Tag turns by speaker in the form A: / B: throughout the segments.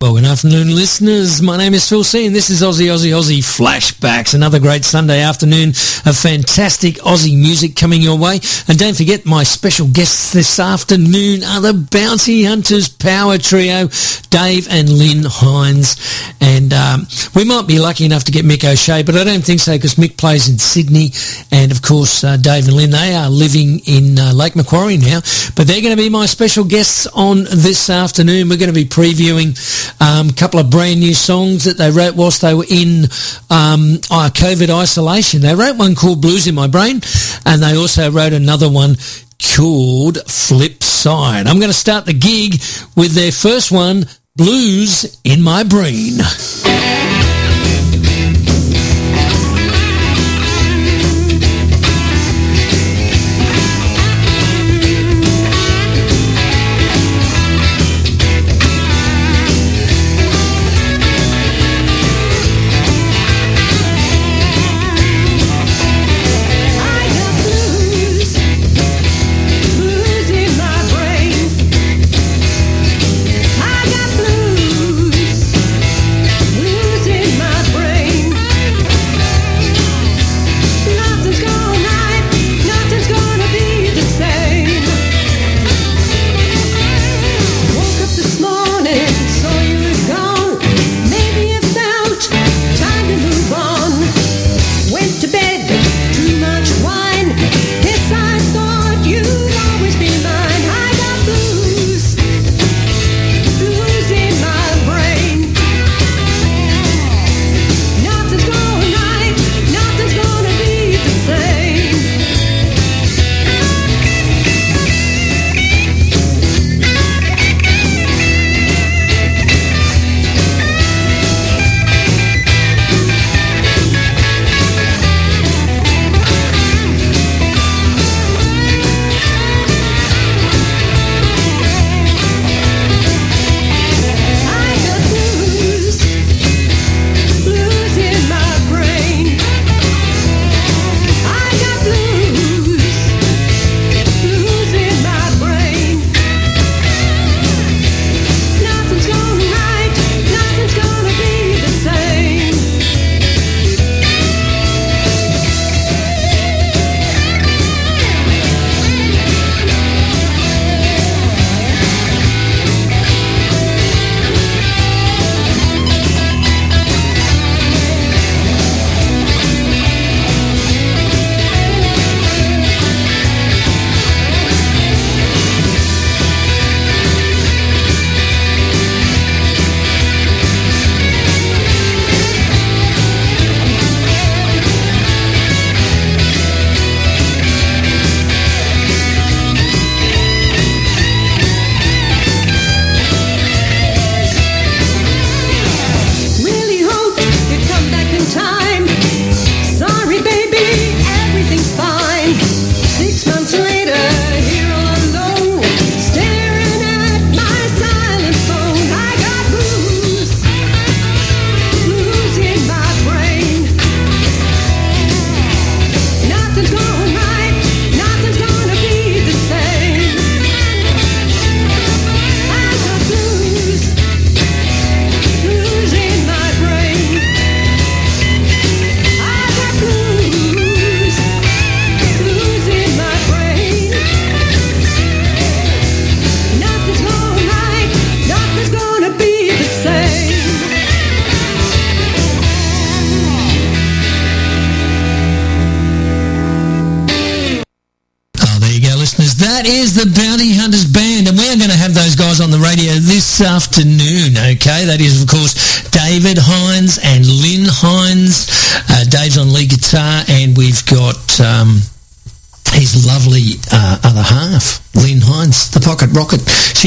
A: Well, good afternoon, listeners. My name is Phil C, and this is Aussie, Aussie, Aussie Flashbacks. Another great Sunday afternoon of fantastic Aussie music coming your way. And don't forget, my special guests this afternoon are the Bounty Hunters Power Trio, Dave and Lynn Hines. And um, we might be lucky enough to get Mick O'Shea, but I don't think so because Mick plays in Sydney. And of course, uh, Dave and Lynn, they are living in uh, Lake Macquarie now. But they're going to be my special guests on this afternoon. We're going to be previewing a um, couple of brand new songs that they wrote whilst they were in um, uh, COVID isolation. They wrote one called Blues in My Brain, and they also wrote another one called Flip Side. I'm going to start the gig with their first one, Blues in My Brain.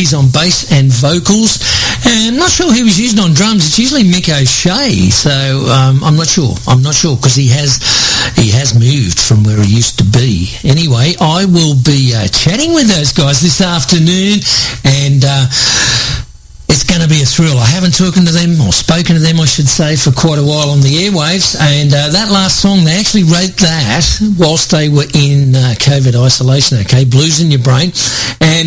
A: She's on bass and vocals. And I'm not sure who he's using on drums. It's usually Mick O'Shea, so um, I'm not sure. I'm not sure because he has he has moved from where he used to be. Anyway, I will be uh, chatting with those guys this afternoon, and uh,
B: it's going to be a thrill. I haven't talked to them or spoken to them, I should say, for quite a while on the airwaves. And uh, that last song, they actually wrote that whilst they were in uh, COVID isolation, okay? Blues in Your Brain.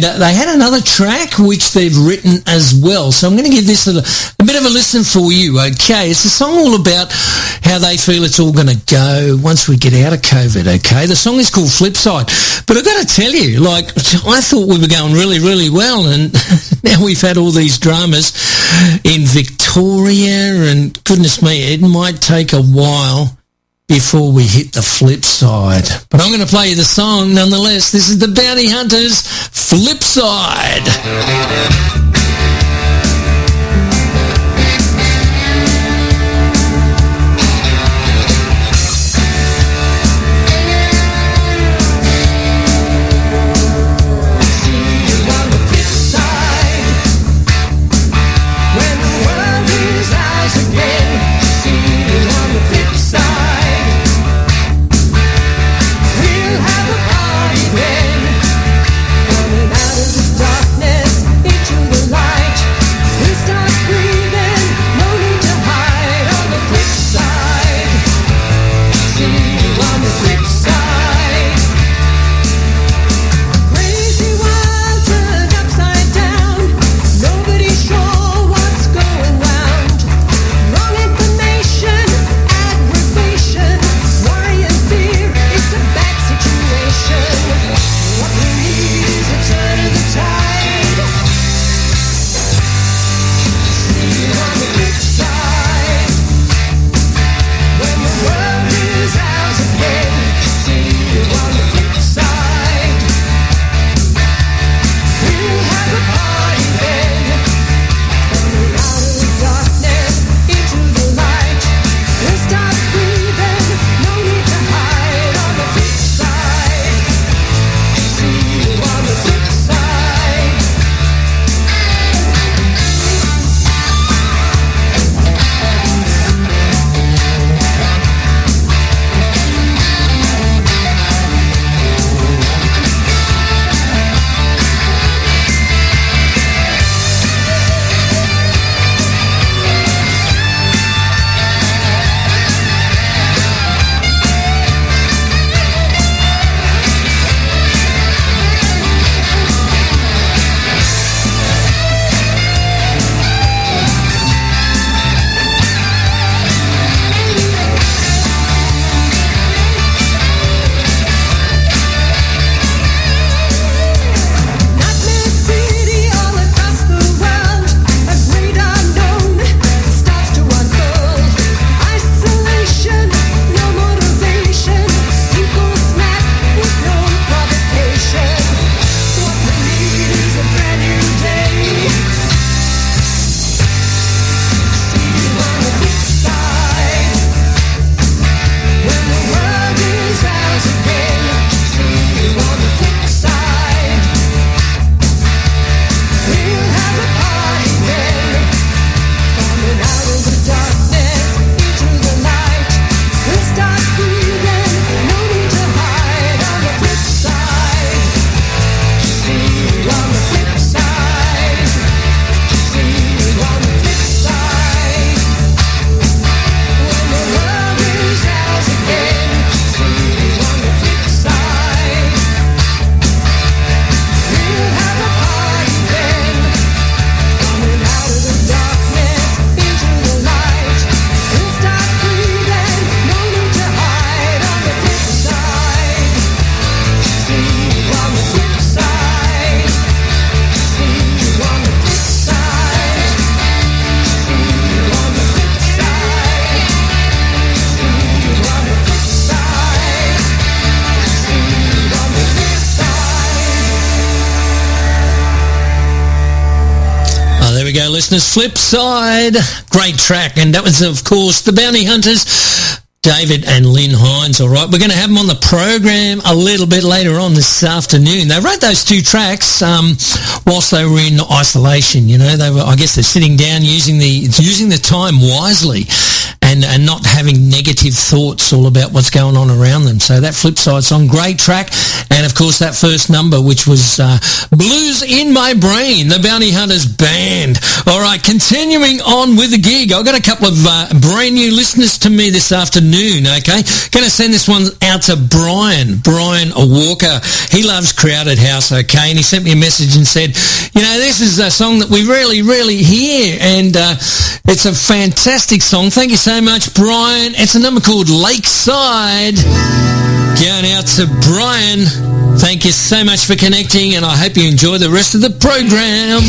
B: Uh, they had another track which they've written as well. So I'm going to give this a, a bit of a listen for you, okay? It's a song all about how they feel it's all going to go once we get out of COVID, okay? The song is called Flipside. But I've got to tell you, like, I thought we were going really, really well. And now we've had all these dramas in Victoria. And goodness me, it might take a while before we hit the flip side. But I'm going to play you the song nonetheless. This is the Bounty Hunters Flip Side. Listeners. Flip side, great track, and that was of course the Bounty Hunters. David and Lynn Hines, all right. We're going to have them on the program a little bit later on this afternoon. They wrote those two tracks um, whilst they were in isolation. You know, they were, I guess, they're sitting down using the using the time wisely
A: and, and not having negative thoughts all about what's going on around them. So that flip side song, great track. And of course that first number, which was uh, Blues in My Brain, the Bounty Hunters Band. All right, continuing on with the gig. I've got a couple of uh, brand new listeners to me this afternoon, okay? Going to send this one out to Brian, Brian Walker. He loves Crowded House, okay? And he sent me a message and said, you know, this is a song that we really, really hear. And uh, it's a fantastic song. Thank you so much, Brian. It's a number called Lakeside. Going out to Brian. Thank you so much for connecting, and I hope you enjoy the rest of the program.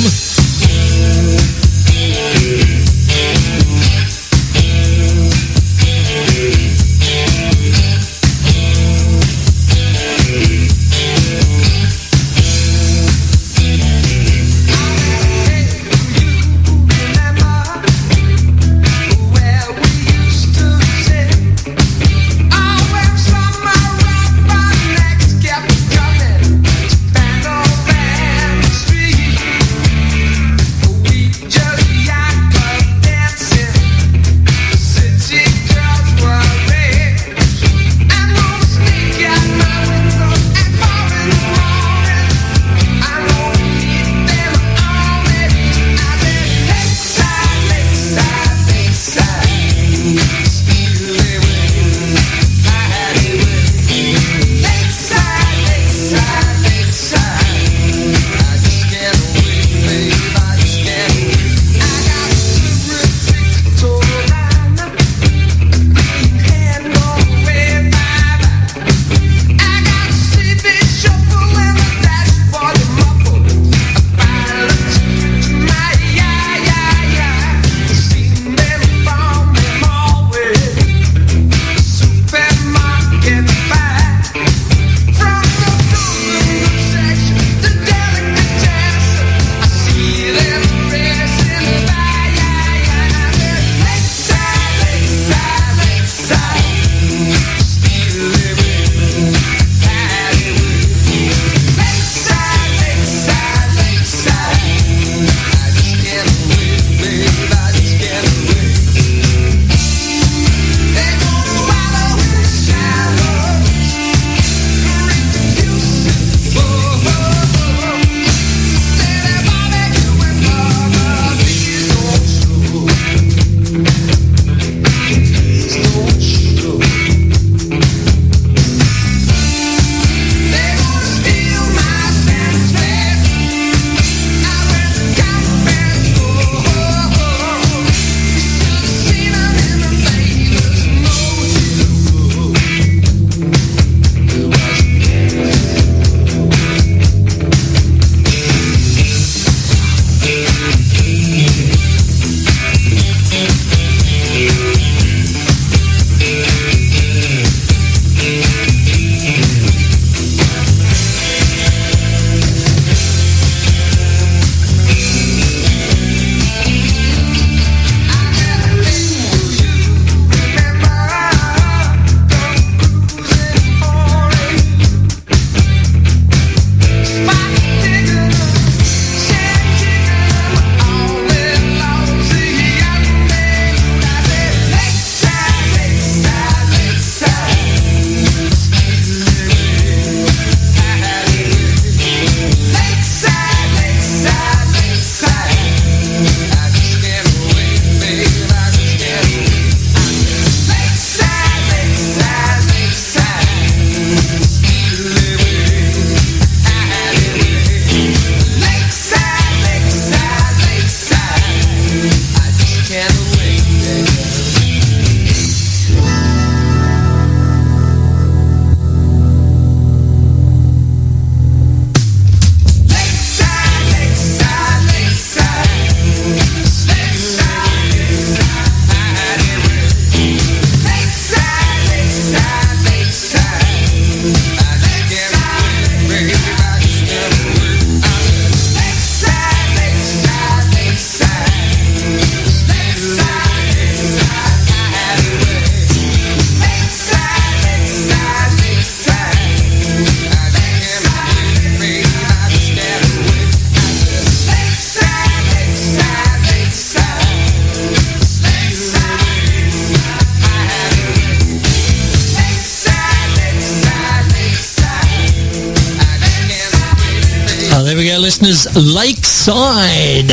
C: Lakeside.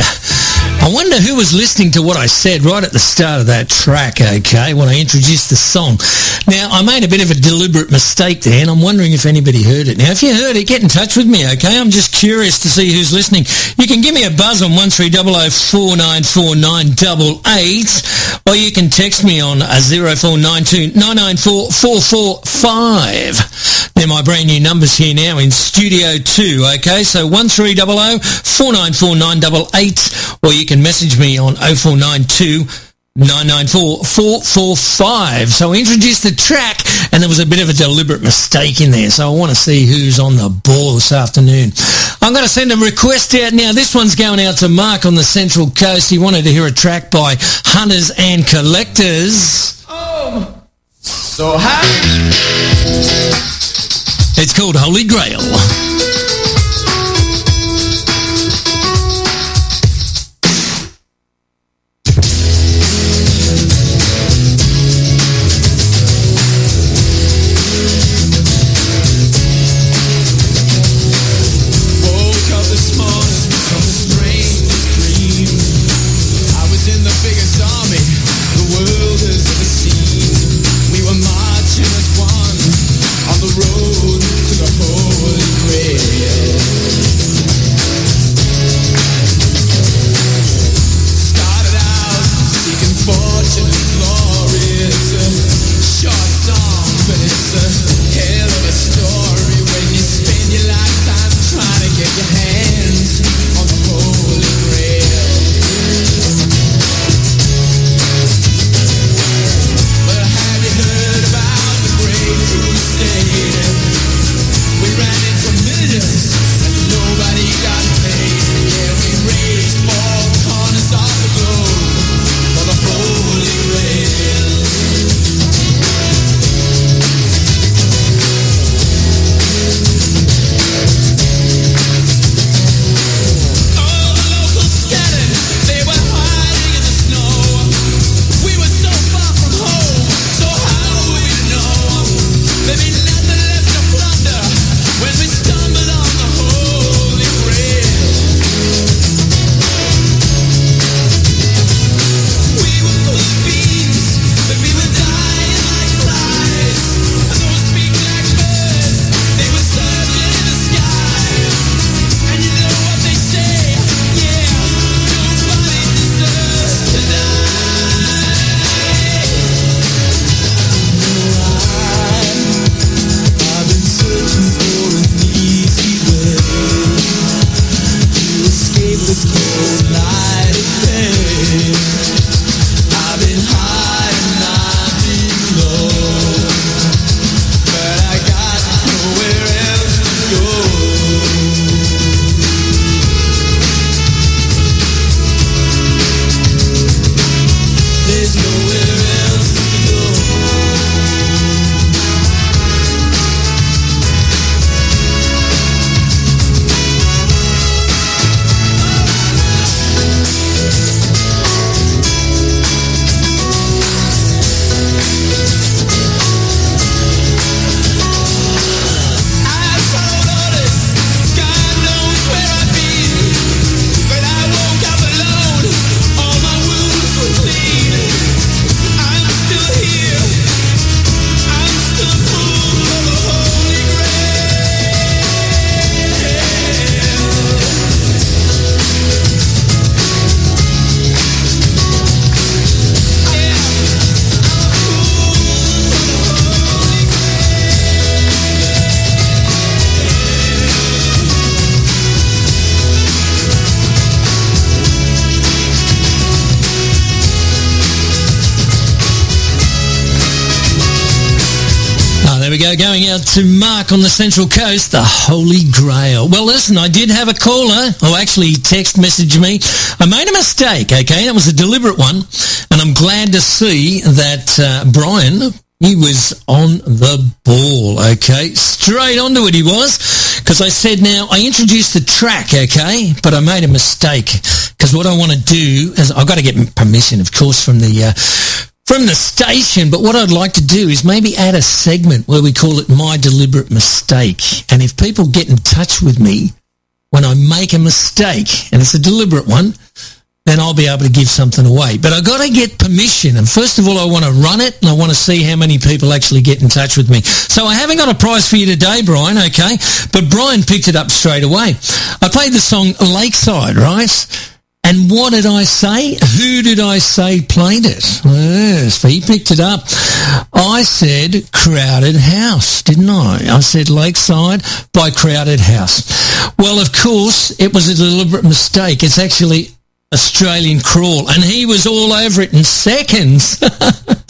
C: I wonder who was listening to what I said right at the start of that track, okay, when I introduced the song. Now, I made a bit of a deliberate mistake there, and I'm wondering if anybody heard it. Now, if you heard it, get in touch with me, okay? I'm just curious to see who's listening. You can give me a buzz on 1300 or you can text me on uh, 0492 994 445. They're my brand new numbers here now in Studio 2, okay? So 1300 494 988, or you can message me on 0492 994 445. So I introduced the track and there was a bit of a deliberate mistake in there. So I want to see who's on the ball this afternoon. I'm going to send a request out now. This one's going out to Mark on the Central Coast. He wanted to hear a track by Hunters and Collectors.
A: Oh, so happy.
C: It's called Holy Grail. Central Coast, the Holy Grail. Well, listen, I did have a caller who actually text messaged me. I made a mistake, okay? That was a deliberate one. And I'm glad to see that uh, Brian, he was on the ball, okay? Straight onto it he was. Because I said now, I introduced the track, okay? But I made a mistake. Because what I want to do is, I've got to get permission, of course, from the... Uh, from the station, but what I'd like to do is maybe add a segment where we call it My Deliberate Mistake. And if people get in touch with me
A: when I make a mistake, and it's a deliberate one, then I'll be able to give something away. But I've got to get permission. And first of all, I want to run it and I want to see how many people actually get in touch with me. So I haven't got a prize for you today, Brian, okay? But Brian picked it up straight away. I played the song Lakeside, right? And what did I say? Who did I say played it? Ah, yes, he picked it up. I said Crowded House, didn't I? I said Lakeside by Crowded House. Well, of course, it was a deliberate mistake. It's actually Australian Crawl, and he was all over it in seconds.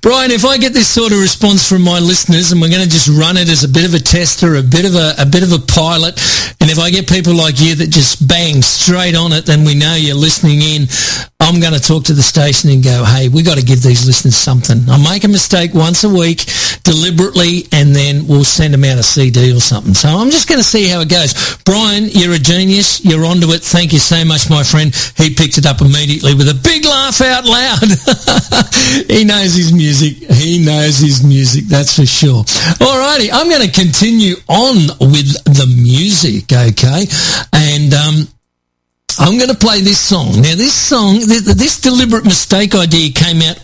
A: Brian, if I get this sort of response from my listeners, and we're going to just run it as a bit of a tester, a bit of a, a bit of a pilot, and if I get people like you that just bang straight on it, then we know you're listening in. I'm going to talk to the station and go, hey, we got to give these listeners something. I make a mistake once a week deliberately, and then we'll send them out a CD or something. So I'm just going to see how it goes. Brian, you're a genius. You're onto it. Thank you so much, my friend. He picked it up immediately with a big laugh out loud. he knows his music. He knows his music, that's for sure. Alrighty, I'm going to continue on with the music, okay? And um, I'm going to play this song. Now, this song, this deliberate mistake idea came out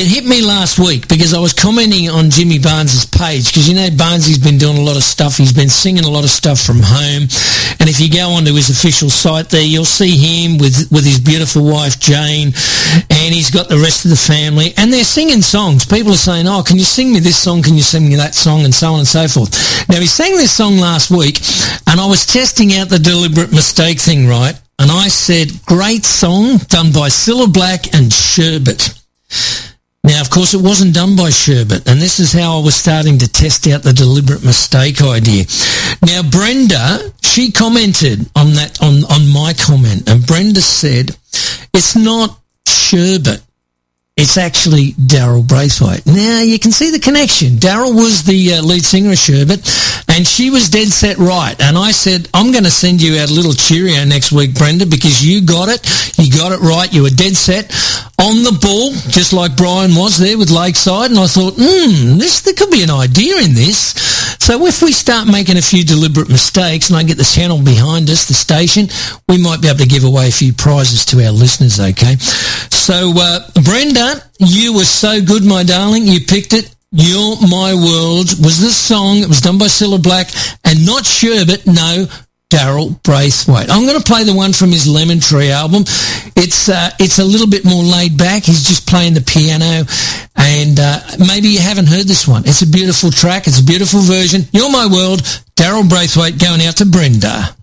A: it hit me last week because I was commenting on Jimmy Barnes's page because you know Barnes has been doing a lot of stuff. He's been singing a lot of stuff from home, and if you go onto his official site there, you'll see him with with his beautiful wife Jane, and he's got the rest of the family, and they're singing songs. People are saying, "Oh, can you sing me this song? Can you sing me that song?" and so on and so forth. Now he sang this song last week, and I was testing out the deliberate mistake thing, right? And I said, "Great song done by Cilla Black and Sherbet." Now, of course, it wasn't done by Sherbet, and this is how I was starting to test out the deliberate mistake idea. Now, Brenda, she commented on that, on, on my comment, and Brenda said, it's not Sherbet. It's actually Daryl Braithwaite. Now you can see the connection. Daryl was the uh, lead singer of Sherbet, and she was dead set right. And I said, I'm going to send you out a little cheerio next week, Brenda, because you got it. You got it right. You were dead set on the ball, just like Brian was there with Lakeside. And I thought, hmm, this there could be an idea in this. So if we start making a few deliberate mistakes, and I get the channel behind us, the station, we might be able to give away a few prizes to our listeners. Okay. So uh, Brenda, you were so good, my darling. You picked it. You're My World was the song. It was done by Cilla Black and not Sherbet. No, Daryl Braithwaite. I'm going to play the one from his Lemon Tree album. It's uh, it's a little bit more laid back. He's just playing the piano, and uh, maybe you haven't heard this one. It's a beautiful track. It's a beautiful version. You're My World. Daryl Braithwaite going out to Brenda.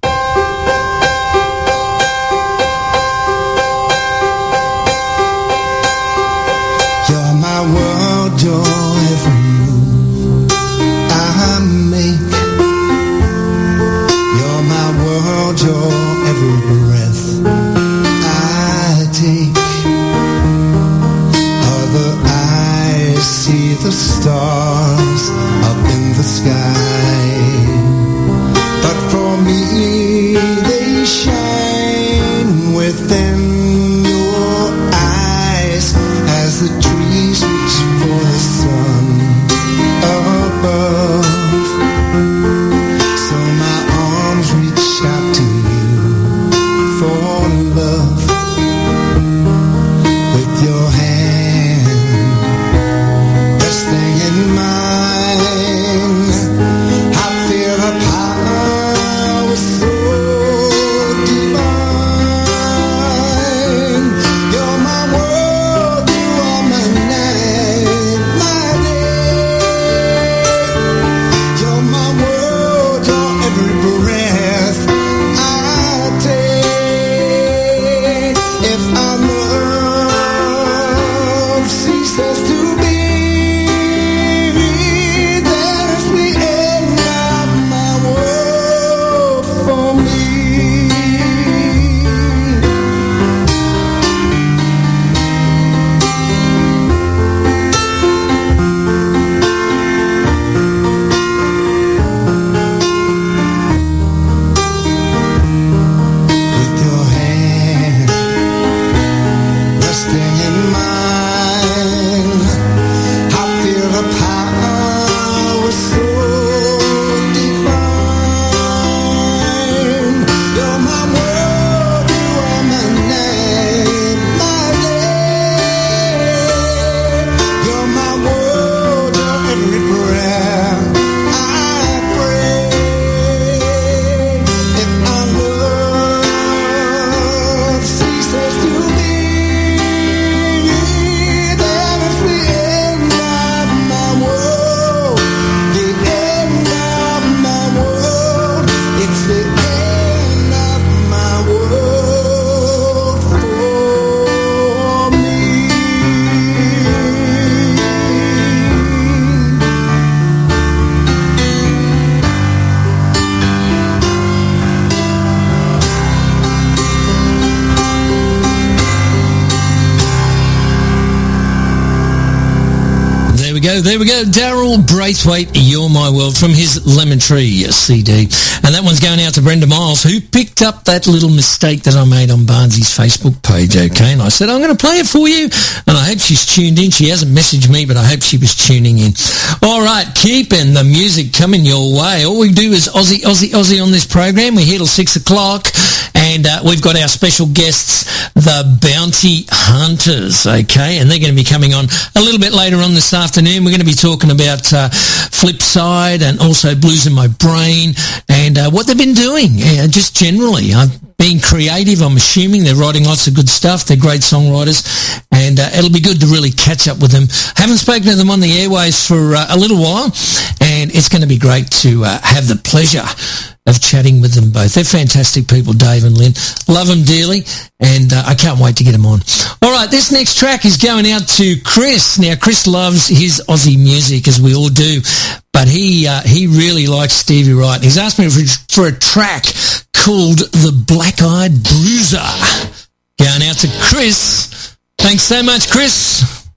A: There we go. Daryl Braithwaite, You're My World from his Lemon Tree CD. And that one's going out to Brenda Miles, who picked up that little mistake that I made on Barnesy's Facebook page, okay? And I said, I'm going to play it for you. And I hope she's tuned in. She hasn't messaged me, but I hope she was tuning in. All right, keeping the music coming your way. All we do is Aussie, Aussie, Aussie on this program. We're here till six o'clock. And uh, we've got our special guests, the Bounty Hunters, okay? And they're going to be coming on a little bit later on this afternoon. We're going to be talking about uh, Flipside and also Blues in My Brain and uh, what they've been doing, yeah, just generally. I've been creative. I'm assuming they're writing lots of good stuff. They're great songwriters, and uh, it'll be good to really catch up with them. Haven't spoken to them on the airways for uh, a little while, and it's going to be great to uh, have the pleasure of chatting with them both. They're fantastic people, Dave and Lynn. Love them dearly, and uh, I can't wait to get them on. All right, this next track is going out to Chris. Now, Chris loves his Aussie music, as we all do, but he uh, he really likes Stevie Wright. He's asked me for, for a track called The Black Eyed Bruiser. Going out to Chris. Thanks so much, Chris.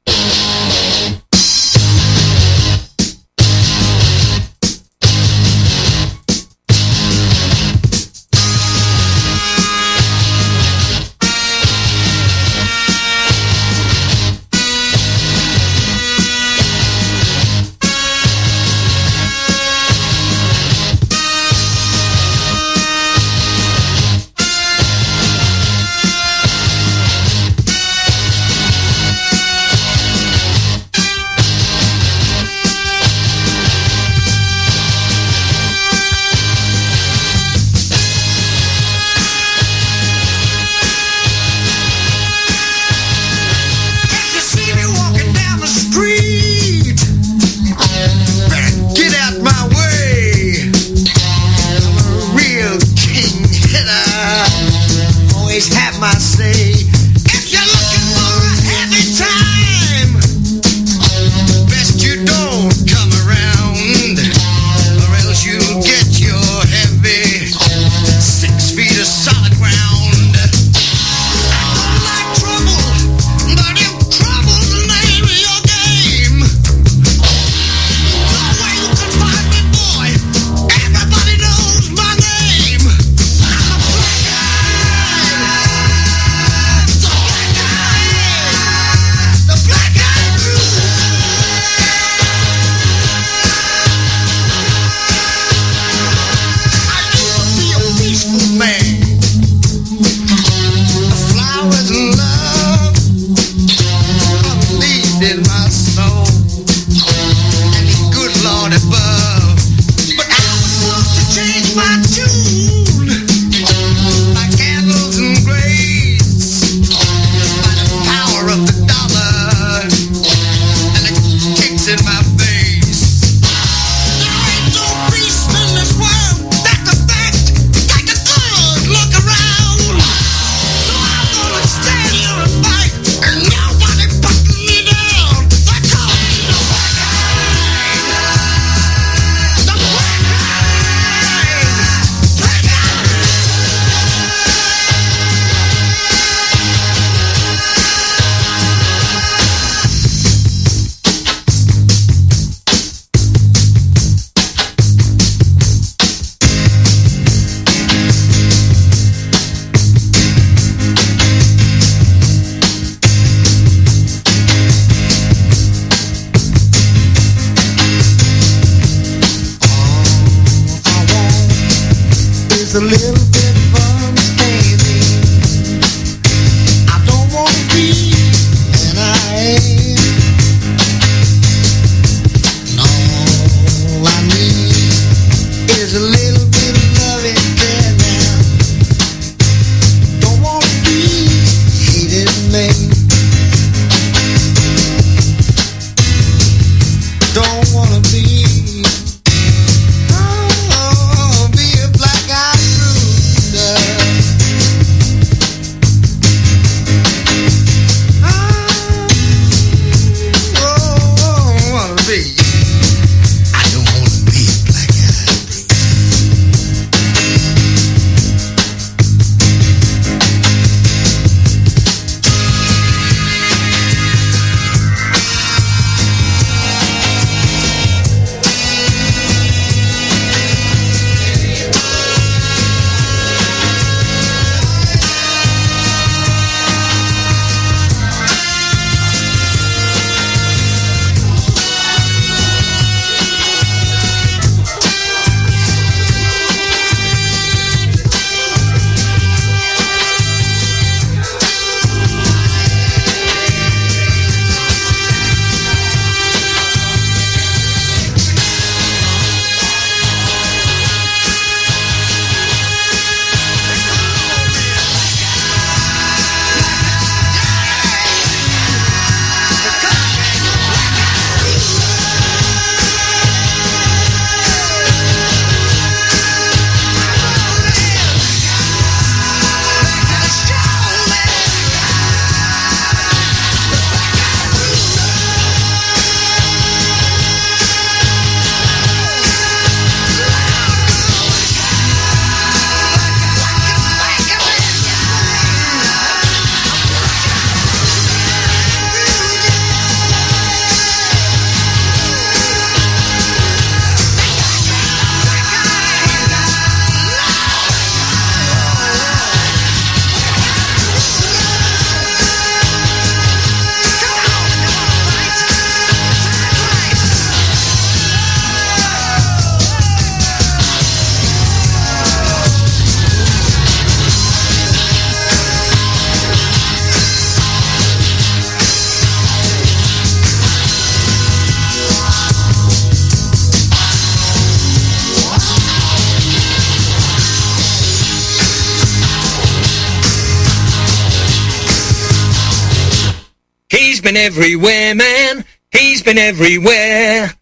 A: Everywhere.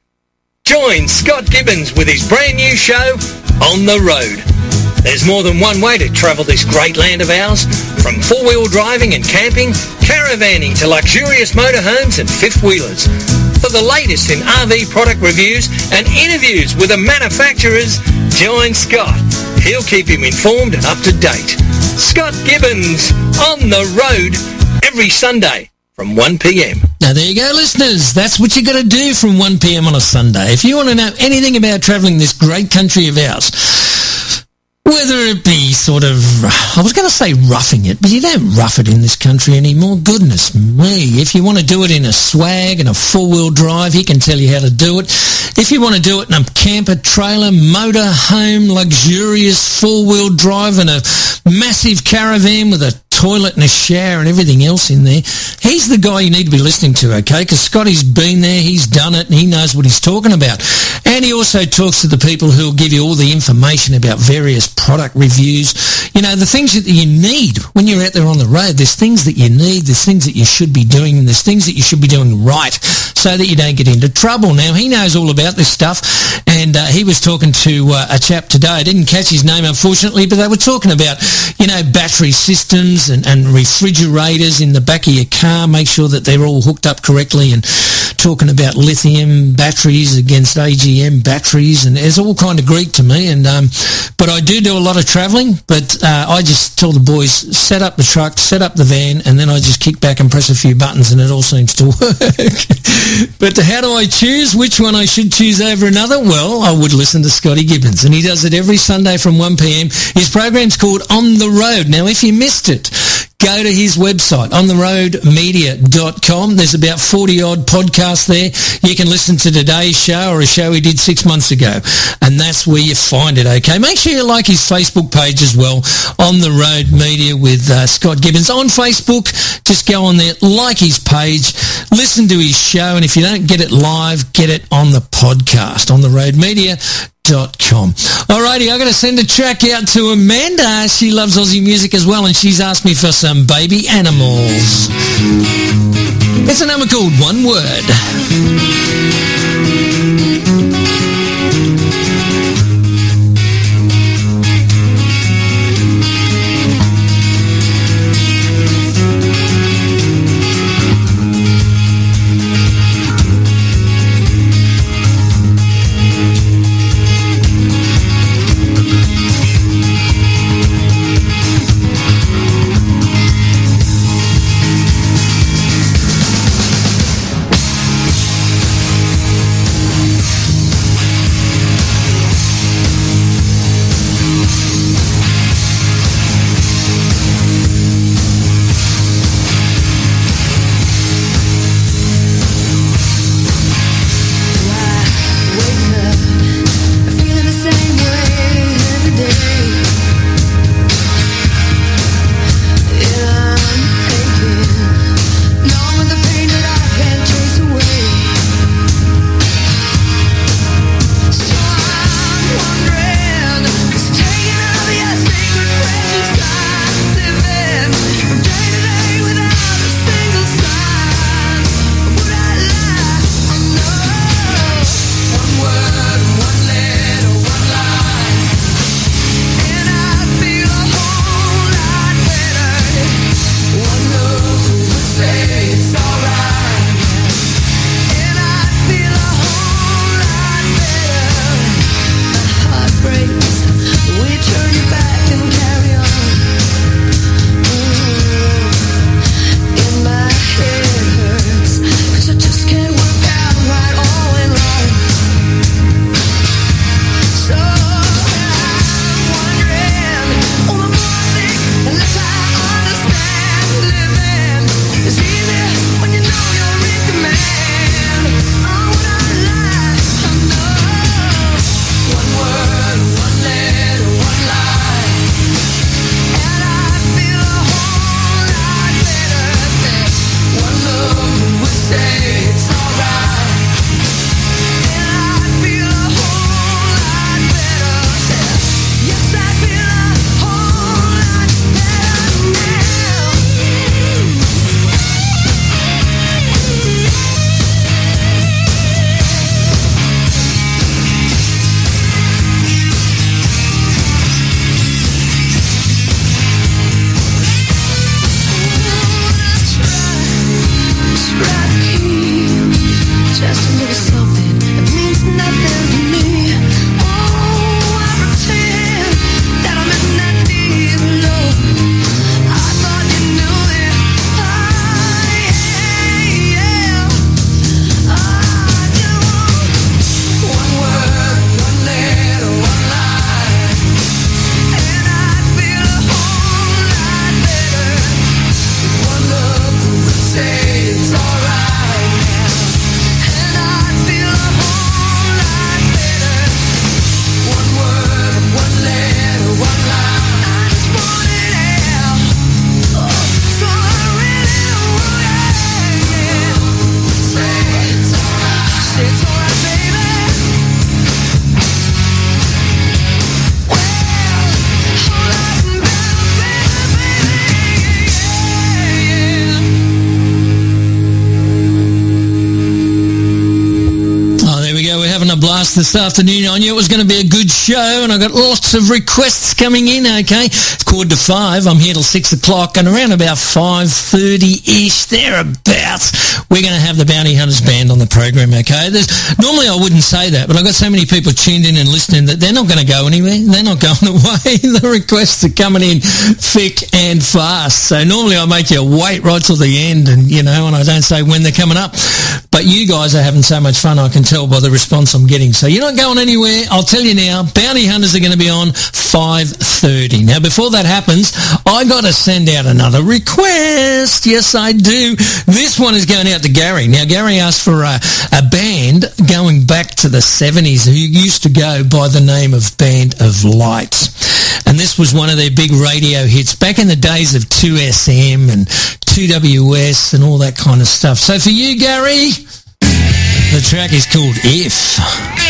A: Join Scott Gibbons with his brand new show, On the Road. There's more than one way to travel this great land of ours, from four-wheel driving and camping, caravanning to luxurious motorhomes and fifth-wheelers. For the latest in RV product reviews and interviews with the manufacturers, join Scott. He'll keep him informed and up to date. Scott Gibbons, on the road, every Sunday from 1pm. Now there you go listeners, that's what you got to do from 1pm on a Sunday. If you want to know anything about travelling this great country of ours, whether it be sort of, I was going to say roughing it, but you don't rough it in this country anymore. Goodness me. If you want to do it in a swag and a four-wheel drive, he can tell you how to do it. If you want to do it in a camper, trailer, motor, home, luxurious four-wheel drive and a massive caravan with a toilet and a shower and everything else in there. He's the guy you need to be listening to, okay? Because Scotty's been there, he's done it, and he knows what he's talking about. And he also talks to the people who will give you all the information about various product reviews. You know, the things that you need when you're out there on the road. There's things that you need, there's things that you should be doing, and there's things that you should be doing right so that you don't get into trouble. Now, he knows all about this stuff, and uh, he was talking to uh, a chap today. I didn't catch his name, unfortunately, but they were talking about, you know, battery systems and, and refrigerators in the back of your car. Make sure that they're all hooked up correctly and talking about lithium batteries against AGM batteries, and it's all kind of Greek to me. And um, But I do do a lot of travelling, but uh, I just tell the boys, set up the truck, set up the van, and then I just kick back and press a few buttons, and it all seems to work. but how do I choose which one I should choose over another? Well, I would listen to Scotty Gibbons, and he does it every Sunday from 1pm. His program's called On the Road. Now, if you missed it, go to his website, ontheroadmedia.com. There's about 40 odd podcasts there. You can listen to today's show or a show he did six months ago. And that's where you find it, okay? Make sure you like his Facebook page as well, On the Road Media with uh, Scott Gibbons. On Facebook, just go on there, like his page, listen to his show, and if you don't get it live, get it on the podcast, On the Road Media com. Alrighty, I'm going to send a track out to Amanda. She loves Aussie music as well, and she's asked me for some baby animals. It's a number called One Word. This afternoon. I knew it was going to be a good show and I got lots of requests coming in, okay? It's quarter to five. I'm here till six o'clock and around about 5.30-ish, thereabouts, we're going to have the Bounty Hunters Band on the program, okay? There's, normally I wouldn't say that, but I've got so many people tuned in and listening that they're not going to go anywhere. They're not going away. the requests are coming in thick and fast. So normally I make you wait right till the end and, you know, and I don't say when they're coming up. But you guys are having so much fun, I can tell by the response I'm getting. So you're not going anywhere. I'll tell you now, Bounty Hunters are going to be on 5.30. Now, before that happens, I got to send out another request. Yes, I do. This one is going out to Gary. Now, Gary asked for a, a band going back to the 70s who used to go by the name of Band of Lights. And this was one of their big radio hits back in the days of 2SM and 2WS and all that kind of stuff. So for you, Gary, the track is called If.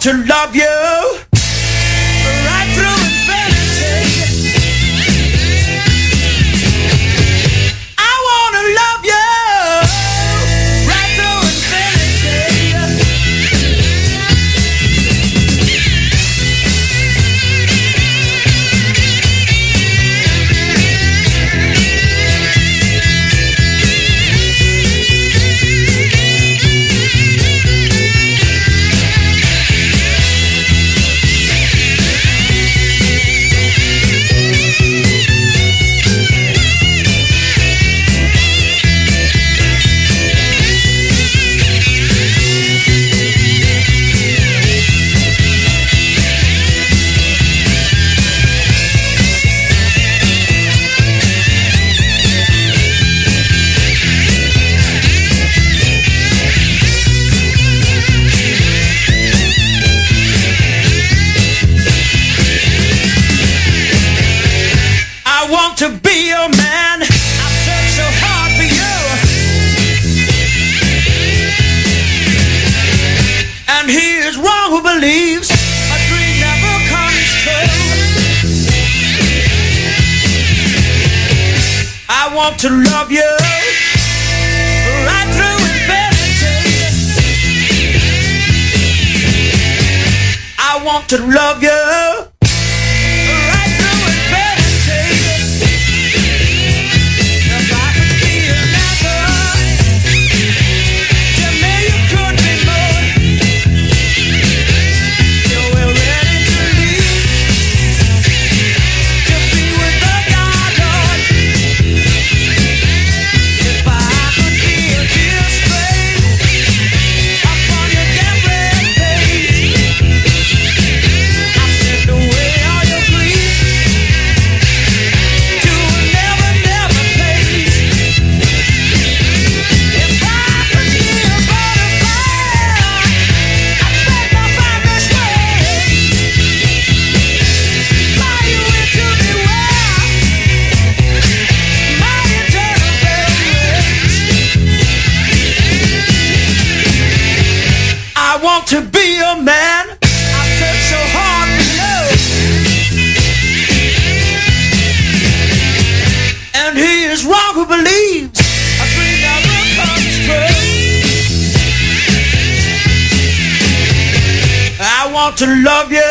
C: To love you. To love you right through infinity. I want to love you.
D: To love you.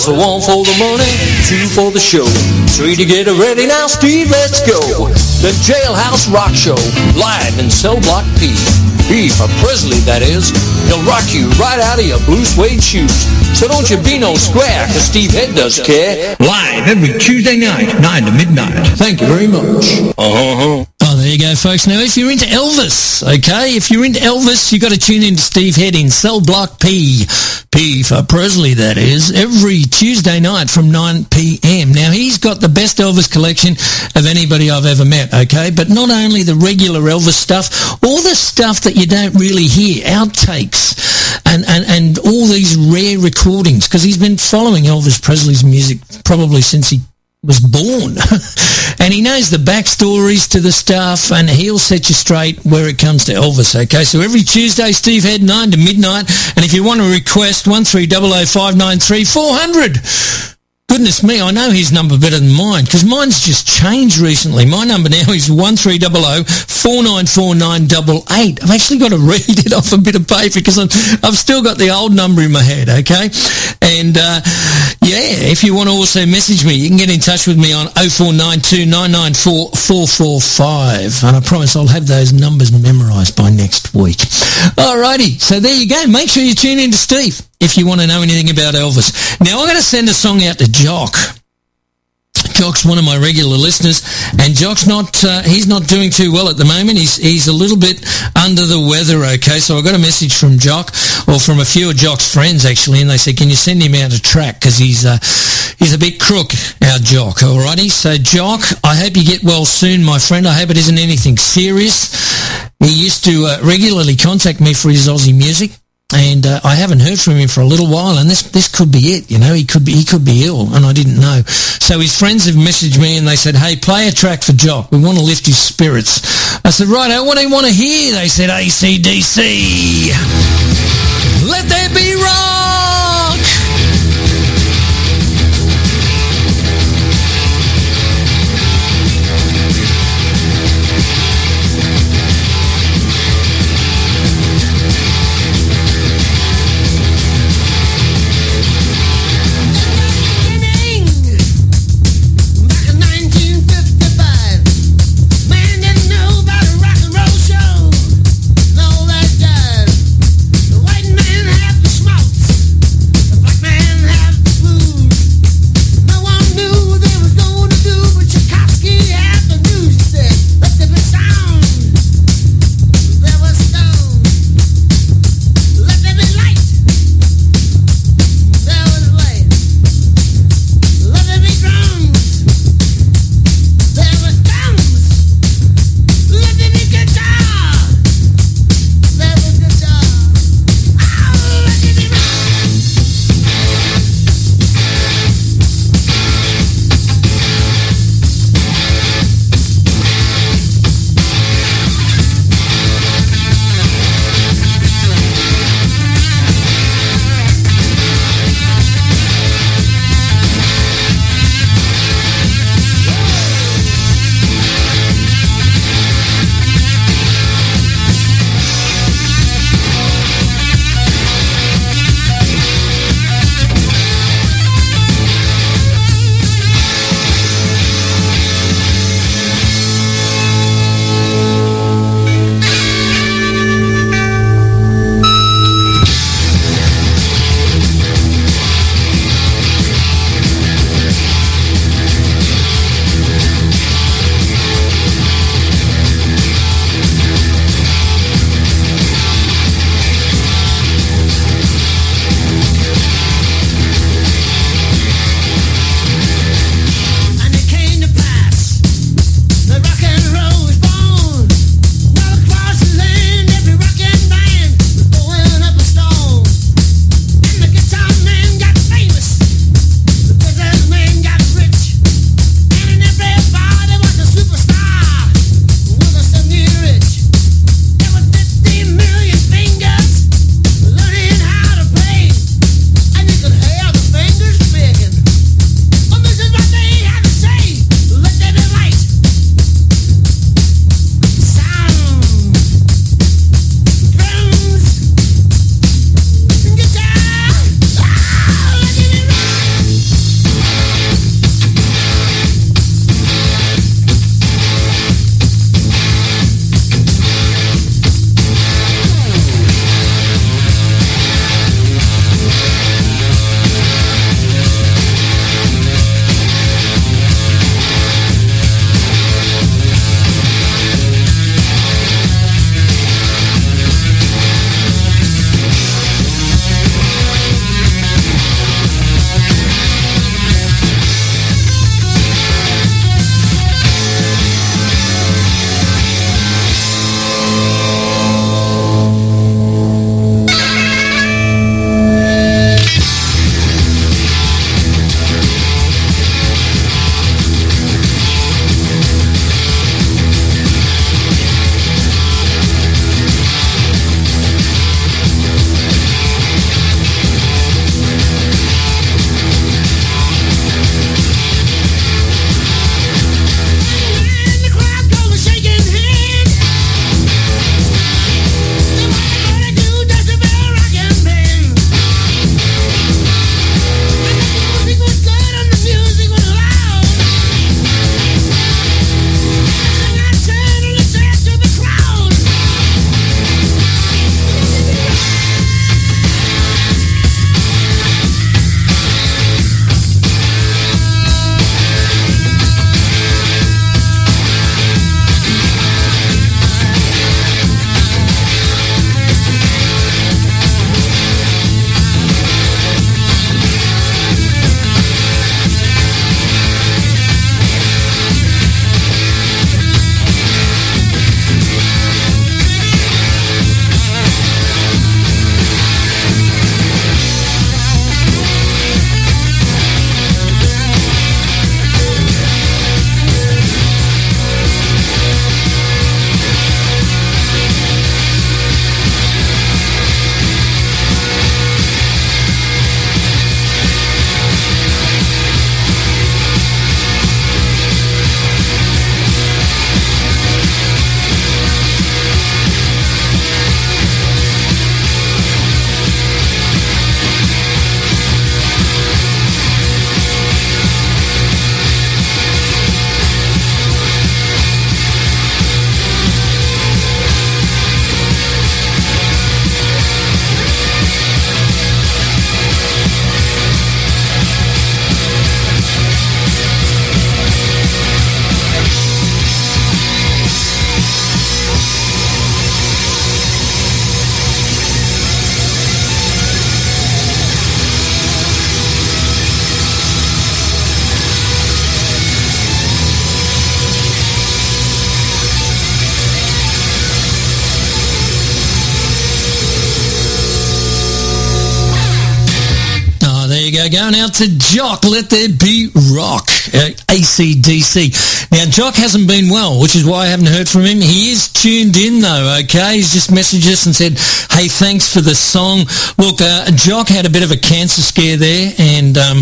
E: A one for the money, two for the show, three to get it ready. Now, Steve, let's go. The Jailhouse Rock Show, live in Cell Block P. P for Presley, that is. He'll rock you right out of your blue suede shoes. So don't you be no square, cause Steve Head does care.
A: Live every Tuesday night, 9 to midnight.
E: Thank you very much. Uh-huh.
A: Folks. Now, if you're into Elvis, okay, if you're into Elvis, you've got to tune in to Steve Head in Cell Block P. P for Presley, that is, every Tuesday night from 9 p.m. Now, he's got the best Elvis collection of anybody I've ever met, okay? But not only the regular Elvis stuff, all the stuff that you don't really hear, outtakes, and, and, and all these rare recordings, because he's been following Elvis Presley's music probably since he was born. and he knows the backstories to the stuff and he'll set you straight where it comes to Elvis, okay? So every Tuesday, Steve Head, 9 to midnight. And if you want to request, 1300 Goodness me, I know his number better than mine because mine's just changed recently. My number now is 1300 494 I've actually got to read it off a bit of paper because I'm, I've still got the old number in my head, okay? And uh, yeah, if you want to also message me, you can get in touch with me on 0492 994 445. And I promise I'll have those numbers memorised by next week. Alrighty, so there you go. Make sure you tune in to Steve if you want to know anything about Elvis. Now I'm going to send a song out to Jock. Jock's one of my regular listeners, and Jock's not, uh, he's not doing too well at the moment. He's, he's a little bit under the weather, okay? So I got a message from Jock, or from a few of Jock's friends, actually, and they said, can you send him out a track? Because he's, uh, he's a bit crook, our Jock, alrighty? So Jock, I hope you get well soon, my friend. I hope it isn't anything serious. He used to uh, regularly contact me for his Aussie music and uh, I haven't heard from him for a little while, and this this could be it. You know, he could be he could be ill, and I didn't know. So his friends have messaged me, and they said, "Hey, play a track for Jock. We want to lift his spirits." I said, "Right, what do you want to hear?" They said, "ACDC." Let there be rock. Jock. Let there be rock. Uh, ACDC. Now, Jock hasn't been well, which is why I haven't heard from him. He is tuned in, though, okay? He's just messaged us and said, hey, thanks for the song. Look, uh, Jock had a bit of a cancer scare there, and um,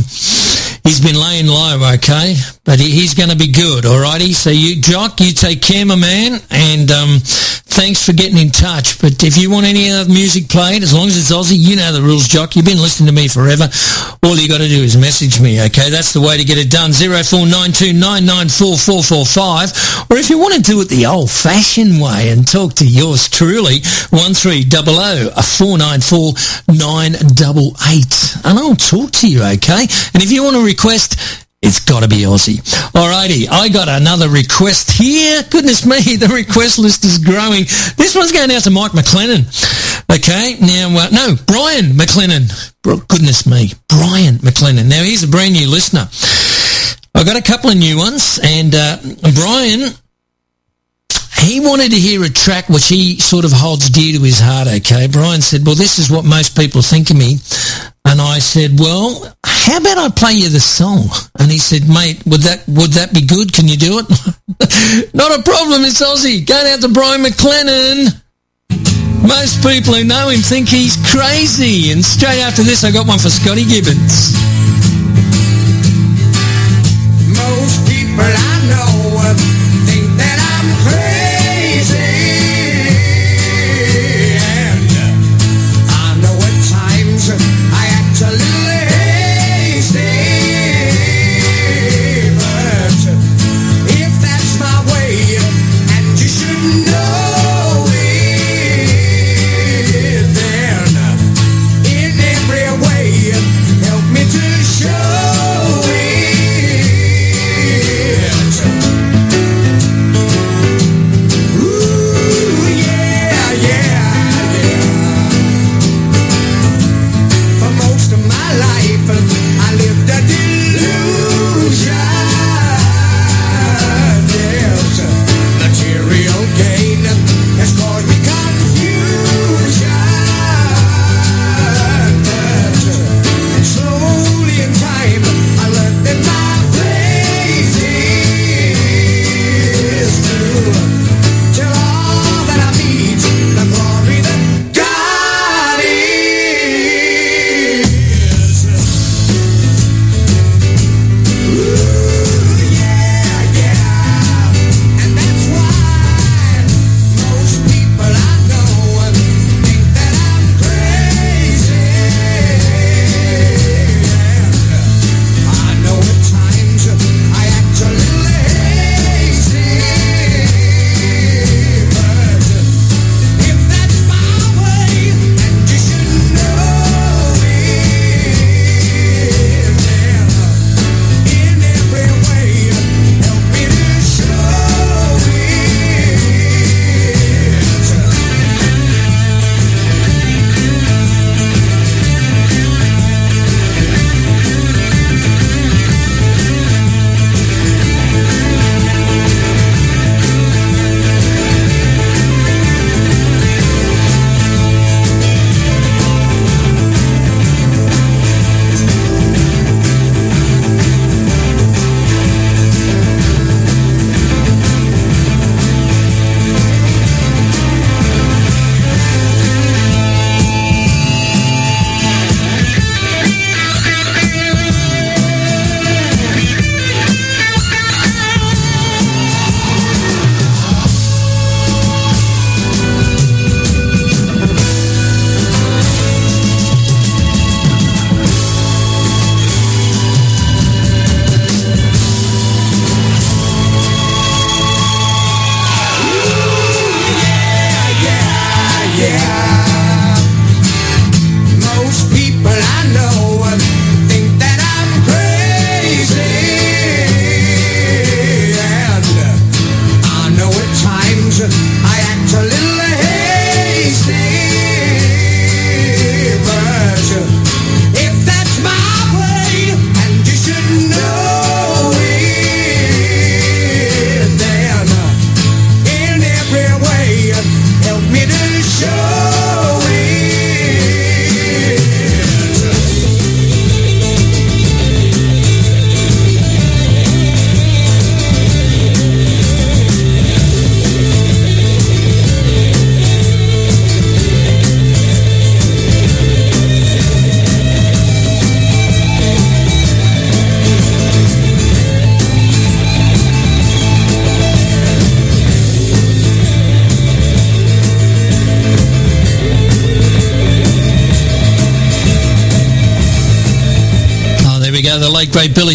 A: he's been laying low, okay? But he's going to be good, All righty. So, you, Jock, you take care, my man, and um, thanks for getting in touch. But if you want any other music played, as long as it's Aussie, you know the rules, Jock. You've been listening to me forever. All you got to do is message me, okay? That's the way to get it done. 0492994445. Or if you want to do it the old-fashioned way and talk to yours truly, 1300 494 988. And I'll talk to you, okay? And if you want to request it's got to be Aussie. Alrighty, I got another request here. Goodness me, the request list is growing. This one's going out to Mike McLennan. Okay, now, uh, no, Brian McLennan. Goodness me, Brian McLennan. Now, he's a brand new listener. I got a couple of new ones, and uh, Brian, he wanted to hear a track which he sort of holds dear to his heart, okay? Brian said, well, this is what most people think of me. And I said, well, how about I play you the song? And he said, mate, would that would that be good? Can you do it? Not a problem, it's Aussie. Going out to Brian McLennan. Most people who know him think he's crazy. And straight after this, I got one for Scotty Gibbons.
C: Most people I know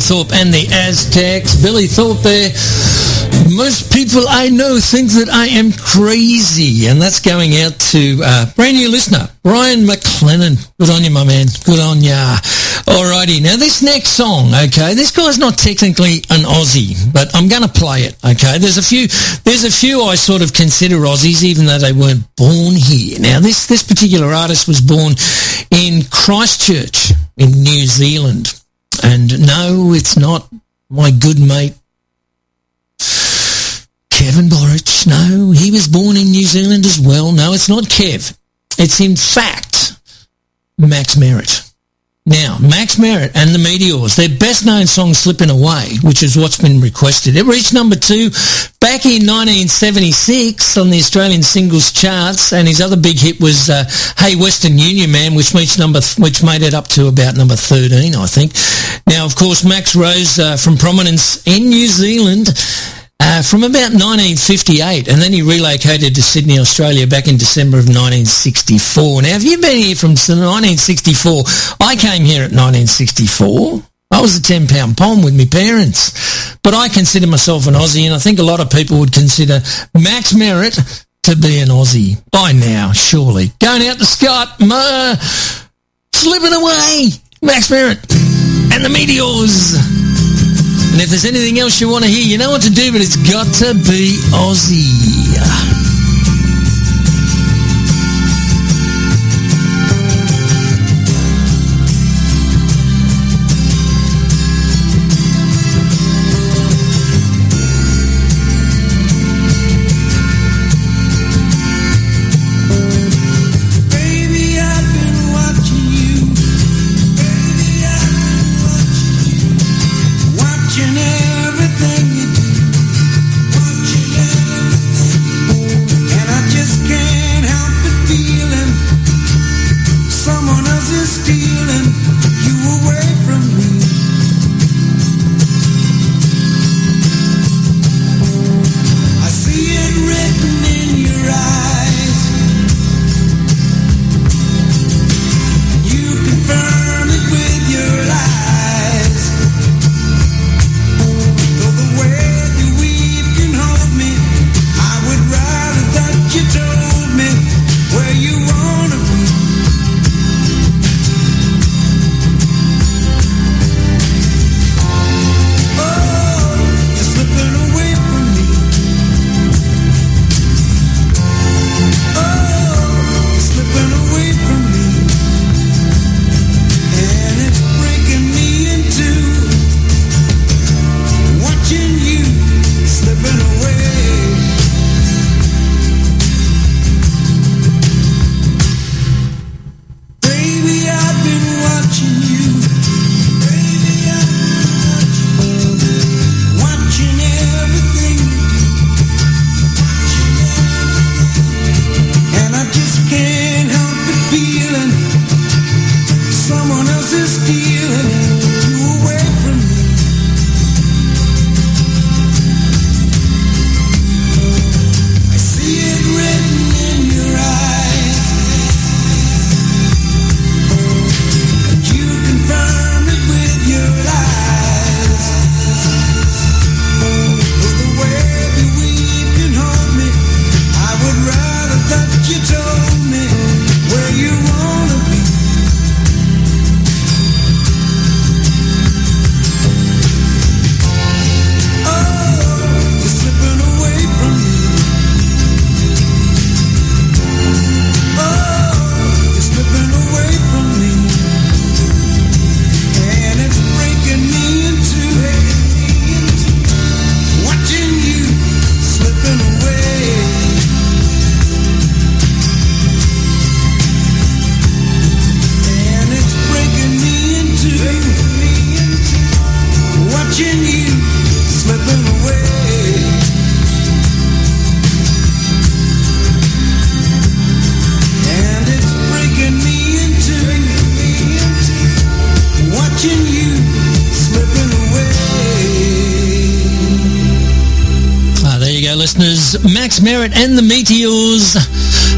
A: Thorpe and the Aztecs. Billy Thorpe there. Most people I know think that I am crazy, and that's going out to uh, brand new listener, Brian McLennan. Good on you, my man. Good on ya. Alrighty, now this next song, okay, this guy's not technically an Aussie, but I'm going to play it, okay. There's a few, there's a few I sort of consider Aussies, even though they weren't born here. Now this this particular artist was born in Christchurch in New Zealand, and no, it's not my good mate Kevin Borich. No, he was born in New Zealand as well. No, it's not Kev. It's in fact Max Merritt. Now, Max Merritt and the Meteors, their best known song Slipping Away, which is what's been requested. It reached number two back in 1976 on the Australian singles charts, and his other big hit was uh, Hey Western Union Man, which number, th- which made it up to about number 13, I think. Now, of course, Max rose uh, from prominence in New Zealand uh, from about 1958, and then he relocated to Sydney, Australia back in December of 1964. Now, have you been here from 1964? I came here at 1964. I was a 10 pound pom with my parents. But I consider myself an Aussie, and I think a lot of people would consider Max Merritt to be an Aussie by now, surely. Going out to Scott, ma, slipping away, Max Merritt and the Meteors. And if there's anything else you want to hear, you know what to do, but it's got to be Aussie. Merritt and the Meteors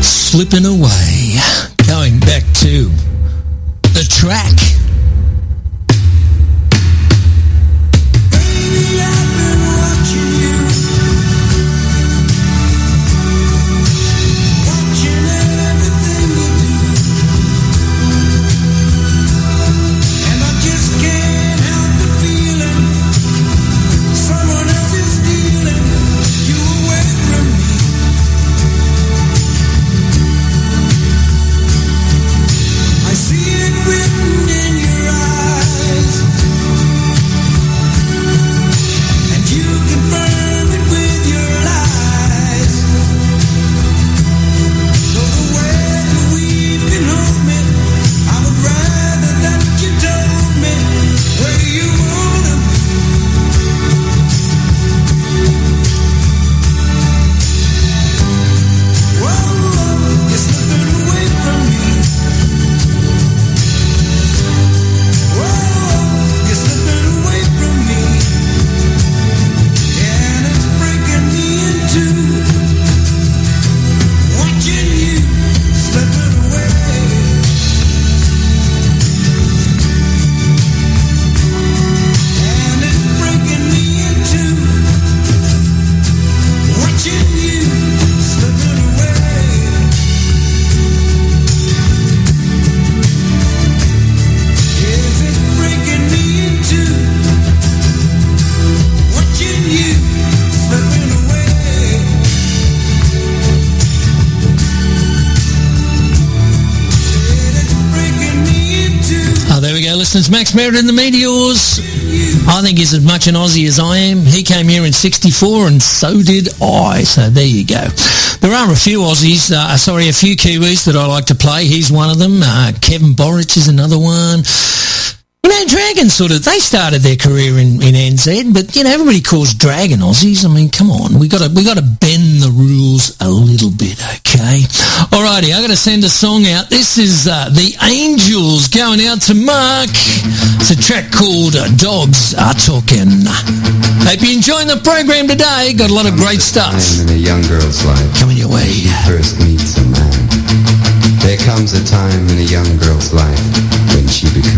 A: slipping away. Going back to Merritt and the Meteors. I think he's as much an Aussie as I am. He came here in 64 and so did I. So there you go. There are a few Aussies, uh, sorry, a few Kiwis that I like to play. He's one of them. Uh, Kevin Borich is another one. You know, Dragon sort of, they started their career in, in NZ, but, you know, everybody calls Dragon Aussies. I mean, come on. we got to we got to bend to send a song out. This is uh, The Angels going out to Mark. It's a track called uh, Dogs Are Talking. Hope you're enjoying the program today. Got a lot of great stuff
C: Time in a young girl's life
A: coming your way.
C: first meets a man. There comes a time in a young girl's life when she becomes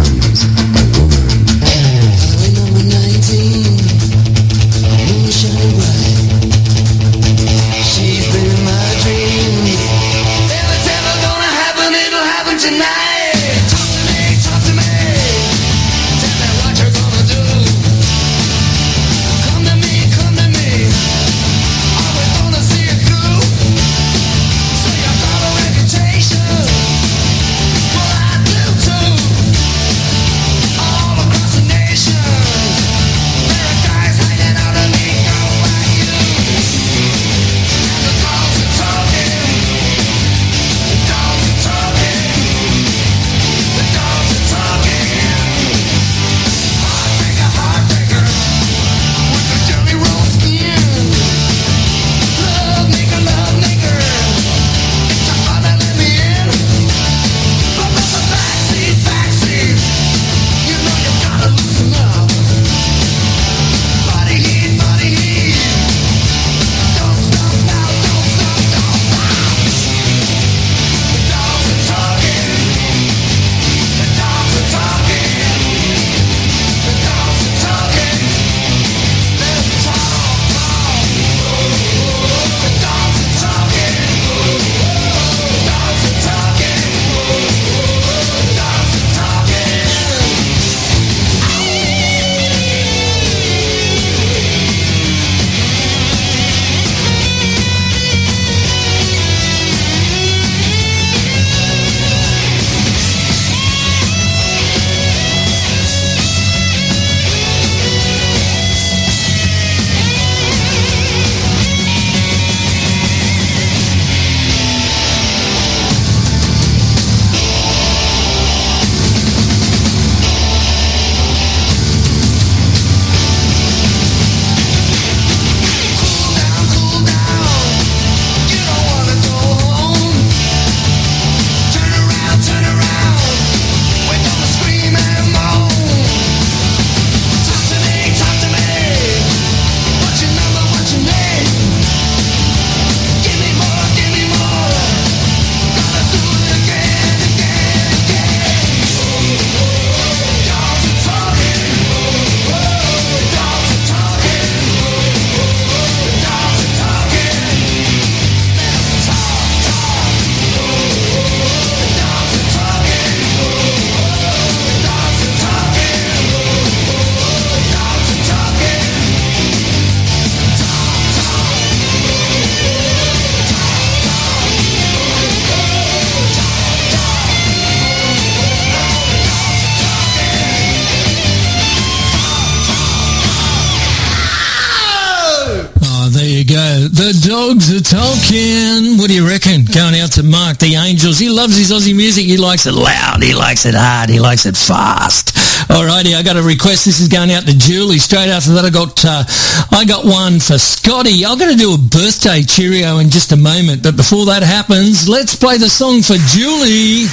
A: loves his Aussie music. He likes it loud. He likes it hard. He likes it fast. Alrighty, I got a request. This is going out to Julie. Straight after that, I got uh, I got one for Scotty. I'm going to do a birthday cheerio in just a moment, but before that happens, let's play the song for Julie.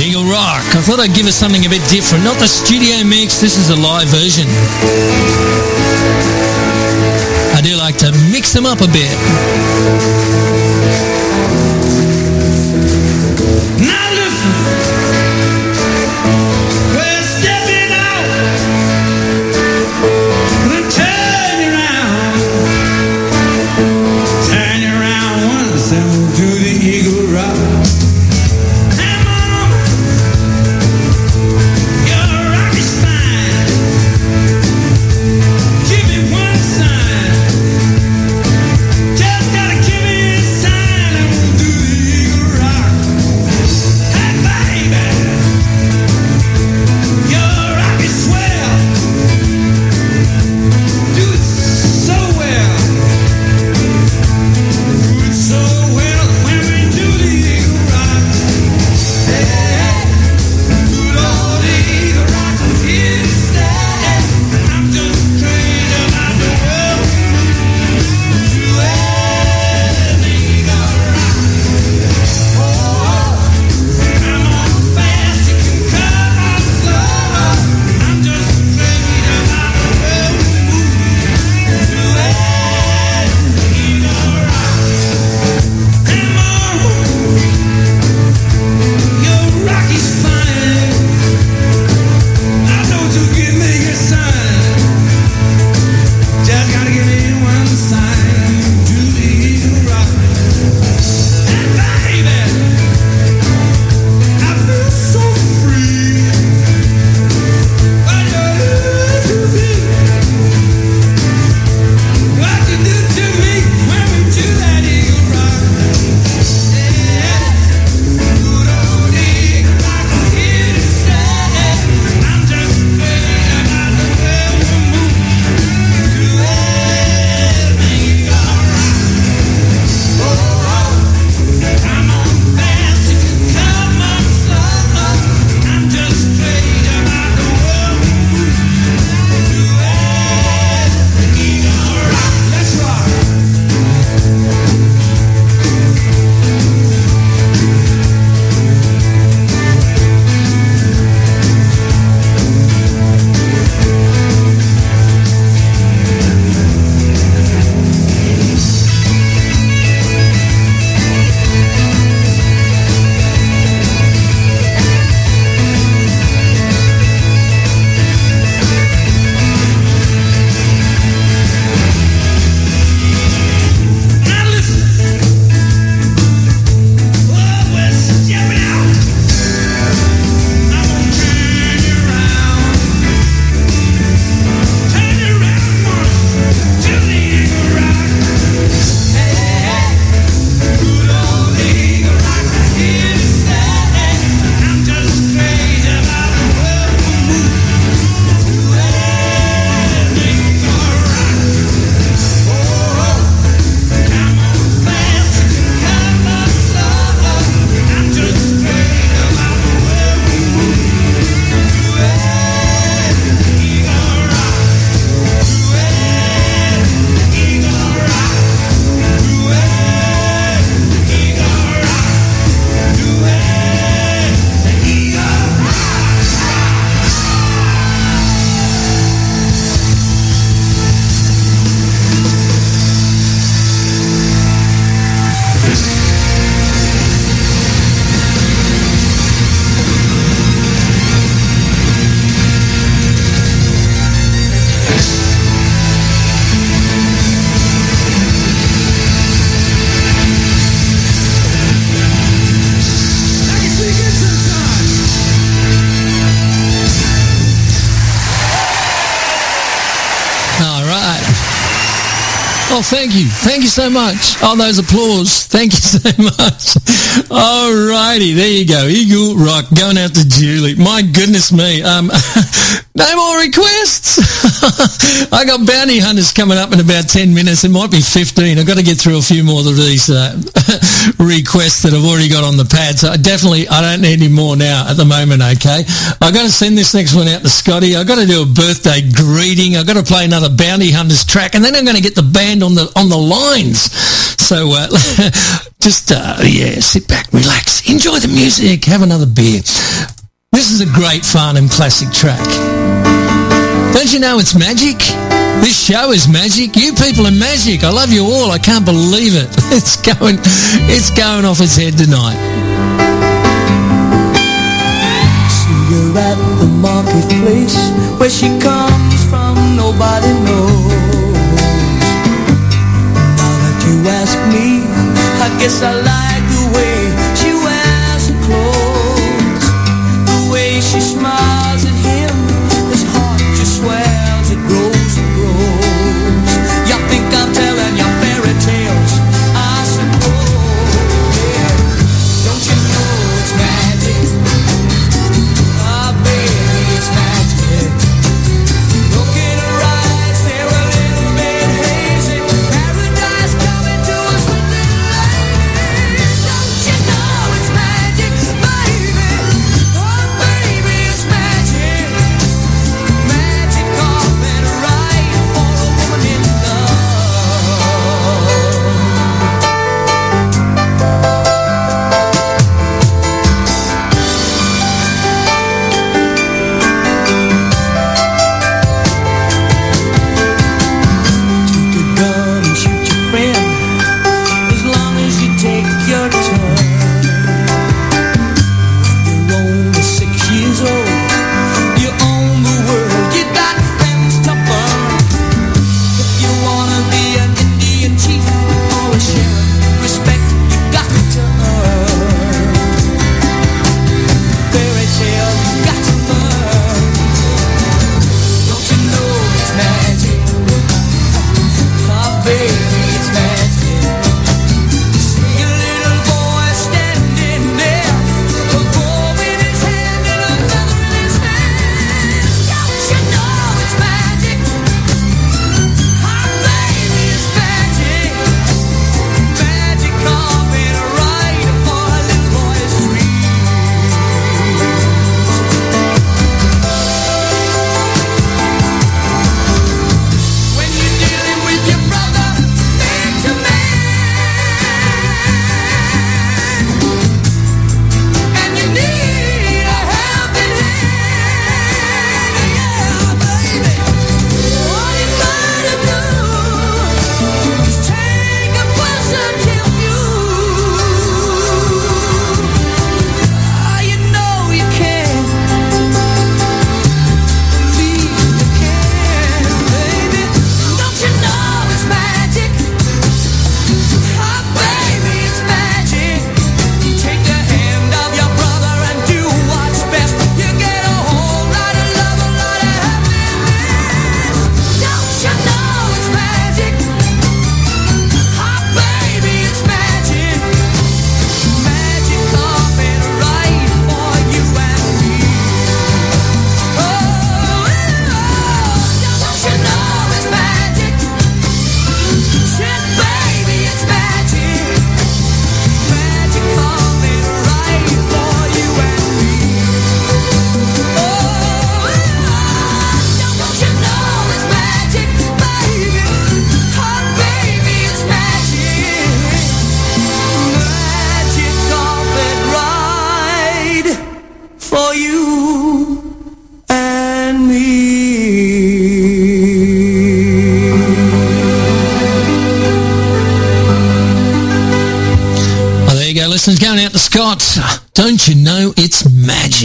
A: Eagle Rock. I thought I'd give us something a bit different. Not the studio mix. This is a live version. I do like to mix them up a bit. Thank you. Thank you so much. Oh, those applause. Thank you so much. Alrighty, there you go. Eagle Rock going out to Julie. My goodness me. Um, no more requests. I got bounty hunters coming up in about 10 minutes. It might be 15. I've got to get through a few more of these uh, requests that I've already got on the pad. So I definitely, I don't need any more now at the moment, okay? I've got to send this next one out to Scotty. I've got to do a birthday greeting. I've got to play another bounty hunters track and then I'm going to get the band on the, on the lines. So, uh, just, uh, yeah, sit back, relax, enjoy the music, have another beer. This is a great Farnham classic track. Don't you know it's magic? This show is magic. You people are magic. I love you all. I can't believe it. It's going, it's going off its head tonight.
D: See her at the marketplace Where she comes from nobody knows Now that you ask me I guess I like the way she wears her clothes The way she smiles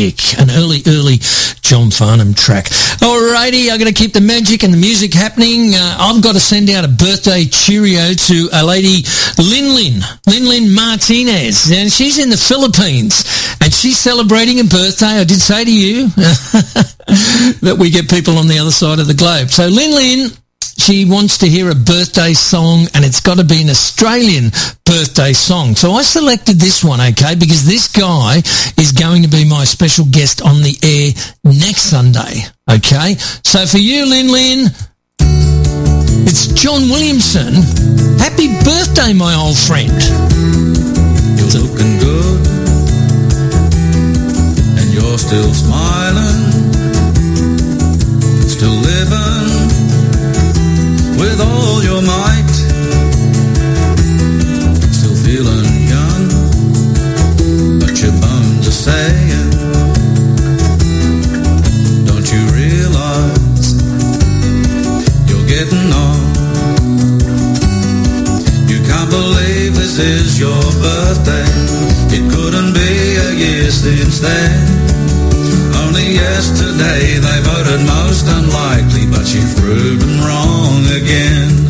D: magic? An
A: early, early John Farnham track. Alrighty, I'm going to keep the magic and the music happening. Uh, I've got to send out a birthday cheerio to a lady, Lin Lin, Lin Lin Martinez, and she's in the Philippines, and she's celebrating a birthday. I did say to you that we get people on the other side of the globe. So Lin Lin, she wants to hear a birthday song and it's got to be an Australian birthday song. So I selected this one, okay, because this guy is going to be my special guest on the air next Sunday, okay? So for you, Lin Lin, it's John Williamson. Happy birthday, my old friend.
F: You're looking good And you're still smiling Still living all your might Still feeling young But your bones are saying Don't you realize You're getting on you can't believe this is your birthday. It couldn't be a year since then. Only yesterday they voted most unlikely, but you proved them wrong. Again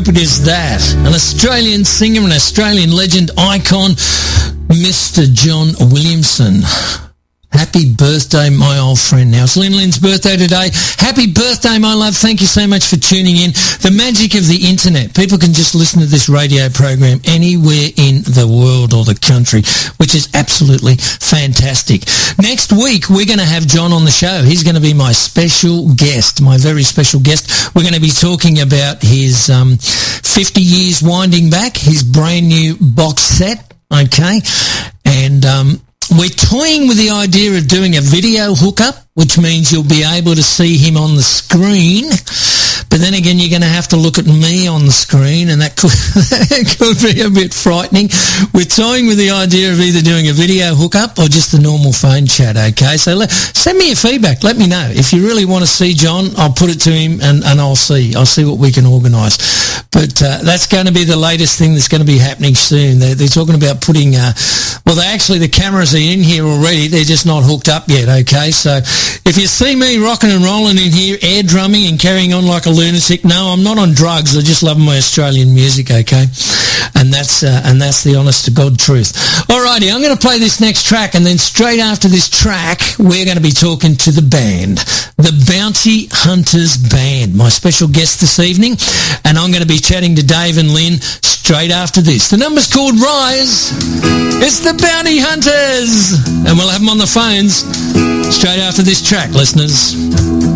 A: How appropriate is that? An Australian singer, an Australian legend icon, Mr. John Williamson. Happy birthday, my old friend. Now, it's Lin Lin's birthday today. Happy birthday, my love. Thank you so much for tuning in. The magic of the internet. People can just listen to this radio program anywhere in the world or the country, which is absolutely fantastic. Next week, we're going to have John on the show. He's going to be my special guest, my very special guest. We're going to be talking about his um, 50 years winding back, his brand new box set, okay? And um, we're toying with the idea of doing a video hookup, which means you'll be able to see him on the screen. But then again, you're going to have to look at me on the screen, and that could, that could be a bit frightening. We're toying with the idea of either doing a video hookup or just a normal phone chat, okay? So let, send me your feedback. Let me know. If you really want to see John, I'll put it to him, and, and I'll see. I'll see what we can organise. But uh, that's going to be the latest thing that's going to be happening soon. They're, they're talking about putting, uh, well, they actually, the cameras are in here already. They're just not hooked up yet, okay? So if you see me rocking and rolling in here, air drumming and carrying on like a lunatic, no, I'm not on drugs. I just love my Australian music, okay? And that's, uh, and that's the honest to God truth. Alrighty, I'm going to play this next track, and then straight after this track, we're going to be talking to the band, the Bounty Hunters Band, my special guest this evening, and I'm going to be chatting to Dave and Lynn straight after this. The number's called Rise. It's the Bounty Hunters, and we'll have them on the phones straight after this track, listeners.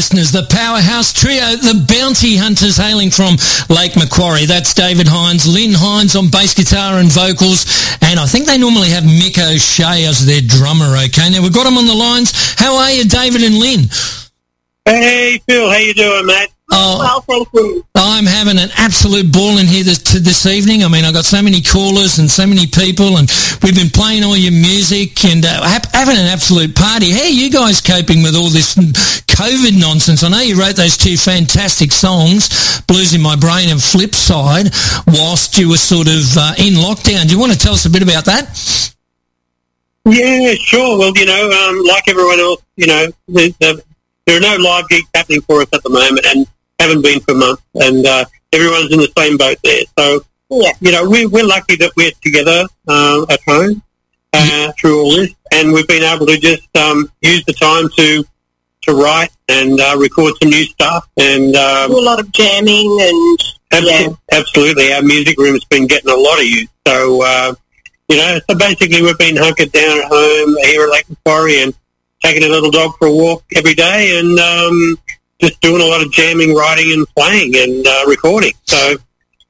A: Listeners. The Powerhouse Trio, the Bounty Hunters hailing from Lake Macquarie. That's David Hines, Lynn Hines on bass guitar and vocals, and I think they normally have Mick O'Shea as their drummer, okay? Now, we've got them on the lines. How are you, David and Lynn?
G: Hey, Phil, how you doing, mate?
A: Oh,
G: Well, thank you.
A: I'm having an absolute ball in here this, this evening. I mean, I've got so many callers and so many people, and we've been playing all your music and uh, hap- having an absolute party. How are you guys coping with all this COVID nonsense? I know you wrote those two fantastic songs, Blues in My Brain and Flipside, whilst you were sort of uh, in lockdown. Do you want to tell us a bit about that?
G: Yeah, sure. Well, you know, um, like everyone else, you know, there's, uh, there are no live gigs happening for us at the moment and haven't been for months, and uh, everyone's in the same boat there. So, yeah, you know, we're, we're lucky that we're together uh, at home uh, through all this, and we've been able to just um, use the time to to write and uh, record some new stuff and um,
H: do a lot of jamming and
G: Absolutely, absolutely. Our music room's been getting a lot of use. So, uh, you know, so basically we've been hunkered down at home here at Lake Macquarie and taking a little dog for a walk every day and um, just doing a lot of jamming, writing and playing and uh, recording. So,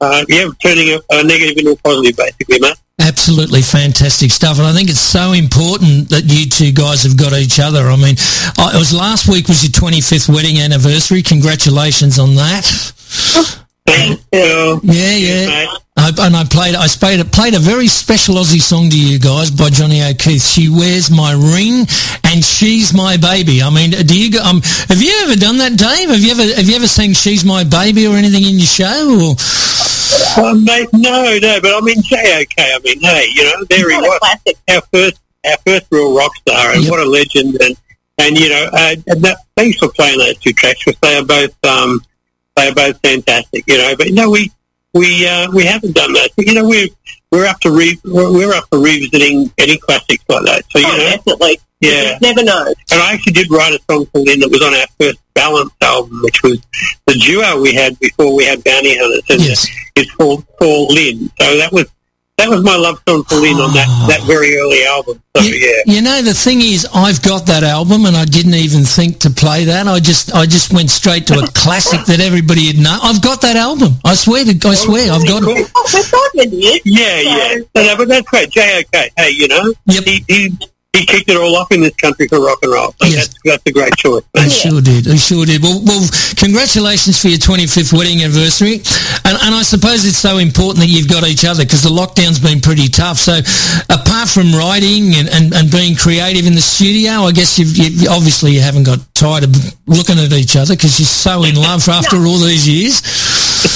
G: uh, yeah, turning a, a negative into a positive, basically, Matt.
A: Absolutely fantastic stuff, and I think it's so important that you two guys have got each other. I mean, I, it was last week was your 25th wedding anniversary. Congratulations on that.
G: Thank.
A: Yeah, yeah. I, and I played, I played, played a very special Aussie song to you guys by Johnny O'Keefe. She wears my ring, and she's my baby. I mean, do you? go- Um, have you ever done that, Dave? Have you ever, have you ever sang "She's My Baby" or anything in your show? Or
G: Uh, mate, no, no, but I mean, JOK, I mean, hey, you know, there he was, our first, our first real rock star, and what a legend, and, and you know, uh, and that, thanks for playing those two tracks, because they are both, um, they are both fantastic, you know, but no, we, we, uh, we haven't done that, But, you know, we're, we're up to re, we're, we're up for revisiting any classics like that, so, you
H: Oh,
G: know,
H: definitely.
G: yeah.
H: Never know.
G: And I actually did write a song for Lynn that was on our first Balance album, which was the duo we had before we had Bounty Hunters. And it's called for Lynn. So that was that was my love song for Lynn on that, ah. that very early album. So yeah.
A: You know, the thing is, I've got that album, and I didn't even think to play that. I just, I just went straight to a classic that everybody had known. I've got that album. I swear to, I swear, I've got it.
G: Oh, yeah, yeah. So, no, but that's great. JOK, hey, you know, he, he, he kicked it all off in this country for rock and roll. So that's, that's a great choice.
A: I sure did. I sure did. Well, well, congratulations for your 25th wedding anniversary. And, and I suppose it's so important that you've got each other because the lockdown's been pretty tough. So apart from writing and, and, and being creative in the studio, I guess you've, you obviously you haven't got tired of looking at each other because you're so in love after all these years.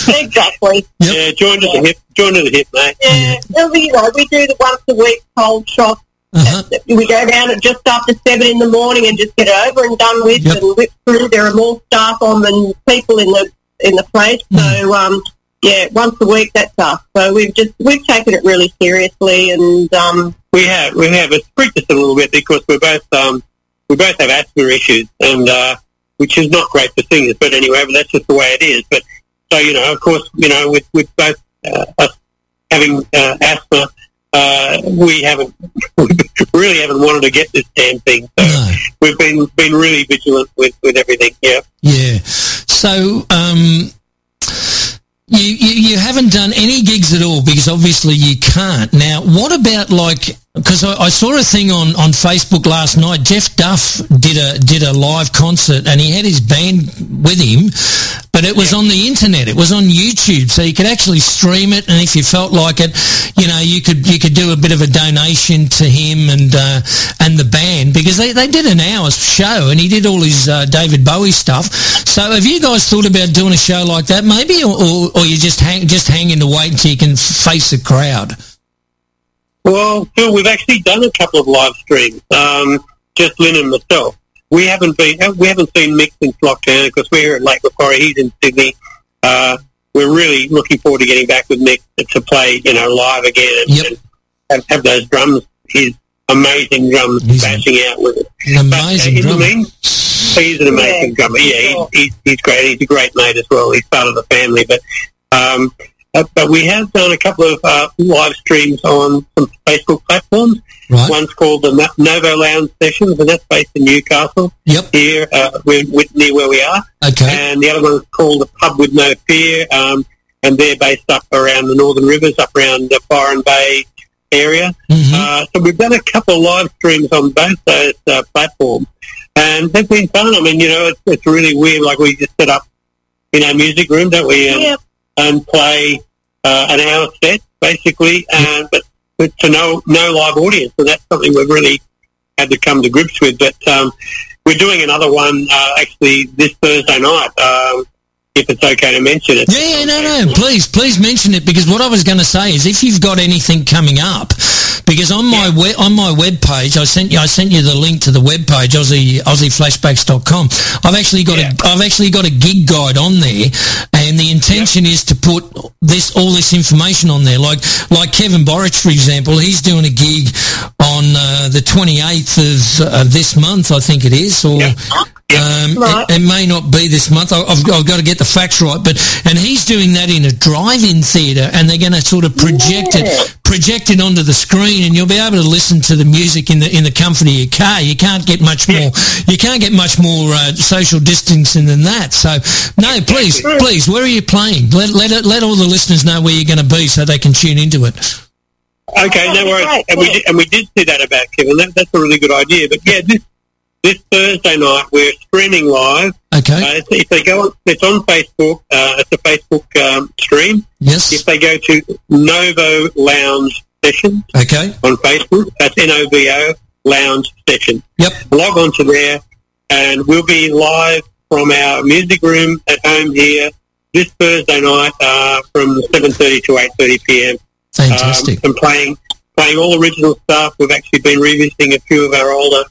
H: Exactly.
G: Yeah, join to the hip, join to the hip, mate.
H: Yeah, well, we, you know, we do the once a week cold shop. We go down at just after seven in the morning and just get it over and done with and whip through. There are more staff on than people in the in the place. So um, yeah, once a week that's us. So we've just we've taken it really seriously and um,
G: We have, we have. It's freaked us a little bit because we're both, um, we both have asthma issues, and uh, which is not great for singers. But anyway, but that's just the way it is. But so you know, of course, you know, with with both uh, us having uh, asthma, uh, we haven't we really haven't wanted to get this damn thing. So we've been been really vigilant with with everything. Yeah.
A: Yeah. So, um, you, you, you haven't done any gigs at all because obviously you can't. Now, what about like, because I, I saw a thing on, on Facebook last night. Jeff Duff did a, did a live concert and he had his band with him, but it was on the internet. It was on YouTube. So you could actually stream it. And if you felt like it, you know, you could, you could do a bit of a donation to him and, uh, and the band because they, they did an hour's show and he did all his, uh, David Bowie stuff. So have you guys thought about doing a show like that maybe or, or, or you just hang, just hanging to wait until you can face a crowd?
G: Well, Phil, we've actually done a couple of live streams. Um, just Lynn and myself. We haven't been, we haven't seen Mick since lockdown because we're here at Lake Macquarie. He's in Sydney. Uh, we're really looking forward to getting back with Mick to play, you know, live again and, and have, have those drums, his amazing drums bashing out with it.
A: An amazing
G: but, uh, in the
A: drummer.
G: he's an amazing drummer. Yeah, he's, he's, he's great. He's a great mate as well. He's part of the family. But um, uh, but we have done a couple of uh, live streams on some Facebook platforms,
A: Right.
G: One's called the No- Novo Lounge Sessions, and that's based in Newcastle.
A: Yep.
G: Here, uh, we're, with, near where we are.
A: Okay.
G: And the other one's called the Pub with No Fear, um, and they're based up around the Northern Rivers, up around the Byron Bay area.
A: Mm-hmm.
G: Uh, so we've done a couple of live streams on both those uh, platforms, and they've been fun. I mean, you know, it's, it's really weird. Like we just set up in our music room, don't we? And,
H: Yep.
G: And play uh, an hour set, basically, and but, but to no no live audience, so that's something we've really had to come to grips with. But um, we're doing another one uh, actually this Thursday night, um, if it's okay to mention it.
A: Yeah, yeah, no, no. Please, please mention it because what I was going to say is if you've got anything coming up, because on my we- on my web page, I sent you I sent you the link to the web page Aussie AussieFlashbacks.com. I've actually got
G: Yeah.
A: a I've actually got a gig guide on there, and the intention is to put this all this information on there. Like like Kevin Borich, for example, he's doing a gig on uh, the 28th of uh, this month, I think it is, or.
G: Yeah.
A: Um,
H: Right.
A: it, it may not be this month. I- I've, I've got to get the facts right, but and he's doing that in a drive-in theatre, and they're going to sort of project
H: Yeah.
A: it, project it onto the screen, and you'll be able to listen to the music in the in the comfort of your car. You can't get much more. You can't get much more uh, social distancing than that. So no, please, please, where are you playing? Let let it, let all the listeners know where you're going to be so they can tune into it.
G: Okay, no worries. and we did, and we did see that about Kevin. That, that's a really good idea. But yeah, this this Thursday night we're streaming live.
A: Okay.
G: Uh, if they go, on, it's on Facebook. Uh, it's a Facebook um, stream.
A: yes.
G: If they go to Novo Lounge Sessions
A: Okay.
G: on Facebook, that's N O V O Lounge Session.
A: Yep.
G: Log on to there, and we'll be live from our music room at home here this Thursday night uh, from seven thirty to eight thirty p.m.
A: Fantastic.
G: Um, and playing playing all original stuff. We've actually been revisiting a few of our older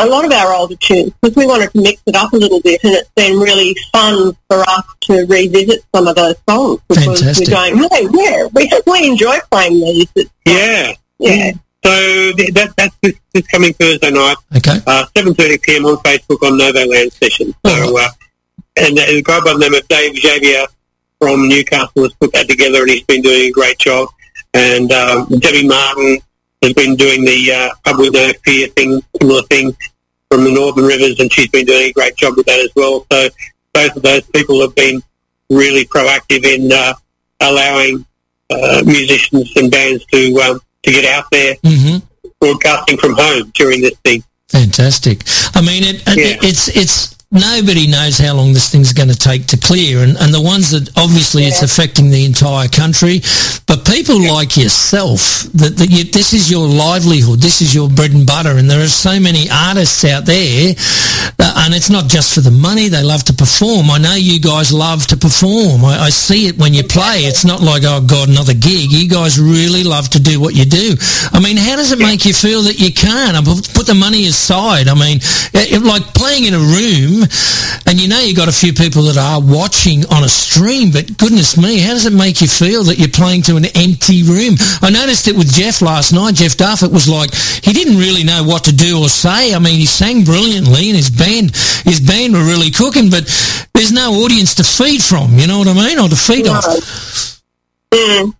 H: A lot of our older tunes because we wanted to mix it up a little bit, and it's been really fun for us to revisit some of those songs because
A: Fantastic.
H: we're going, hey, yeah, we we enjoy playing these. It's,
G: Yeah.
H: yeah,
G: So that, that's this, this coming Thursday night,
A: okay.
G: uh, 7.30 p.m. on Facebook on Novo Lounge Session. So, uh, and a guy by the name of Dave Xavier from Newcastle has put that together and he's been doing a great job. And um, Debbie Martin has been doing the uh, Pub with No Fear thing, similar thing from the Northern Rivers, and she's been doing a great job with that as well. So both of those people have been really proactive in uh, allowing uh, musicians and bands to um, to get out there
A: hmm
G: broadcasting from home during this thing.
A: Fantastic. I mean, it, it- it's it's nobody knows how long this thing's going to take to clear, and, and the ones that obviously it's affecting the entire country. But people like yourself, that, that you, this is your livelihood, this is your bread and butter, and there are so many artists out there, uh, and it's not just for the money. They love to perform. I know you guys love to perform. I, I see it when you play. It's not like oh god, another gig. You guys really love to do what you do. I mean, how does it make you feel that you can't? Put put the money aside. I mean, it, it- like playing in a room, and you know you've got a few people that are watching on a stream. But goodness me, how does it make you feel that you're playing to an empty room? I noticed it with Jeff last night. Jeff Duff. It was like he didn't really know what to do or say. I mean, he sang brilliantly, and his band his band were really cooking, but there's no audience to feed from. You know what I mean, or to feed off.
H: Mm,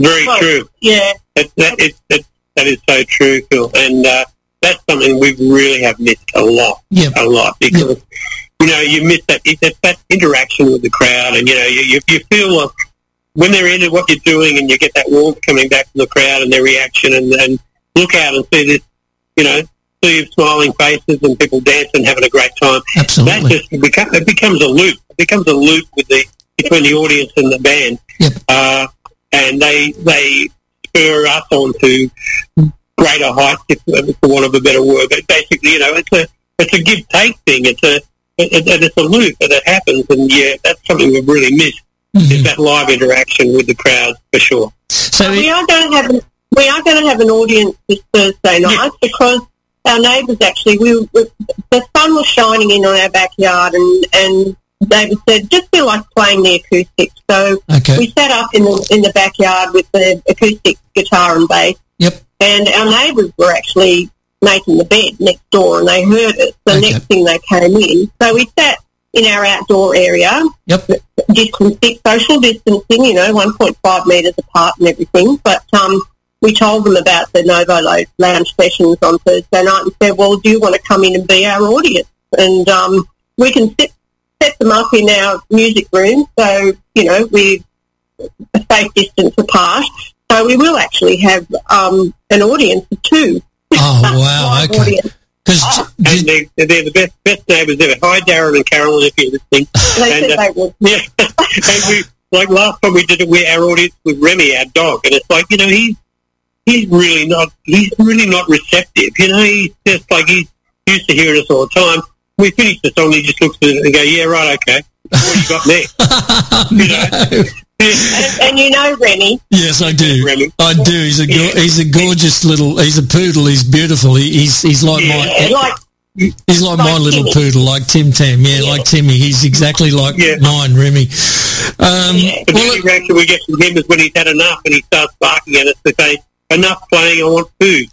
G: Very
H: well,
G: true.
H: yeah,
G: That, that, is, that, that is so true, Phil. And uh, that's something we really have missed a lot,
A: Yep.
G: a lot, because you know you miss that it's that, that interaction with the crowd, and you know you you, you feel like when they're into what you're doing, and you get that warmth coming back from the crowd and their reaction, and, and look out and see this, you know, see your smiling faces and people dancing, having a great time.
A: Absolutely, That
G: just becomes it becomes a loop. It becomes a loop with the between the audience and the band,
A: Yep.
G: uh, and they they spur us on to greater heights, if, for want of a better word. But basically, you know, it's a it's a give take thing. It's a it, it, it's a loop that it happens, and yeah, that's something we've really missed. Mm-hmm. Is that live interaction with the crowd for sure?
A: So
H: we are going to have an, we are going to have an audience this Thursday night because our neighbours actually we, we the sun was shining in on our backyard and and David said just feel like playing the acoustic. So
A: okay.
H: we sat up in the in the backyard with the acoustic guitar and bass. And our neighbours were actually making the bed next door, and they heard it. The
A: Okay.
H: next thing they came in, so we sat in our outdoor area,
A: Yep.
H: social distancing, you know, 1.5 metres apart and everything. But um, we told them about the Novo Lo- Lounge sessions on Thursday night and said, well, do you want to come in and be our audience? And um, we can sit, set them up in our music room. So, you know, we're a safe distance apart. So we will actually have um, an audience of two.
A: Oh, wow. Okay.
H: audience.
A: Because
G: And they, they're the best, best neighbours ever. Hi, Darren and Carolyn, if you're listening.
H: They
G: And,
H: said
G: uh,
H: they.
G: Yeah, and we like last time we did it, we our audience with Remy, our dog, and it's like you know he's he's really not he's really not receptive. You know, he's just like he's used to hearing us all the time. We finish the song, he just looks at it and go, "Yeah, right, okay." What you got next? you know,
H: And, and you know, Remy,
A: Yes, I do.
G: Remy.
A: I do. He's a go- he's a gorgeous little. He's a poodle. He's beautiful. He, he's he's like
H: yeah,
A: my
H: like
A: he's like, my little
H: Timmy.
A: poodle, like Tim Tam. Yeah, like Timmy. He's exactly like
G: Yeah.
A: mine, Remy. Um,
H: Yeah.
G: the
A: well,
G: only reaction we get from him is when he's had enough and he starts barking at us to say, "Enough playing, I want food."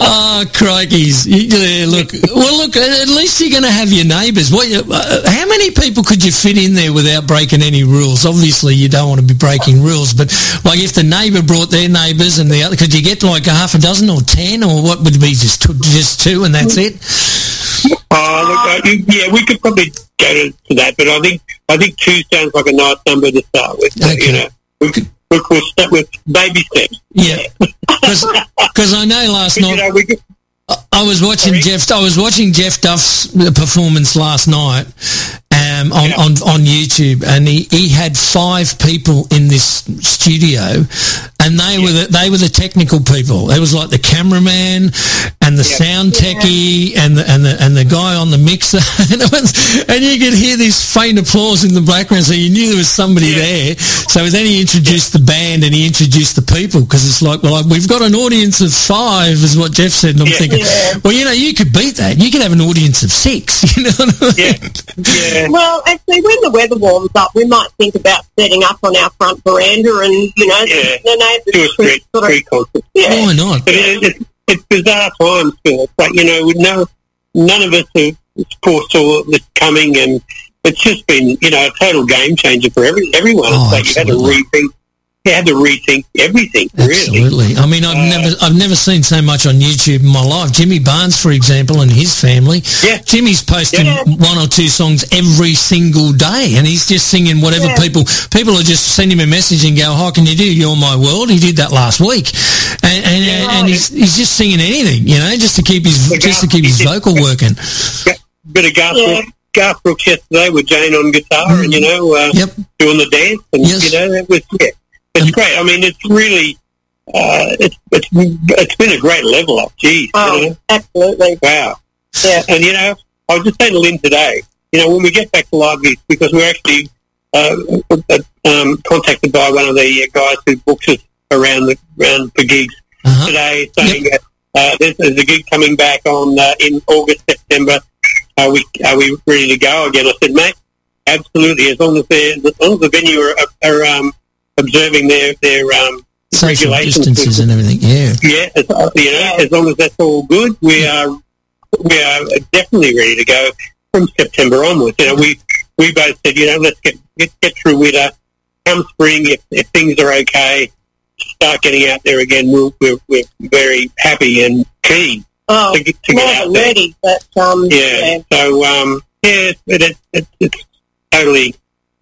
A: Oh, crikeys. Yeah, look. Well, look, at least you're going to have your neighbours. What, you- uh, how many people could you fit in there without breaking any rules? Obviously, you don't want to be breaking rules, but like if the neighbour brought their neighbours and the other, could you get like a half a dozen or ten or what would it be? Just two, just two and that's it?
G: Oh, look, uh, yeah, we could probably go to, to that, but I think I think two sounds like a nice number to start with.
A: Okay.
G: You know, we could we could start with baby steps.
A: Yeah. Because I know last night...
G: you know, we
A: I was watching Jeff. I was watching Jeff Duff's performance last night um, on,
G: Yeah.
A: on on YouTube, and he, he had five people in this studio, and they were the, they were the technical people. It was like the cameraman and the sound techie and the and the and the guy on the mixer, and, it was, and you could hear this faint applause in the background, so you knew there was somebody
G: Yeah.
A: there. So then he introduced the band and he introduced the people because it's like, well, we've got an audience of five, is what Jeff said, and I'm
G: Yeah.
A: thinking.
H: Yeah.
A: Well, you know, you could beat that. You could have an audience of six. You know what I mean?
G: yeah, yeah.
H: Well, actually, when the weather warms up, we might think about setting up on our front veranda and, you know,
G: Yeah. Do a street
H: sort of,
G: street concert.
H: yeah.
A: Why not?
G: But it, it's, it's bizarre times, Phil. It's like, you know, we know, none of us have foresaw this coming, and it's just been, you know, a total game changer for every, everyone.
A: Oh,
G: it's like you had to rethink, had to rethink everything, really.
A: Absolutely. I mean, I've
G: Uh,
A: never, I've never seen so much on YouTube in my life. Jimmy Barnes, for example, and his family.
G: Yeah.
A: Jimmy's posting
H: Yeah.
A: one or two songs every single day, and he's just singing whatever
H: Yeah.
A: people. People are just sending him a message and go, "How can you do? You're my world." He did that last week, and and, and, and he's, he's just singing anything, you know, just to keep his just to keep his vocal working.
G: bit of Garth,
H: Yeah.
G: Brooks, Garth Brooks yesterday with Jane on guitar and, you know, uh,
A: Yep.
G: doing the dance. And,
A: Yes.
G: you know, it was, yeah, it's
A: And-
G: great. I mean, it's really, uh, it's, it's, it's been a great level up. Geez.
H: Oh,
G: You know?
H: absolutely.
G: Wow.
H: Yeah.
G: And, you know, I was just saying to Lynn today, you know, when we get back to live gigs, because we're actually uh, uh, um, contacted by one of the guys who books us around the around for gigs
A: Uh-huh.
G: today, saying that uh, there's, there's a gig coming back on uh, in August, September. Are we are we ready to go again? I said, mate, absolutely. As long as they as long as the venue are, are um, observing their their um,
A: Social
G: regulations,
A: distances and everything. Yeah.
G: yeah, as, uh, you know, as long as that's all good, we are we are definitely ready to go from September onwards. You know, we we both said, you know, let's get get, get through winter. Come spring, if, if things are okay, start getting out there again. We're we're, we're very happy and keen
H: Oh,
G: to get, to get
H: more
G: out
H: than
G: there.
H: but, um,
G: Yeah. So um, yeah, it, it, it, it's totally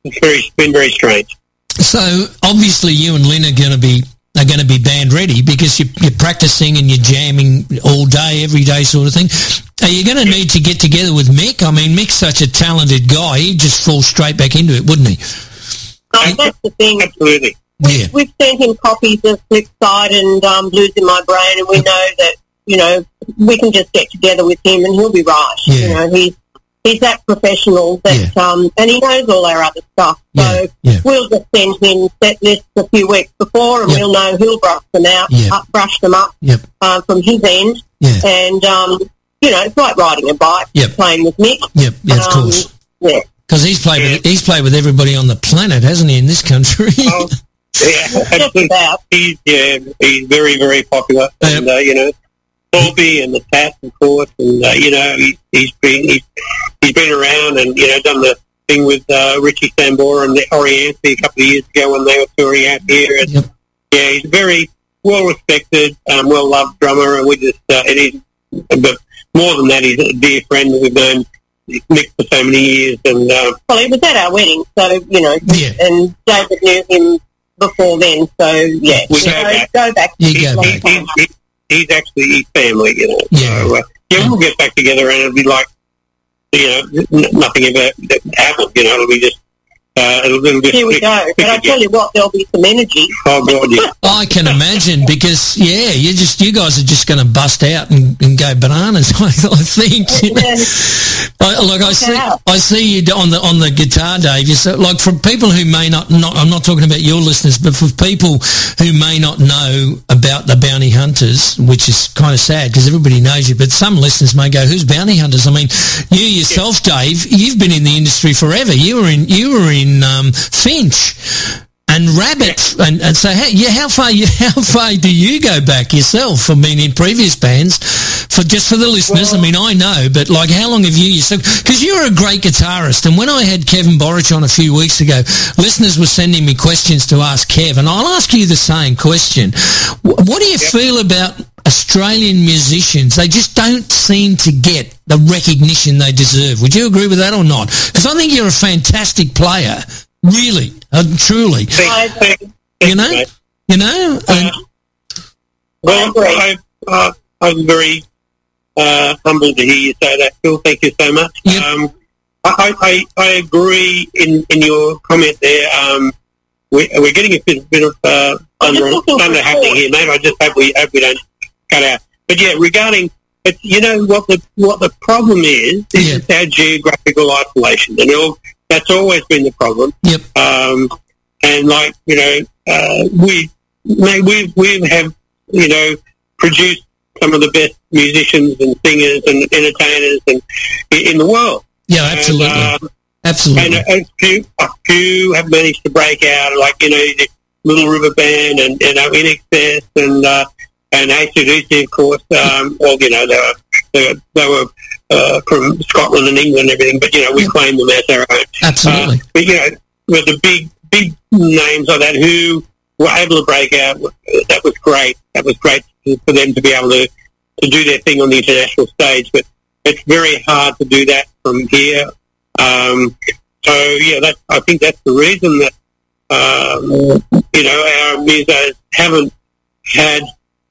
G: it's very it's been very strange.
A: So obviously, you and Lynn are going to be are going to be band ready because you, you're practicing and you're jamming all day, every day, sort of thing. Are you going to need to get together with Mick? I mean, Mick's such a talented guy; he'd just fall straight back into it, wouldn't he?
H: Oh, that's the thing.
G: Absolutely.
A: Yeah.
H: We've sent him copies of Flipside and um, Blues in My Brain, and we know that you know we can just get together with him, and he'll be right.
A: Yeah.
H: You know, he's he's that professional that, um, and he knows all our other stuff. So
A: Yeah, yeah.
H: we'll just send him set lists a few weeks before, and
A: Yep.
H: we'll know he'll brush them out,
A: Yep.
H: up, brush them up
A: Yep.
H: uh, from his end,
A: Yeah.
H: and um, you know, it's like riding a bike,
A: Yep.
H: playing with Mick.
A: Yep. Yeah, of
H: Um,
A: course.
H: Yeah.
A: Because he's played with he's played with everybody on the planet, hasn't he? In this country.
G: Oh, yeah,
H: Just about.
G: He's yeah, he's very very popular, and uh, you know, Bobby and the Tat, of course, and uh, you know, he, he's been he's, he's been around and you know done the thing with uh, Richie Sambora and the Orianthi a couple of years ago when they were touring out here, and
A: Yep.
G: yeah, he's a very well respected, um, well loved drummer, and we just uh, it is. But more than that, he's a dear friend. That we've known Nick for so many years, and uh,
H: Well, he was at our wedding, so, you know,
A: Yeah.
H: and David knew him before then, so, yeah.
G: We
H: you
G: go
H: know,
G: back.
H: go back.
A: You
G: he's,
A: go
H: long
A: back.
G: he's,
H: time.
G: He's, he's actually his family, you know.
A: Yeah.
G: So, uh, yeah, we'll get back together, and it'll be like, you know, nothing ever happened. You know, it'll be just, uh, it'll, it'll
H: Here we
G: click-
H: go.
G: click
H: But I tell you what, there'll be some energy.
G: Oh God, yeah.
A: I can imagine because yeah, you just you guys are just going to bust out and, and go bananas. I, I think. you know. I, like I see. I see you on the on the guitar, Dave. You so, like for people who may not, not, I'm not talking about your listeners, but for people who may not know about the bounty hunters, which is kind of sad because everybody knows you, but some listeners may go, "Who's bounty hunters?" I mean, you yourself, Dave, you've been in the industry forever. You were in you were in um, Finch and Rabbit, and, and so how, yeah, how far you how far do you go back yourself? I mean, in previous bands, for just for the listeners. I mean, I know, but like, how long have you yourself? Because you're a great guitarist, and when I had Kevin Borich on a few weeks ago, listeners were sending me questions to ask Kev, and I'll ask you the same question. What do you feel about Australian musicians? They just don't seem to get the recognition they deserve. Would you agree with that or not? Because I think you're a fantastic player, really, uh, truly.
H: I
G: Thank-
H: agree.
G: thank
A: You know,
G: mate.
A: you know, and,
G: Well,
H: agree.
G: I, uh, I'm very uh, humbled to hear you say that, Phil. Thank you so much.
A: Yep.
G: Um, I, I, I agree in, in your comment there. Um, we, we're getting a bit, bit of uh,
H: I'm
G: thunder, thunder happening here, mate. I just hope we hope we don't cut out. But yeah, regarding, but you know what the what the problem is is
A: Yeah.
G: our geographical isolation, and all, that's always been the problem.
A: yep,
G: Um, and like you know, uh, we we we have you know produced some of the best musicians and singers and entertainers and in the world.
A: yeah, absolutely,
G: And, um,
A: absolutely.
G: and a few, a few have managed to break out, like you know, the Little River Band and you know, INXS and uh, and ACDC, of course. Um, well, you know, they were they were, they were uh, from Scotland and England and everything, but you know, we
A: Yeah.
G: claim them as our own.
A: Absolutely.
G: Uh, but you know, with the big big names like that who were able to break out, that was great. That was great for them to be able to to do their thing on the international stage. But it's very hard to do that from here. Um, so yeah, that I think that's the reason that um, you know our musos haven't had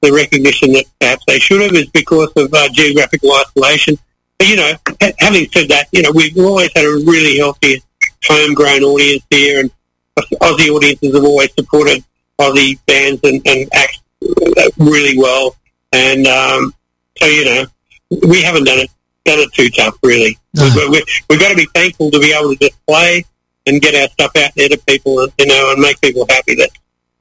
G: the recognition that perhaps they should have is because of uh, geographical isolation. But you know, ha- having said that, you know we've always had a really healthy homegrown audience here, and Aussie audiences have always supported Aussie bands and, and acts uh, really well. And um, so you know, we haven't done it done it too tough, really.
A: No.
G: We've, we've, we've got to be thankful to be able to just play and get our stuff out there to people, and, you know, and make people happy. That's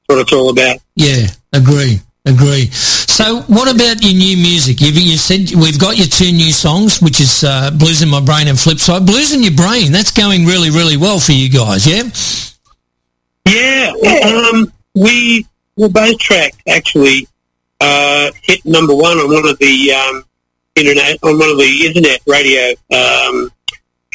G: what it's all about.
A: Yeah, agree, agree. So, what about your new music? You've, you said we've got your two new songs, which is uh, "Blues in My Brain" and "Flipside." "Blues in Your Brain" that's going really, really well for you guys. Yeah,
G: Yeah, um, we well both tracks actually uh, hit number one on one of the um, internet on one of the internet radio um,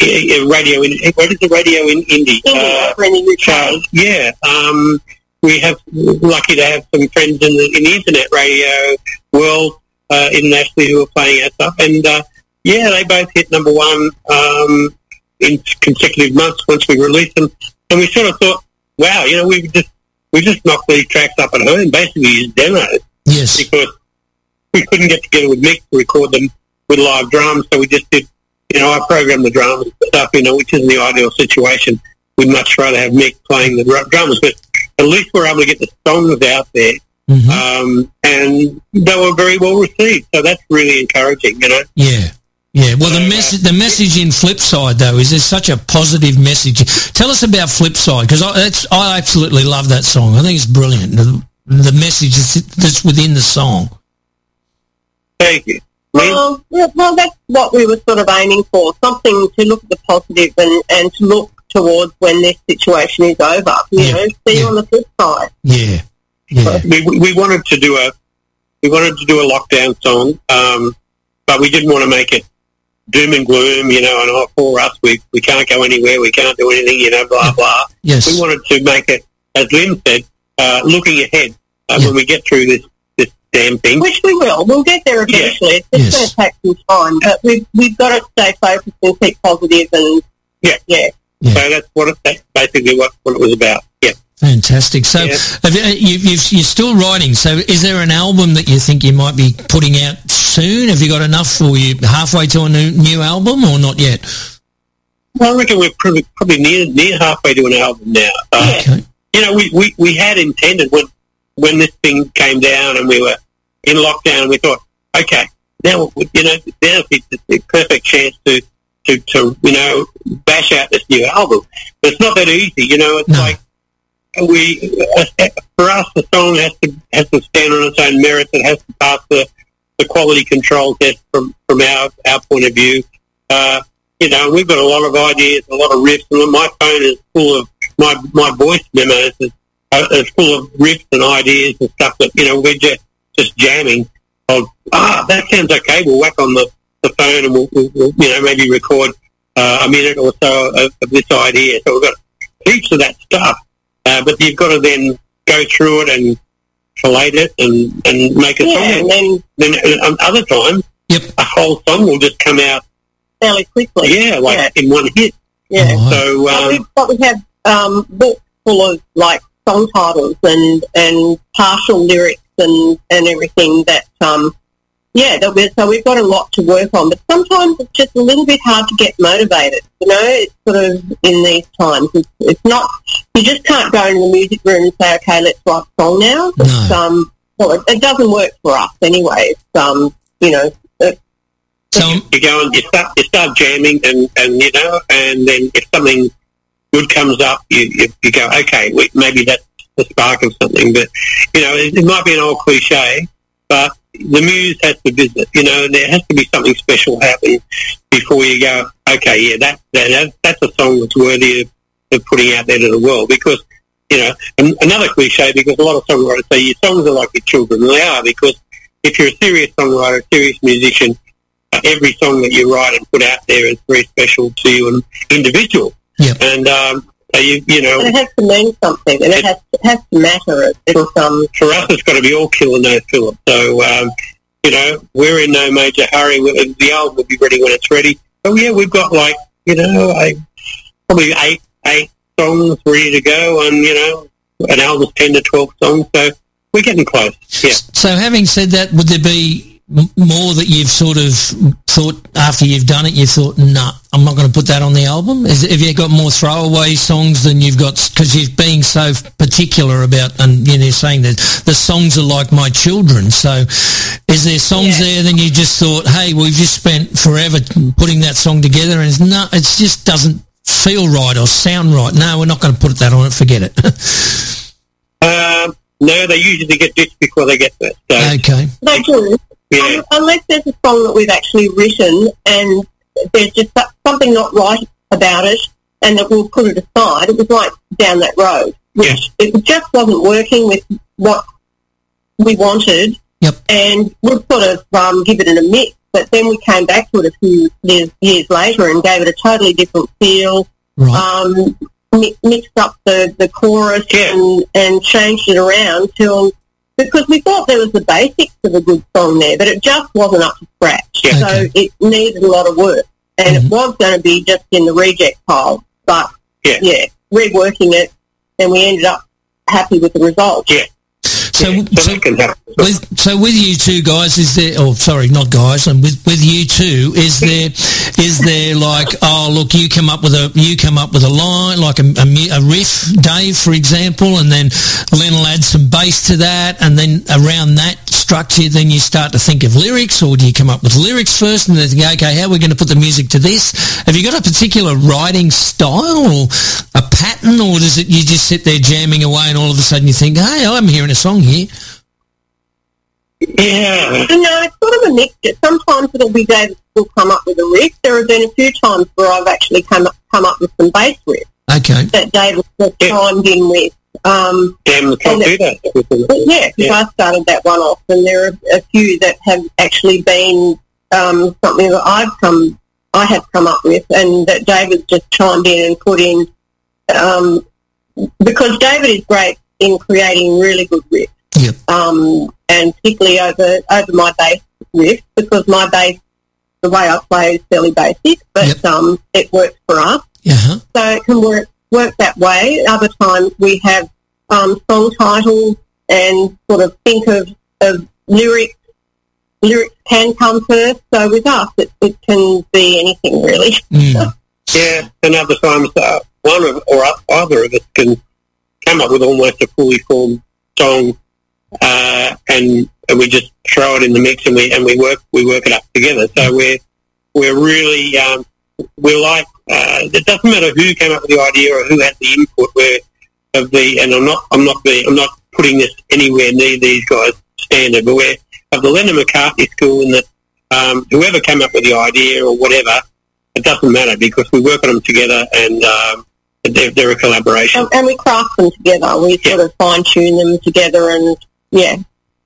G: i- i- radio in what is the radio in indie
H: India,
G: uh,
H: over in the UK.
G: shows? Yeah, um, we have lucky to have some friends in the in the internet radio world uh, internationally who are playing our stuff, and uh, yeah, they both hit number one um, in consecutive months once we released them, and we sort of thought, wow, you know, we just we just knocked these tracks up at home, basically as demos.
A: Yes,
G: because we couldn't get together with Mick to record them with live drums, so we just did, you know, I programmed the drums and stuff, you know, which isn't the ideal situation. We'd much rather have Mick playing the drums, but at least we're able to get the songs out there,
A: Mhm.
G: um, and they were very well received. So that's really encouraging, you know.
A: yeah, yeah. Well, the
G: So, uh,
A: message, the message in Flipside though is there's such a positive message. Tell us about Flipside because I, I absolutely love that song. I think it's brilliant. The, the message that's, that's within the song.
G: Thank you.
H: Well, well, that's what we were sort of aiming for, something to look at the positive and, and to look towards when this situation is over. You
A: Yeah,
H: know, see
A: yeah.
H: on the flip side.
A: Yeah, yeah,
G: we, we- we wanted to do a we wanted to do a lockdown song, um, but we didn't want to make it doom and gloom, you know, and oh, for us, we we can't go anywhere, we can't do anything, you know, blah blah.
A: yes,
G: We wanted to make it, as Lynn said, uh, looking ahead. uh, when we get through this this damn thing.
H: Which we will. We'll get there eventually. It's just
A: Yes.
H: going to take some time, but we've we've got to stay focused and keep positive and
G: Yeah.
H: yeah.
G: So that's what it, that's basically what, what it was about. Yeah.
A: Fantastic. So
G: Yeah.
A: have you, you, you've, you're still writing. So is there an album that you think you might be putting out soon? Have you got enough, or you halfway to a new new album, or not yet?
G: Well, I reckon we're probably, probably near near halfway to an album now. Uh,
A: Okay.
G: you know, we, we, we had intended when when this thing came down and we were in lockdown, we thought, okay, now you know, now it's the perfect chance to, to, to you know bash out this new album. But it's not that easy, you know. It's
A: No.
G: like we uh, for us, the song has to has to stand on its own merits. It has to pass the, the quality control test from from our our point of view. Uh, you know, we've got a lot of ideas, a lot of riffs, and my phone is full of my my voice memos is, uh, is full of riffs and ideas and stuff that you know we're just just jamming. Of ah, that sounds okay. We'll whack on the, the phone and we'll, we'll, we'll you know maybe record uh, a minute or so of, of this idea. So we've got heaps of that stuff, uh, but you've got to then go through it and collate it and, and make a
H: Yeah,
G: song.
H: and then
G: Then um, other times,
A: Yep.
G: a whole song will just come out,
H: fairly quickly.
G: yeah, like
H: Yeah.
G: in one hit.
H: Yeah.
A: Oh,
G: So
H: But
G: um,
H: we, but we have um, books full of like song titles and and partial lyrics and and everything that um yeah that we so we've got a lot to work on. But sometimes it's just a little bit hard to get motivated. You know, it's sort of in these times. It's, it's not you just can't go into the music room and say, okay, let's write a song now. It's,
A: No.
H: um, well, it, it doesn't work for us anyway. It's, um, you know, it,
A: So
G: you go and you start you start jamming and and you know and then if something good comes up you you, you go okay we, maybe that's the spark of something but you know it, it might be an old cliche but the muse has to visit you know there has to be something special happen before you go okay yeah that, that that's a song that's worthy of, of putting out there to the world because you know another cliche because a lot of songwriters say your songs are like your children and they are because if you're a serious songwriter a serious musician every song that you write and put out there is very special to you and individual.
A: Yep.
G: And um, so you you know,
H: and it has to mean something and it has, it has to matter. It, it's, um,
G: for us, it's got to be all kill and no filler. So um, you know, we're in no major hurry. We- The album will be ready when it's ready. Oh yeah, we've got like you know, a, probably eight eight songs ready to go, and you know, an album's ten to twelve songs. So we're getting close. Yeah.
A: So having said that, would there be m- more that you've sort of thought after you've done it, you thought, nah, I'm not going to put that on the album? Is, have you got more throwaway songs than you've got, because you're being so particular about, and you know, saying that the songs are like my children. So is there songs there then you just thought, hey, we've just spent forever putting that song together and it's not, it just doesn't feel right or sound right. No, we're not going to put that on it. Forget it.
G: Um, no, they usually get this before they get that. So
A: okay.
H: they do.
G: Yeah.
H: Um, unless there's a song that we've actually written and there's just something not right about it and that we'll put it aside. It was like down that road, which it just wasn't working with what we wanted.
A: Yep.
H: And we'd sort of um, give it in a mix. But then we came back to it a few years, years later and gave it a totally different feel.
A: Right.
H: Um, mi- mixed up the, the chorus
G: Yeah.
H: and, and changed it around till because we thought there was the basics of a good song there, but it just wasn't up to scratch.
G: Yeah.
H: So
A: Okay.
H: it needed a lot of work, and
A: Mhm.
H: it was going to be just in the reject pile. But
G: Yeah.
H: yeah, reworking it, and we ended up happy with the result.
G: Yeah.
A: So,
G: yeah. So
A: so
G: that can happen.
A: With so with you two guys, is there? Oh, sorry, not guys. And with with you two, is there is there like oh look, you come up with a you come up with a line like a, a, a riff, Dave, for example, and then Len will add some bass to that, and then around that structure, then you start to think of lyrics, or do you come up with lyrics first, and then think, okay, how are we going to put the music to this? Have you got a particular writing style or a pattern, or does it you just sit there jamming away, and all of a sudden you think, hey, I'm hearing a song here?
G: Yeah.
H: No, it's sort of a mixture. Sometimes it'll be David will come up with a riff. There have been a few times where I've actually come up, come up with some bass riffs
A: Okay.
H: that David has
G: Yeah.
H: chimed in with. Um,
G: Damn, the can't do that.
H: Yeah, because
G: Yeah.
H: I started that one off, and there are a few that have actually been um, something that I've come, I have come up with, and that David just chimed in and put in, um, because David is great in creating really good riffs.
A: Yep.
H: um, and particularly over over my bass riff because my bass, the way I play is fairly basic, but um, it works for us.
A: Uh-huh.
H: So it can work work that way. Other times we have um, song titles and sort of think of, of lyrics. Lyrics can come first. So with us, it, it can be anything really.
G: Yeah, and other times uh, one of, or either of us can come up with almost a fully formed song, uh, and and we just throw it in the mix and we and we work we work it up together. So we're we're really um, we're like uh, it doesn't matter who came up with the idea or who had the input. We're of the and I'm not I'm not the, I'm not putting this anywhere near these guys standard, but we're of the Lennon McCartney school in that um, whoever came up with the idea or whatever, it doesn't matter because we work on them together and um, they're, they're a collaboration.
H: and, and we craft them together. We sort of fine tune them together, and yeah,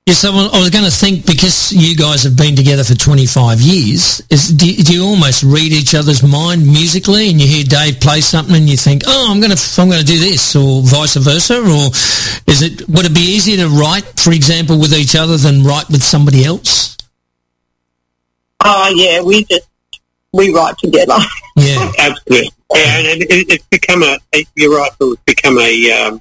A: Yes, so I was going to think because you guys have been together for 25 years, is, do, you- do you almost read each other's mind musically, and you hear Dave play something, and you think, "Oh, I'm going to I'm going to do this," or vice versa, or is it would it be easier to write, for example, with each other than write with somebody else?
H: oh yeah, we just we write together.
A: Yeah,
G: absolutely. Yeah, and it, it's become a. You're right. It's become a um,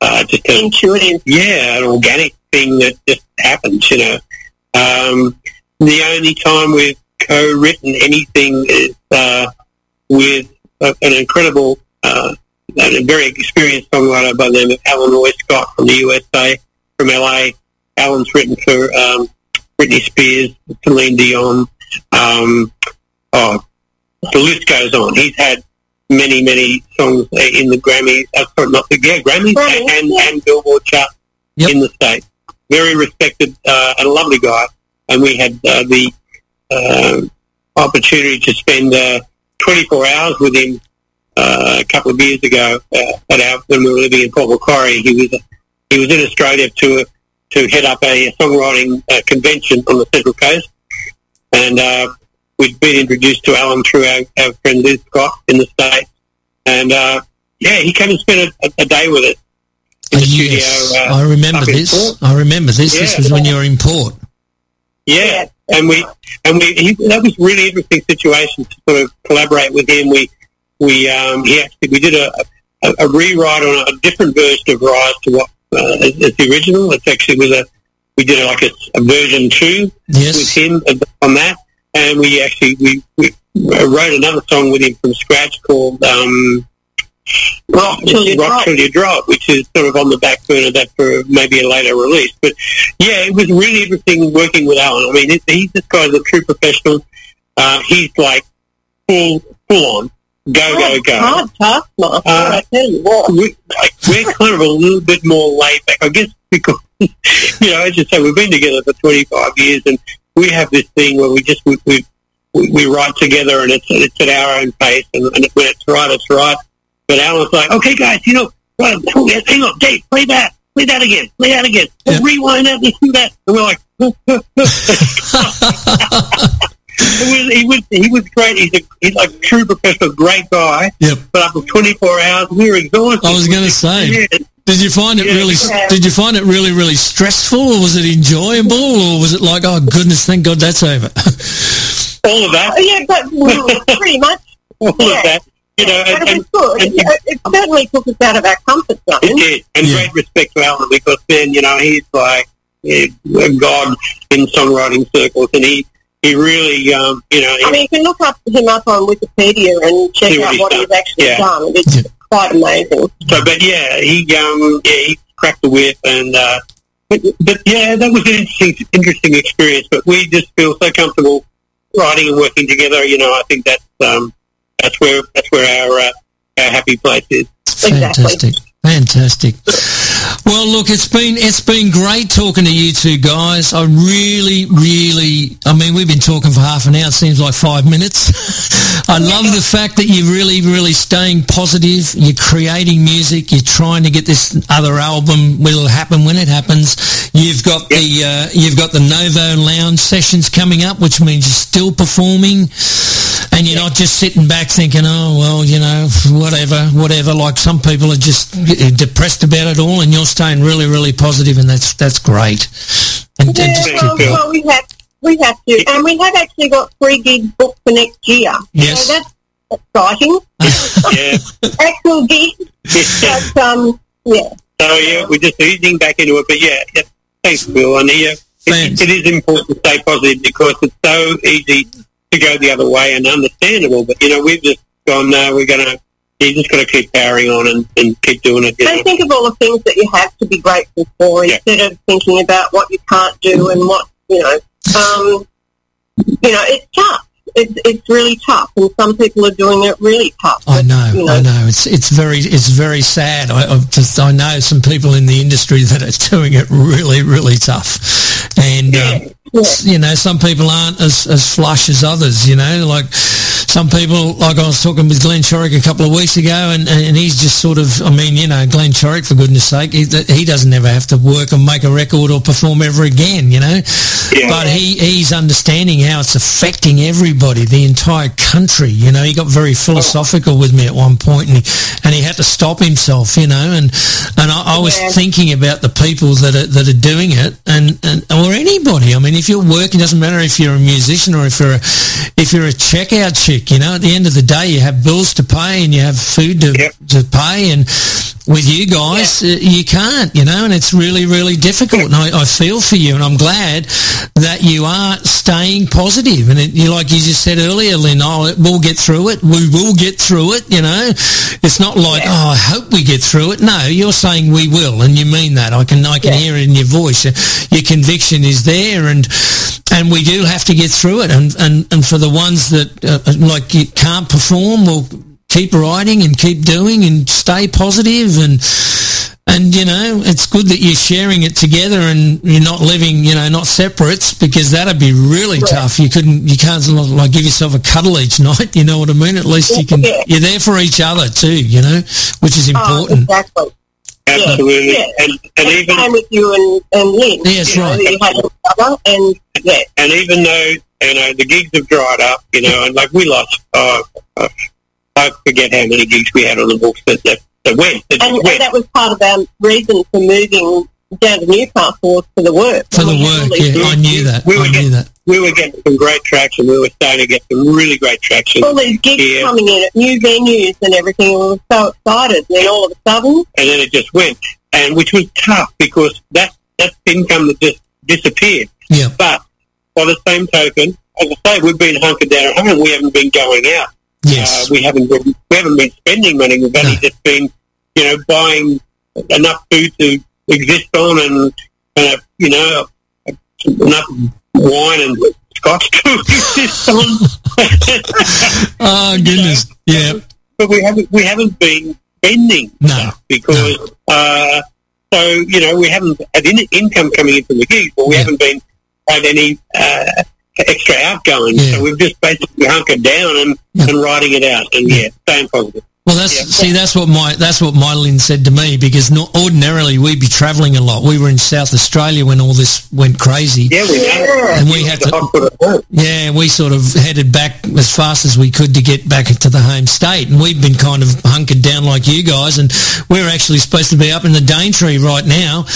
G: uh, just a
H: intuitive.
G: Yeah, an organic thing that just happens. You know, um, the only time we've co-written anything is uh, with a, an incredible uh, a very experienced songwriter by the name of Alan Roy Scott from the USA, from LA. Alan's written for um, Britney Spears, Celine Dion. Um, oh, the list goes on. He's had many, many songs in the Grammys, uh, sorry, not the yeah, Grammys and, and Billboard chart in the States. Very respected uh, and a lovely guy. And we had uh, the uh, opportunity to spend uh, 24 hours with him uh, a couple of years ago uh, at our, when we were living in Port Macquarie. He was he was in Australia to to head up a songwriting uh, convention on the Central Coast, and uh, we'd been introduced to Alan through our, our friend Liz Scott in the States, and uh, yeah, he came and spent a, a day with us in the
A: yes,
G: studio. Uh,
A: I remember this. I remember this. This was when you were in port.
G: Yeah, and we and we he, that was a really interesting situation to sort of collaborate with him. We we um, he actually we did a, a, a rewrite on a different version of Rise to what uh, as the original. It's actually was a we did like a, a version two with him on that, and we actually we, we wrote another song with him from scratch called. Um, Rock
H: Till You
G: Rock
H: Drop.
G: Till You Drop, which is sort of on the back burner that for maybe a later release. But yeah, it was really interesting working with Alan. I mean, he's this guy's a true professional. Uh, he's like full, full on, go, go, go.
H: Hard taskmaster,
G: Uh,
H: I tell you what.
G: we, like, we're kind of a little bit more laid back, I guess, because you know, as you say, we've been together for 25 years, and we have this thing where we just we we, we write together, and it's it's at our own pace, and, and when it's right, it's right. But Alan's like, okay, guys, you know, hang on, Dave, play that, play that again, play that again, oh, rewind that, let's do that, and we're like. Was, he was he was great. He's a he's like a true professional, great guy.
A: Yep.
G: But after 24 hours, we were exhausted.
A: I was going to say,
G: Yeah.
A: Did you find it
G: Yeah.
A: really? Did you find it really, really stressful, or was it enjoyable, or was it like, oh goodness, thank God that's over?
G: all of that.
H: Yeah, but pretty much.
G: all of that. You know,
H: But
G: and,
H: it was good.
G: and-
H: It, it certainly took us out of our comfort zone.
G: it did. And great respect to Alan because then, you know, he's like a god in songwriting circles, and he he really, um, you know,
H: I mean, you can look up him up on Wikipedia and check
G: See what
H: out
G: he's
H: what
G: done.
H: he's actually
G: Yeah.
H: done. It's quite amazing.
G: So, but yeah, he um, yeah, he cracked the whip, and uh, but, but yeah, that was an interesting, interesting experience. But we just feel so comfortable riding and working together. You know, I think that's um, that's where that's where our uh, our happy place is.
A: Fantastic. Fantastic. Well, look, it's been it's been great talking to you two guys. I really, really, I mean, we've been talking for half an hour. It seems like five minutes. I love the fact that you're really, really staying positive. You're creating music. You're trying to get this other album. Will happen when it happens. You've got the uh, you've got the Novo Lounge sessions coming up, which means you're still performing. And you're not just sitting back thinking, oh well, you know, whatever, whatever. Like some people are just depressed about it all, and you're staying really, really positive, and that's that's great. And, and
H: Yeah,
A: just keep
H: well,
A: going.
H: well, we have we have to, and we have actually got three gigs booked for next year.
A: Yes.
H: so that's exciting.
G: Yeah.
H: Actual gigs, but um, yeah.
G: So yeah, we're just easing back into it. But yeah, yeah thanks, Bill. And yeah, it, it is important to stay positive because it's so easy to go the other way and understandable. But you know, we've just gone. No, we're gonna. You're just got to keep powering on and, and keep doing it. So know?
H: Think of all the things that you have to be grateful for
G: Yeah.
H: instead of thinking about what you can't do and what you know. Um, you know, it's tough. It's it's really tough, and some people are doing it really tough.
A: I know,
H: you know.
A: I know. It's it's very it's very sad. I I've just, I know some people in the industry that are doing it really really tough, and um, you know some people aren't as as flush as others. You know, like some people, like I was talking with Glenn Shorrock a couple of weeks ago, and and he's just sort of, I mean, you know, Glenn Shorrock for goodness sake, he, he doesn't ever have to work and make a record or perform ever again. You know, Yeah. but he he's understanding how it's affecting everybody, the entire country. You know, he got very philosophical with me at one point, and he and he had to stop himself. You know, and and I, I was
H: Yeah.
A: thinking about the people that are that are doing it, and, and or anybody. I mean, if you're working, doesn't matter if you're a musician or if you're a if you're a checkout chick. You know, at the end of the day, you have bills to pay and you have food to
G: Yep.
A: to pay, and with you guys, uh, you can't. You know, and it's really really difficult. And I, I feel for you, and I'm glad that you are staying positive. And it, you like you just said earlier, Lynn, oh, we'll get through it. We will get through it. You know, it's not like oh, I hope we get through it. No, you're saying we will, and you mean that. I can I can hear it in your voice. Your conviction is there, and and we do have to get through it. And and, and for the ones that uh, like you can't perform, well, keep writing and keep doing and stay positive and. And you know, it's good that you're sharing it together and you're not living, you know, not separates because that'd be really tough. You couldn't, you can't like give yourself a cuddle each night. You know what I mean? At least you can.
H: Yeah.
A: You're there for each other too. You know, which is
H: Oh,
A: important.
H: exactly.
G: Absolutely.
H: Yeah.
G: And and
H: And
G: even
H: same with you and, and Lynn.
A: Yes,
H: you know,
A: right.
H: You had each other, and yeah,
G: and even though you know the gigs have dried up, you know, and like we lost, oh, uh, I forget how many gigs we had on the books that that, that went. That
H: and,
G: went.
H: and that was part of our reason for moving down to Newcastle was for the work.
A: For the
H: We
A: work,
H: all these-
A: yeah, I knew that.
G: We were
A: I knew
G: getting,
A: that.
G: we were getting some great traction. We were starting to get some really great traction,
H: All these gigs
G: Yeah.
H: coming in at new venues and everything. We were so excited. And then all of a sudden,
G: and then it just went, and which was tough because that that's income that just disappeared.
A: Yeah.
G: But by the same token, as I say, we've been hunkered down at home. We haven't been going out.
A: Yes.
G: Uh, we haven't been we haven't been spending money. We've only
A: No.
G: just been, you know, buying enough food to exist on, and uh, you know, enough wine and scotch to exist on.
A: oh goodness. Yeah.
G: but we haven't we haven't been spending
A: No.
G: because uh, so you know we haven't had any income coming in from the gigs, but we
A: Yeah.
G: haven't been had any uh, extra outgoing.
A: Yeah.
G: So we've just basically hunkered down and,
A: Yeah.
G: and writing it out, and yeah, staying positive.
A: Well, that's
G: Yeah.
A: see, that's what my that's what Mylin said to me because not ordinarily we'd be travelling a lot. We were in South Australia when all this went crazy.
G: Yeah, we know.
A: And we had to-
G: hospital at home.
A: Yeah, we sort of headed back as fast as we could to get back into the home state, and we've been kind of hunkered down like you guys, and we're actually supposed to be up in the Daintree right now.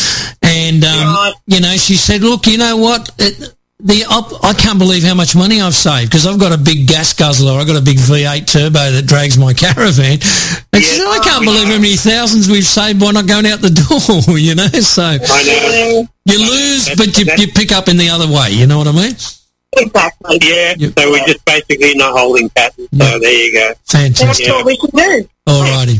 A: And um,
H: Right.
A: you know, she said, "Look, you know what? It, the op- I can't believe how much money I've saved because I've got a big gas guzzler. I've got a big V8 turbo that drags my caravan. And she said, I uh, can't believe how many thousands we've saved by not going out the door, you know? So
G: I know.
A: you lose,
G: That's-
A: but you, you pick up in the other way, you know what I mean?
H: exactly.
G: Yeah,
A: Yep.
G: so we're just basically not holding patterns. So
A: Yep.
G: there you go.
H: That's
A: Fantastic.
G: Yeah.
H: what we should do.
A: Alrighty.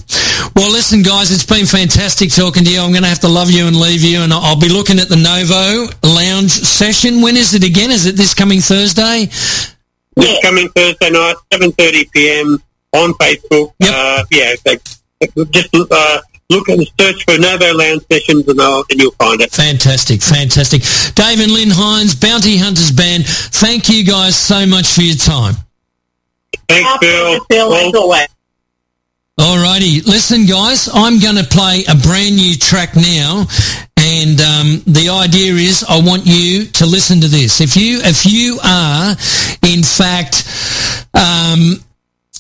A: Well, listen, guys, it's been fantastic talking to you. I'm going to have to love you and leave you, and I'll I'll be looking at the Novo Lounge session. When is it again? Is it this coming Thursday?
G: This
H: Yeah.
G: coming Thursday night, 7.30 p.m. on Facebook.
A: Yep.
G: Uh, yeah, so just uh, look and search for Novo Lounge Sessions and, I'll, and you'll find it.
A: Fantastic, fantastic. Dave and Lynn Hines, Bounty Hunters Band, thank you guys so much for your time.
G: Thanks,
H: Our
G: Bill.
H: pleasure, as always.
A: Alrighty, listen, guys, I'm going to play a brand new track now, and um, the idea is I want you to listen to this. If you, if you are, in fact, Um,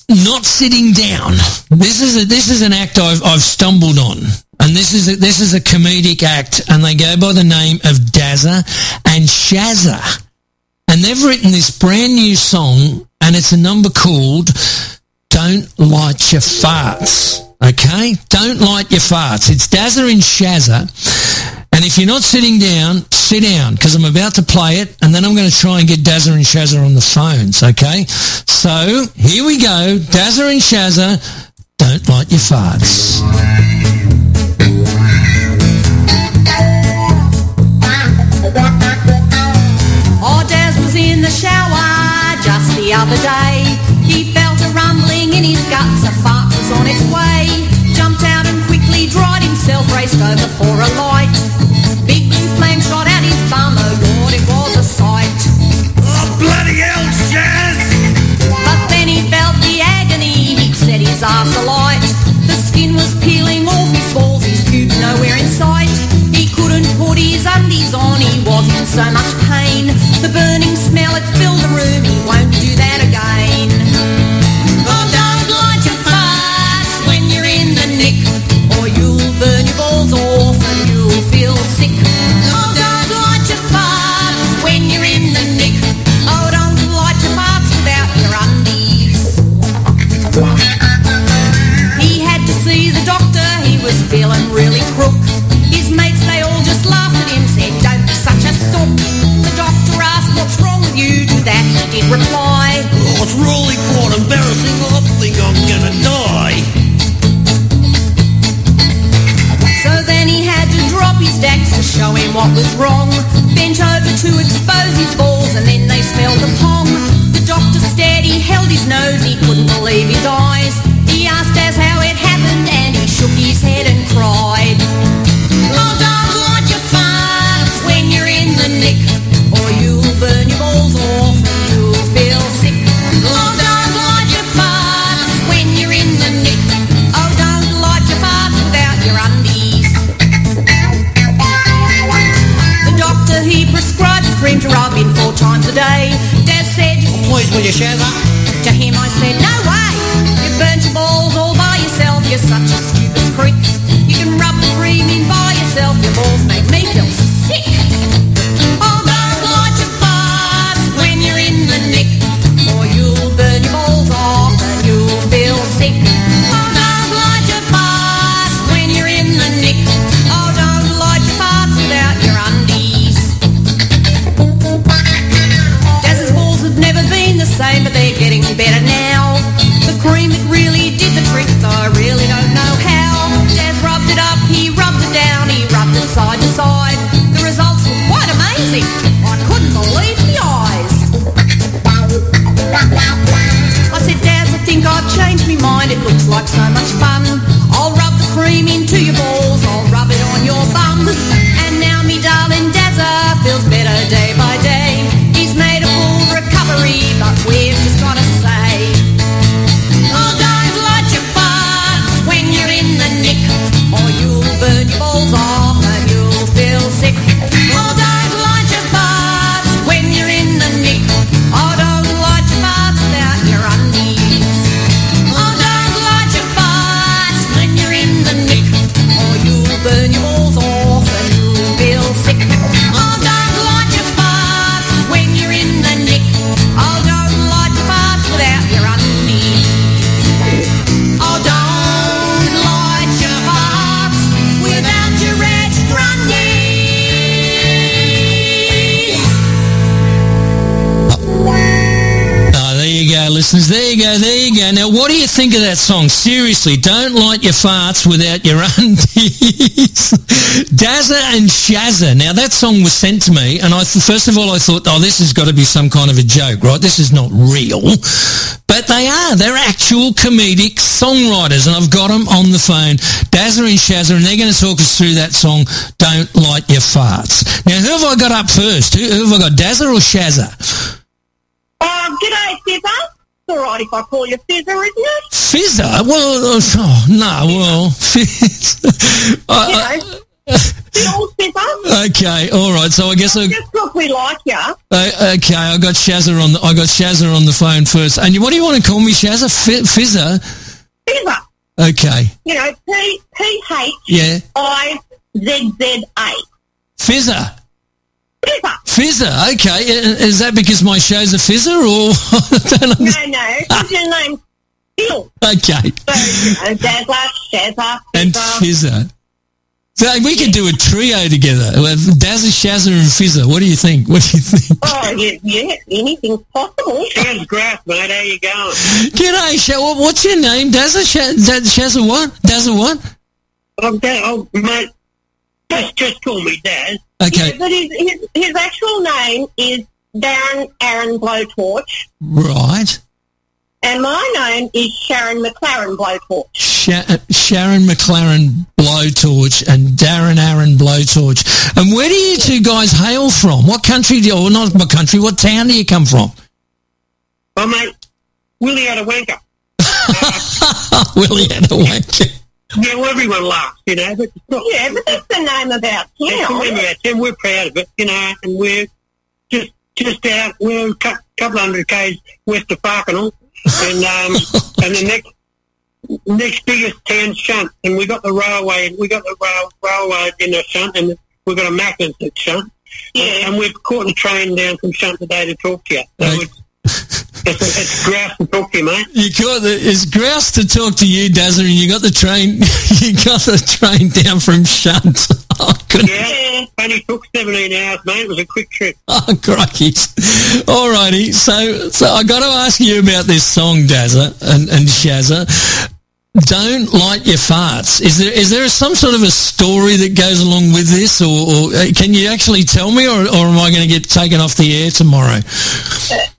A: not sitting down. This is a, this is an act I've, I've stumbled on, and this is a, this is a comedic act, and they go by the name of Dazza and Shazza, and they've written this brand new song, and it's a number called "Don't Light Your Farts." Okay, don't light your farts. It's Dazza and Shazza, and if you're not sitting down, sit down because I'm about to play it, and then I'm going to try and get Dazza and Shazza on the phones. Okay, so here we go, Dazza and Shazza. Don't light your farts.
B: The other day. His guts, a fart was on its way. Jumped out and quickly dried himself, raced over for a light. Big blue flame shot out his bum, oh Lord, it was a sight.
C: Oh, bloody hell, Shaz!
B: But then he felt the agony, he'd set his ass alight. The skin was peeling off his balls, his pubes nowhere in sight. He couldn't put his undies on, he was in so much pain. The burning smell, it filled the room, he he reply,
C: Oh, it's really quite embarrassing. I think I'm gonna die.
B: So then he had to drop his dax to show him what was wrong. Bent over to expose his balls and then they smelled the pong. The doctor stared, he held his nose, he couldn't believe his eyes. He asked us how it happened and he shook his head and cried. Day. Dad said,
C: Please, will you share that?
B: to him I said, no way! You burnt your balls all by yourself, you're such a stupid prick. You can rub the cream in by yourself, your balls make me feel so much fun.
A: Think of that song? Seriously, don't light your farts without your undies. Dazza and Shazza. Now, that song was sent to me, and I first of all, I thought, oh, this has got to be some kind of a joke, right? This is not real. But they are. They're actual comedic songwriters, and I've got them on the phone, Dazza and Shazza, and they're going to talk us through that song, Don't Light Your Farts. Now, who have I got up first? Who, who have I got, Dazza or Shazza?
H: Um, g'day, Fizzer. It's all right if I call you Fizzer, isn't it?
A: Fizzer? Well, uh, oh, no, well, Fizz.
H: You know, the old Fizzer.
A: Okay, all right. So I guess I,
H: Just look, we we like you.
A: Uh, okay, I got Shazza on. The, I got Shazza on the phone first. And you, what do you want to call me, Shazza? F- Fizzer.
H: Fizzer.
A: Okay.
H: You know, P P H
A: Yeah.
H: I Z Z A.
A: Fizzer.
H: Fizzer.
A: Fizzer. Okay. Is that because my show's a fizzer, or I don't
H: No, no, it's your name. Phil.
A: Okay.
H: So, you know, Dazzler, Shazza,
A: And
H: Fizzer.
A: Fizzer. So we could do a trio together. Dazza, Shazza, and Fizzer. What do you think? What do you think?
H: Oh, yeah, yeah, anything's possible.
G: Sounds great, mate. How you going?
A: G'day, Sha- what- What's your name? Dazza, Sha- Daz- Shazza, what? Dazza, what?
G: I'm Dad. Oh, mate. Just, just call me Daz.
A: Okay.
H: Yeah, but his, his, his actual name is Darren Aaron Blowtorch,
A: Right.
H: and my name is Sharon McLaren Blowtorch.
A: Sha- Sharon McLaren Blowtorch and Darren Aaron Blowtorch. And where do you two guys hail from? What country do you, or not what country, what town do you come from?
G: Oh, mate. Willie had a wanker.
A: Willie had a wank.
G: Yeah, well, everyone laughs, you know, but not.
H: Yeah, but that's the name of our
G: It's the name of our town. We're proud of it, you know, and we're just just out. We're a couple hundred k's west of Farkenham, and um, and the next next biggest town's Shunt, and we got the railway. We got the rail, railway in the Shunt, and we've got a Macca's at Shunt.
H: Yeah.
G: and we've caught a train down from Shunt today to talk to you. So
A: Right.
G: it's it's, it's grouse to talk to you, mate.
A: You got the, it's grouse to talk to you, Dazza, and you got the train, you got the train down from Shunt. Oh, goodness.
G: Yeah, only took 17 hours, mate. It was a quick trip.
A: Oh, crikey. Alrighty, so, so I got to ask you about this song, Dazza and, and Shazza. Don't light your farts. Is there is there some sort of a story that goes along with this, or, or uh, can you actually tell me, or, or am I going to get taken off the air tomorrow?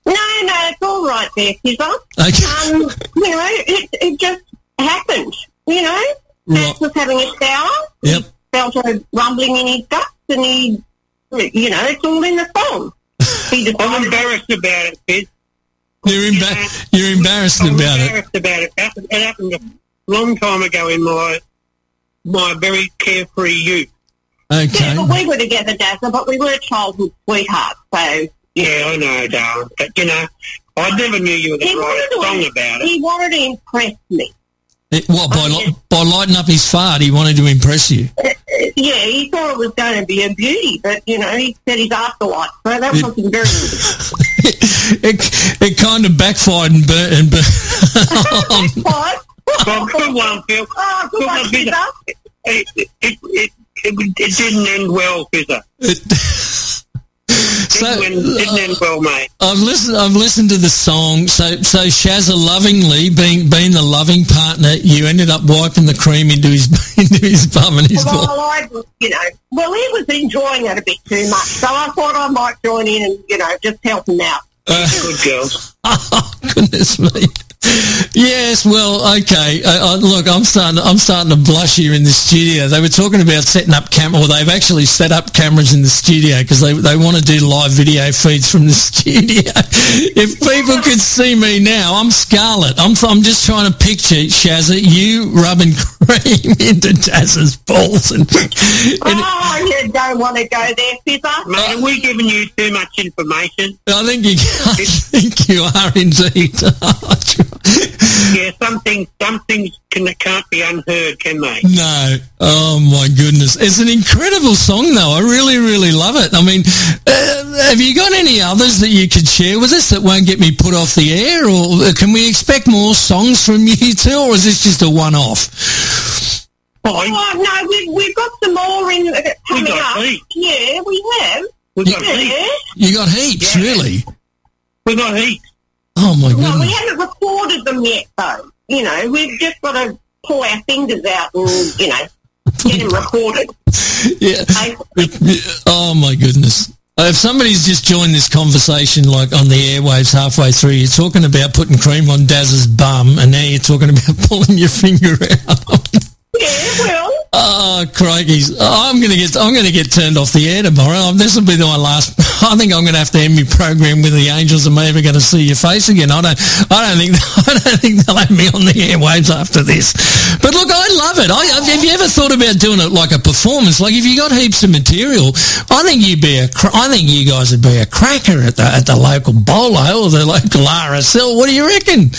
H: No, no, it's all right there, Fizzer.
A: Okay.
H: Um, you know, it, it just happened, you know. Matt
A: Right.
H: was having a shower.
A: Yep.
H: Felt a rumbling in his guts, and he, you know, it's all in the song.
G: I'm embarrassed about it, Fizz.
A: You're emba- you're embarrassed
G: I'm
A: about it.
G: embarrassed about it. It happened, a long time ago in my my very carefree youth.
H: Yeah,
A: Okay.
H: but we were together, Dazzler, but we were a childhood sweethearts, so
G: Yeah, I know, darling. But, you know, I never knew you were the
H: he
G: right
H: wanted
G: song
H: to,
G: about it.
H: he wanted to impress me.
A: It- what by
H: Oh,
A: li- by lighting up his fart, he wanted to impress you.
H: Uh, uh, yeah, he thought it was going to be a beauty, but, you know, he said his afterlife, so that
A: It-
H: wasn't very good.
A: it it kind of backfired and burnt and burnt.
H: Five.
G: Well, good one, Phil.
H: Oh, good
G: Good
H: one,
G: one, Fizzer.
H: Fizzer.
G: It, it, it, it, it, it didn't end well, Fizzer.
A: So
G: Didn't, end, uh, well, mate.
A: I've listened. I've listened to the song. So so Shazza lovingly being being the loving partner, you ended up wiping the cream into his into his bum and his
H: Well. I, you know, well, he was enjoying it a bit too much, so I thought I might join in and, you know, just help him out.
G: Uh, Good girl.
A: Oh, goodness me. Yes, well, okay. Uh, uh, look, I'm starting. I'm starting to blush here in the studio. They were talking about setting up camera. Well, they've actually set up cameras in the studio because they they want to do live video feeds from the studio. if people could see me now, I'm scarlet. I'm I'm just trying to picture Shazza, you rubbing cream into Taz's balls, and, and
H: Oh, you don't want to go there, Fizzer.
G: Mate, are we giving you too much information?
A: I think you. I think you are indeed.
G: Yeah, some things, some things can, can't be unheard, can they?
A: No. Oh my goodness. It's an incredible song though. I really, really love it. I mean, uh, have you got any others that you could share with us that won't get me put off the air or can we expect more songs from you too, or is this just a one-off?
G: Oh,
H: Oh, no, we've, we've got some more in uh, coming
G: got
H: up.
G: heaps.
H: Yeah, we have.
G: we got
H: Yeah.
G: heaps.
A: You got heaps,
G: Yeah.
A: really?
G: We got heaps.
A: Oh my
H: Well, we haven't recorded them yet, though. You know, we've just got to pull our fingers out and, you know, get them recorded.
A: Yeah.
H: basically.
A: Oh my goodness. If somebody's just joined this conversation like on the airwaves halfway through, you're talking about putting cream on Daz's bum and now you're talking about pulling your finger out.
H: Yeah, well.
A: Oh, crikeys! I'm gonna get I'm gonna get turned off the air tomorrow. This will be my last. I think I'm gonna have to end my program with the Angels. I'm never going to see your face again. I don't. I don't think. I don't think they'll have me on the airwaves after this. But look, I love it. I, have you ever thought about doing it like a performance? Like if you got heaps of material, I think you'd be a. I think you guys would be a cracker at the at the local bolo or the local RSL. What do you reckon?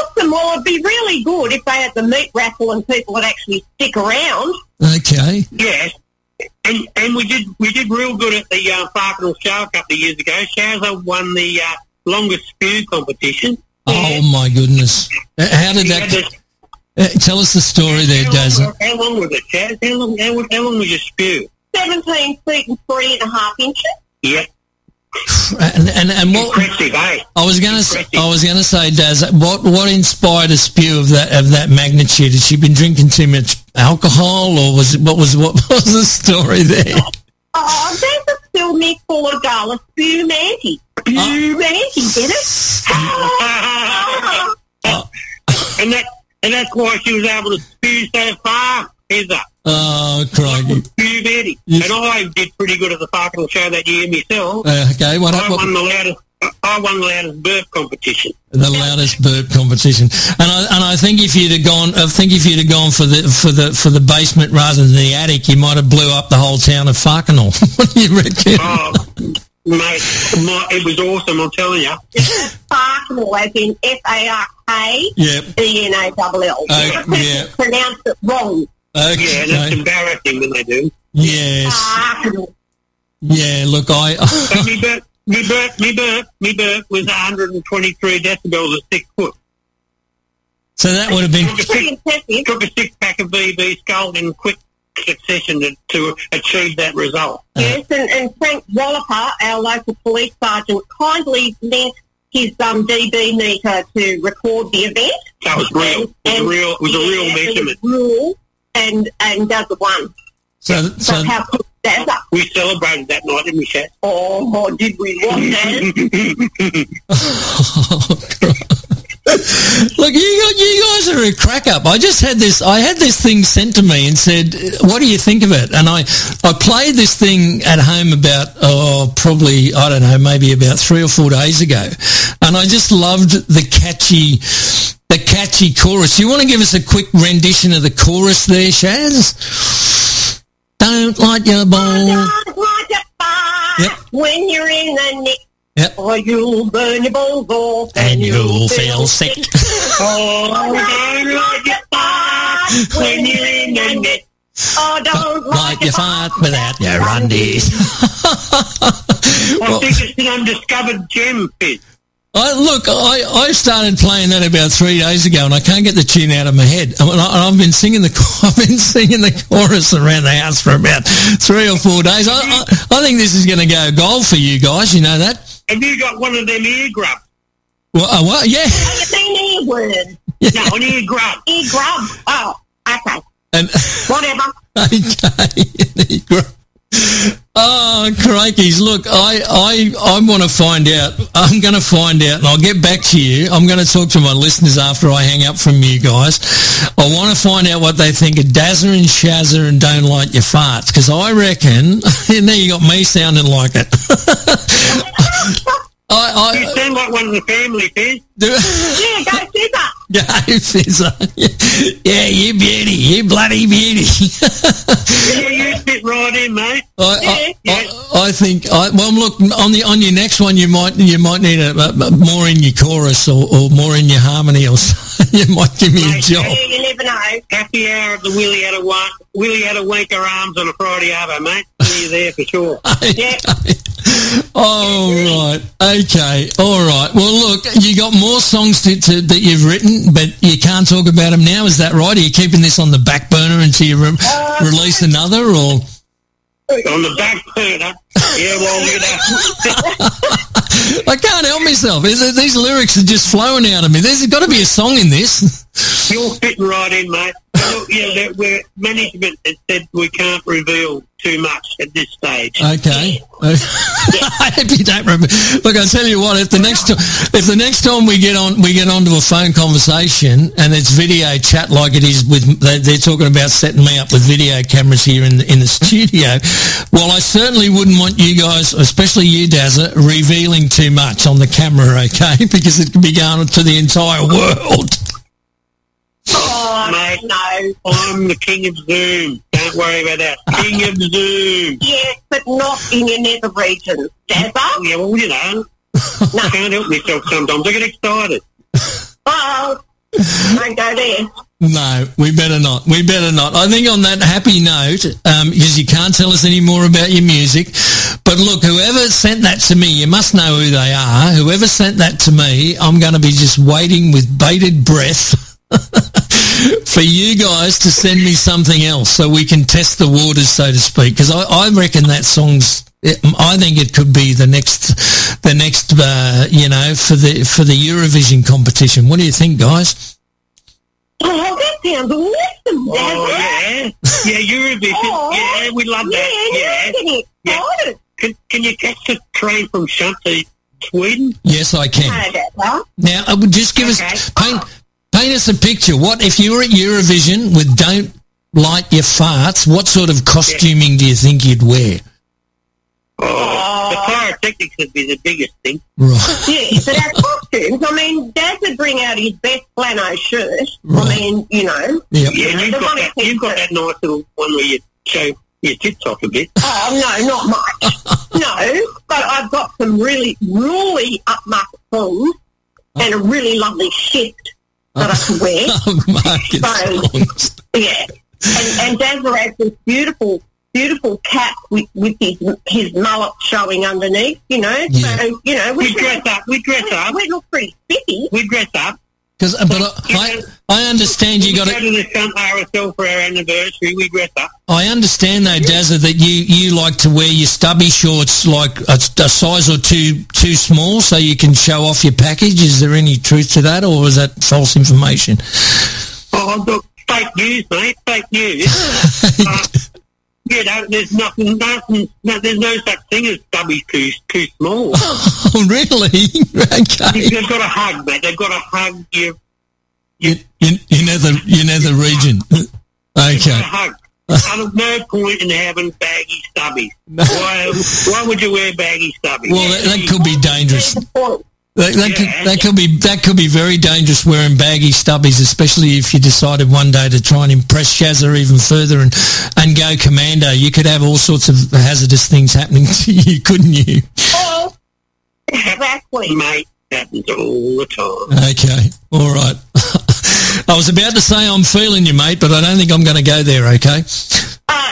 H: Awesome. Well, it'd be really good if they had the meat raffle and people would actually stick around.
A: Okay.
G: Yes. And and we did we did real good at the uh, Farkle Show a couple of years ago. Shazza won the uh, longest spew competition.
A: Oh my goodness! Uh, How did that?
G: this-
A: Uh, tell us the story there,
G: how,
A: Daz.
G: long, how long was it, Chaz? How long, how, how long was your spew?
H: 17 feet and three and a half inches.
G: Yep.
A: And and, and what?
G: Impressive, eh?
A: I was gonna say, I was gonna say, Daz, what what inspired a spew of that of that magnitude? Had she been drinking too much alcohol, or was it what was what was the story there?
H: Oh, there's a still me full of gala spew manty. Spew manty, Dennis.
G: and that and that's why she was able to spew so far, Heather.
A: Oh, crikey!
G: Spew Betty.
A: Yes.
G: And I did pretty good at the Farkle Show that year myself.
A: Uh, okay, what,
G: I
A: what
G: won the loudest. I won the loudest burp competition.
A: the loudest burp competition? And I and I think if you'd have gone, I think if you'd have gone for the for the for the basement rather than the attic, you might have blew up the whole town of Farkenall. what do you reckon?
G: Oh, mate, my, it was awesome. I'm telling you.
H: Farkle, as in F-A-R-K.
A: Yep.
H: E-N-A-L-L.
A: Oh, yeah.
H: Pronounced it wrong.
A: Okay.
G: Yeah, that's embarrassing when they do.
A: Yes.
H: Farkle.
A: Yeah. Look, I.
G: But me burp, me burp, me burp, me burp was 123 decibels at six foot.
A: So that would have been.
G: Took a six, took a six pack of VB skull in quick succession to, to achieve that result.
H: Yes, and, and Frank Walloper, our local police sergeant, kindly lent his um, DB meter to record the event.
G: That was real. It was a real. It was a real
H: Yeah, it
G: measurement.
H: was real, and and does the one.
A: So,
H: So
A: so
H: how cool is that?
G: We celebrated that night, didn't we, Shat?
H: Oh, did we want that?
A: Look, you got you guys are a crack up. I just had this. I had this thing sent to me and said, "What do you think of it?" And I I played this thing at home about oh probably I don't know maybe about three or four days ago, and I just loved the catchy. The catchy chorus. You want to give us a quick rendition of the chorus there, Shaz? Don't light your ball.
H: Don't light your fire
A: Yep.
H: when you're in the nick.
A: Yep.
H: Or you'll burn your balls off
A: And you'll feel sick.
H: Oh, don't light your fire when you're in the nick. Oh, don't
A: Like you
H: your
A: fight without your undies.
G: I think it's an undiscovered gem.
A: I, look, I, I started playing that about three days ago, and I can't get the tune out of my head. And I, I've been singing the I've been singing the chorus around the house for about three or four days. I, I, I think this is going to go gold for you guys. You know that?
G: Have you got one of them ear grubs?
A: Well, uh, well yeah.
H: You mean earworm?
G: No, an ear grub.
H: Ear grub. Oh, okay.
A: And
H: Whatever.
A: okay. Oh, crikeys. Look, I, I, I want to find out. I'm going to find out, and I'll get back to you. I'm going to talk to my listeners after I hang up from you guys. I want to find out what they think of Dazza and Shazza and Don't Light Your Farts, because I reckon, and there you got me sounding like it. I,
G: You
A: I,
G: sound like one of the family, Fizz.
A: Do,
H: Yeah, go Fizzer.
A: Go, Fizzer. Yeah, you beauty. You bloody beauty.
G: Yeah, you fit right in, mate.
A: I, I, I, I think. I, well, look on the on your next one, you might you might need a, a, more in your chorus or, or more in your harmony, or something. you might give me a job.
H: Yeah, you never know.
G: Happy hour of the Willie had a one, Willie had a wanker arms on a Friday arvo, mate. See you there for sure.
H: Yeah.
A: Oh right, okay, all right. Well, look, you got more songs to, to, that you've written, but you can't talk about them now. Is that right? Are you keeping this on the back burner until you re- uh, release another, or?
G: On the back burner. Yeah, well, you know.
A: I can't help myself. These lyrics are just flowing out of me. There's got to be a song in this.
G: You're fitting right in, mate. Look, yeah, that we're, management has said we can't reveal too much at this stage.
A: Okay. I hope you don't remember. Look, I tell you what. If the next if the next time we get on we get onto a phone conversation and it's video chat like it is with they, they're talking about setting me up with video cameras here in the, in the studio. Well, I certainly wouldn't want you guys, especially you, Dazza, revealing too much on the camera. Okay, because it could be going to the entire world.
G: Mate,
H: no.
G: I'm the king of Zoom. Don't worry about that. King of Zoom.
H: Yes, but not in your nether regions, Dazza.
G: Yeah, well, you know, I can't help myself sometimes. I get excited.
H: Oh, don't go there.
A: No, we better not. We better not. I think on that happy note, um, because you can't tell us any more about your music, but look, whoever sent that to me, you must know who they are. Whoever sent that to me, I'm going to be just waiting with bated breath for you guys to send me something else so we can test the waters, so to speak. Because I, I reckon that song's. It, I think it could be the next, the next, uh, you know, for the for the Eurovision competition. What do you think, guys?
H: Oh, that sounds awesome,
G: Oh, yeah. Yeah, Eurovision.
H: Oh,
G: yeah, we love that.
H: Yeah,
G: Yeah.
H: you're getting excited.
G: Can, can you catch the train from Shunt to Sweden?
A: Yes, I can.
H: No, Dazza.
A: Now, uh, would just give
G: Okay.
A: us paint paint us a picture. What if you were at Eurovision with "Don't Light Your Farts"? What sort of costuming do you think you'd wear?
G: Oh, the pyrotechnics would be the biggest thing.
A: Right.
H: Yeah, but our costumes, I mean, Dad would bring out his best flannel shirt.
A: Right.
H: I mean, you know.
A: Yep.
G: Yeah,
H: know,
G: you've
H: the
G: got,
H: one
G: that,
H: that
G: you've got that nice little one where you show your tits off a bit.
H: Oh, no, not much. no, but I've got some really, really upmarket thongs and a really lovely shift that I can wear.
A: Market
H: So-
A: songs.
H: Yeah. And, and Dazza has this beautiful, beautiful cap with, with his his mullet showing underneath, you know.
A: Yeah.
H: So, you know,
G: We dress up. We dress up.
H: we look pretty spiffy.
G: We dress up.
A: Because, but I, I, I understand you got
G: go
A: to.
G: to the RSL for our anniversary. We dress up.
A: I understand though, Dazza, that you, you like to wear your stubby shorts like a, a size or two too small, so you can show off your package. Is there any truth to that, or is that false information?
G: Oh, look, fake news, mate. Fake news. uh, you know, there's nothing, nothing, no, there's no such thing as stubby too, too small.
A: Oh, really? okay.
G: They've got a hug, mate. They've got a hug you.
A: You, you, you know the you know the region.
G: They've got
A: Okay.
G: hug. There's no point in having baggy stubbies. Why, why would you wear baggy stubbies?
A: Well, that, that could be dangerous.
H: That's the point.
A: That, that,
G: Yeah.
A: could, that could be that could be very dangerous wearing baggy stubbies, especially if you decided one day to try and impress Shazza even further and, and go commando. You could have all sorts of hazardous things happening to you, couldn't you?
H: Oh, exactly.
G: Mate, happens all the time.
A: Okay, all right. I was about to say I'm feeling you, mate, but I don't think I'm going to go there. Okay.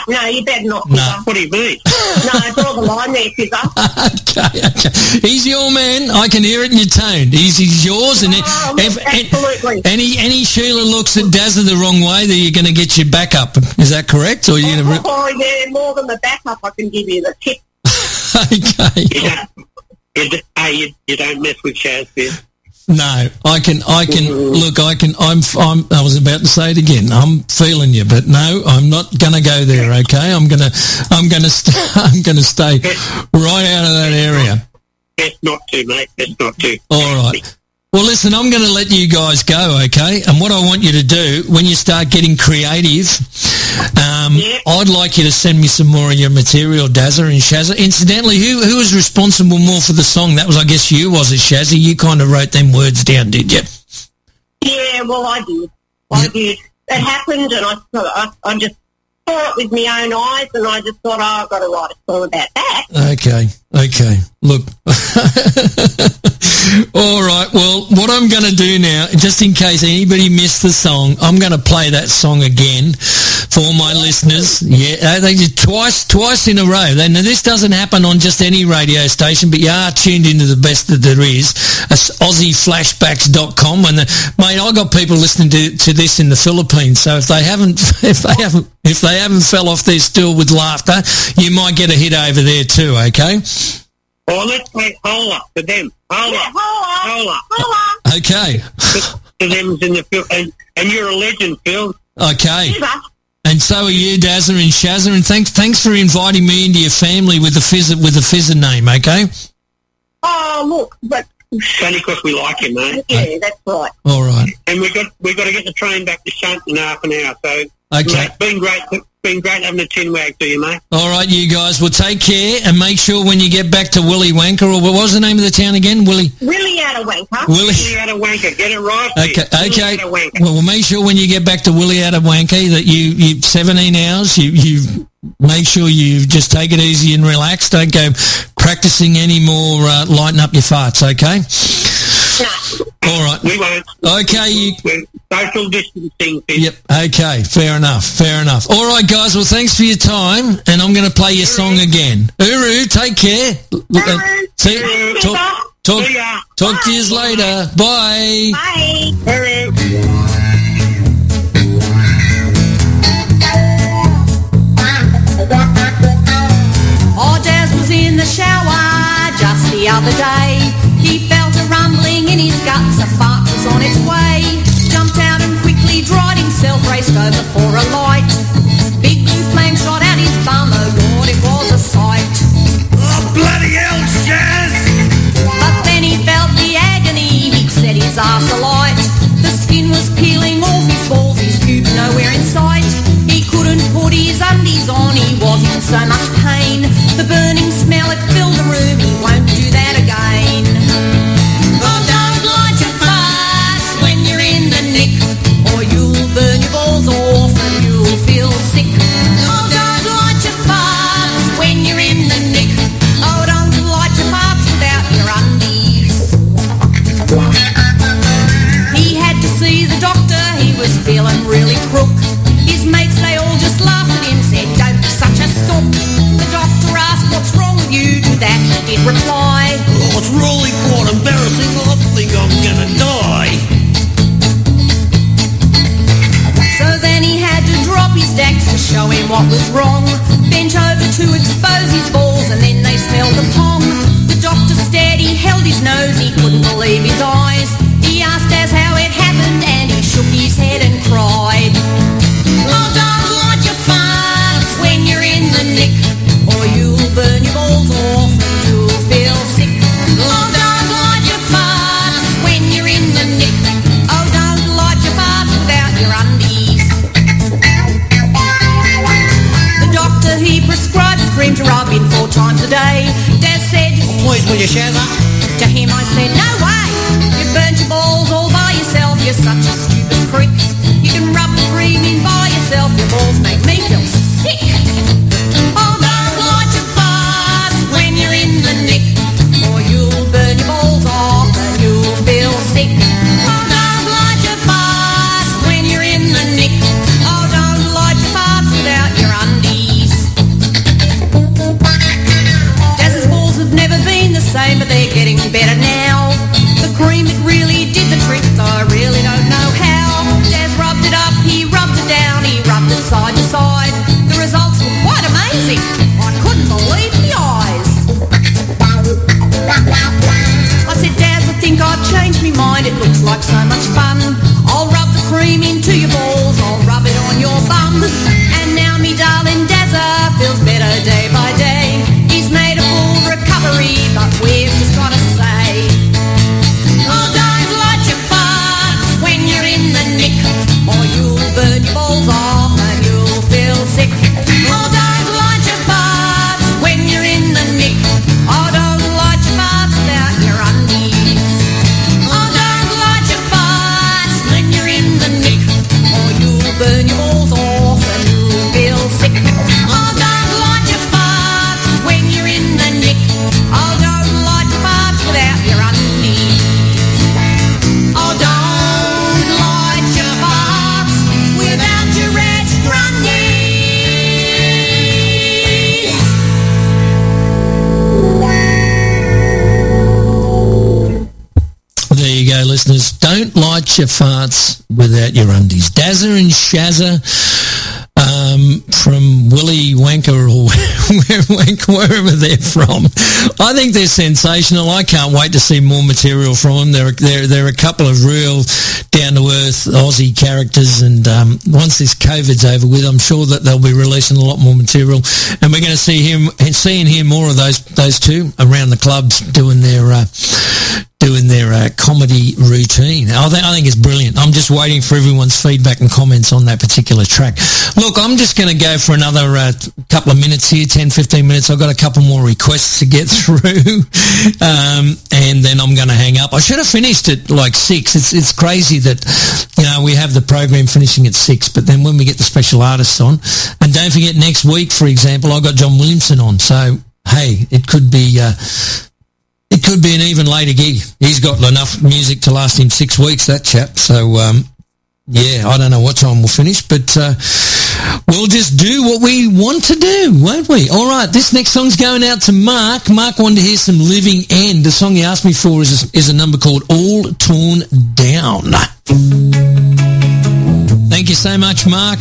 H: No, you better not.
A: No.
H: Fizzer.
G: What do you mean?
H: No, draw the line there, Fizzer.
A: okay, okay. He's your man. I can hear it in your tone. He's, he's yours, and
H: Oh,
A: if,
H: absolutely.
A: any any Sheila looks at Dazza the wrong way, then you're going to get your back up. Is that correct? Or you're going oh, to?
H: Oh, yeah, more than the backup, I can give you the tip.
A: okay.
G: You don't, you, hey, you, you don't mess with Shaz, Bill.
A: No, I can, I can, look, I can, I'm, I'm, I was about to say it again. I'm feeling you, but no, I'm not going to go there, okay? I'm going to, I'm going to, st- I'm going to stay right out of that area.
G: Best not to, mate. Best not to.
A: All right. Well, listen, I'm going to let you guys go, okay? And what I want you to do when you start getting creative, um,
H: Yeah.
A: I'd like you to send me some more of your material, Dazza and Shazza. Incidentally, who who was responsible more for the song? That was, I guess, you, was it, Shazza? You kind of wrote them words down, did you?
H: Yeah, well, I did. I
A: Yep.
H: did. It happened, and I, I, I just saw it with my own eyes, and I just thought, oh, I've got to write a song about that.
A: Okay, okay. Look. All right. Well, what I'm going to do now, just in case anybody missed the song, I'm going to play that song again for my listeners. Yeah, uh, they did twice, twice in a row. Now, this doesn't happen on just any radio station, but you are tuned into the best that there is. That's AussieFlashbacks.com. And the, mate, I got people listening to, to this in the Philippines. So if they haven't, if they haven't, if they haven't fell off their stool with laughter, you might get a hit over there too. Okay.
G: Oh, let's play Hola for them. Hola.
H: Yeah, holla,
G: Hola.
H: holla.
A: Okay.
G: to them's in the Phil. And, and you're a legend, Phil.
A: Okay. And so are you, Dazza and Shazza, and thanks thanks for inviting me into your family with the fizz with the fizzer name, okay?
H: Oh, look, but
G: It's only because we like him, mate.
H: yeah, that's right.
A: All right.
G: And we got we got to get the train back to Shunt in half an hour. So
A: Okay.
G: mate, it's been great. Been great having a tin wag to you, mate.
A: All right, you guys. Well, take care and make sure when you get back to Willy Wanker, or what was the name of the town again? Willy.
H: Willie out of wanker.
A: Willie.
G: Willie out of wanker. Get it right.
A: Okay.
G: Willie
A: okay.
G: out of wanker.
A: Well, we'll make sure when you get back to Willie out of Wanky that you, you 17 hours, you, you make sure you just take it easy and relax. Don't go practicing any more uh, lighting up your farts, okay? All right.
G: We won't.
A: Okay, you,
G: We're social distancing. Sid.
A: Yep. Okay. Fair enough. Fair enough. All right, guys. Well, thanks for your time, and I'm going to play your song again. Uru, take care. Look, uh, see, talk, talk,
G: See ya.
A: talk to you later. Bye.
H: Bye. Uru.
B: Oh, Daz was in the shower just the other day. In his guts, a fart was on its way. Jumped out and quickly dried himself, raced over for a light. Big blue flame shot out his bum, oh Lord, it was a sight.
I: Oh, bloody hell, Shaz!
B: But then he felt the agony, he'd set his ass alight. The skin was peeling off his balls, his pubes nowhere in sight. He couldn't put his undies on, he was in so much he reply,
I: Oh, it's really quite embarrassing. I think I'm gonna die.
B: So then he had to drop his decks to show him what was wrong. Bent over to expose his balls and then they smelled the pong. The doctor stared, he held his nose, he couldn't believe his eyes. He asked as how it happened and he shook his head
I: Please, will you share that?
B: to him I said, no way! You burnt your balls all by yourself, you're such a stupid prick. You can rub the cream in by yourself, your balls make me feel sick. Like so much fun. Light your farts without your undies.
A: Dazza and Shazza um, from Willy Wanker or wherever they're from. I think they're sensational. I can't wait to see more material from them. They're they're, they're a couple of real down to earth Aussie characters, and um, once this COVID's over with, I'm sure that they'll be releasing a lot more material, and we're going to see him and see and hear more of those those two around the clubs doing their. Uh, doing their uh, comedy routine. I think, I think it's brilliant. I'm just waiting for everyone's feedback and comments on that particular track. Look, I'm just going to go for another uh, couple of minutes here, 10, 15 minutes. I've got a couple more requests to get through, um, and then I'm going to hang up. I should have finished at like six. It's it's crazy that you know we have the program finishing at six, but then when we get the special artists on, and don't forget next week, for example, I got John Williamson on. So hey, it could be. Uh, it could be an even later gig. He's got enough music to last him six weeks, that chap. So, um, yeah, I don't know what time we'll finish, but uh, we'll just do what we want to do, won't we? All right, this next song's going out to Mark. Mark wanted to hear some Living End. The song he asked me for is a, is a number called All Torn Down. Thank you so much, Mark.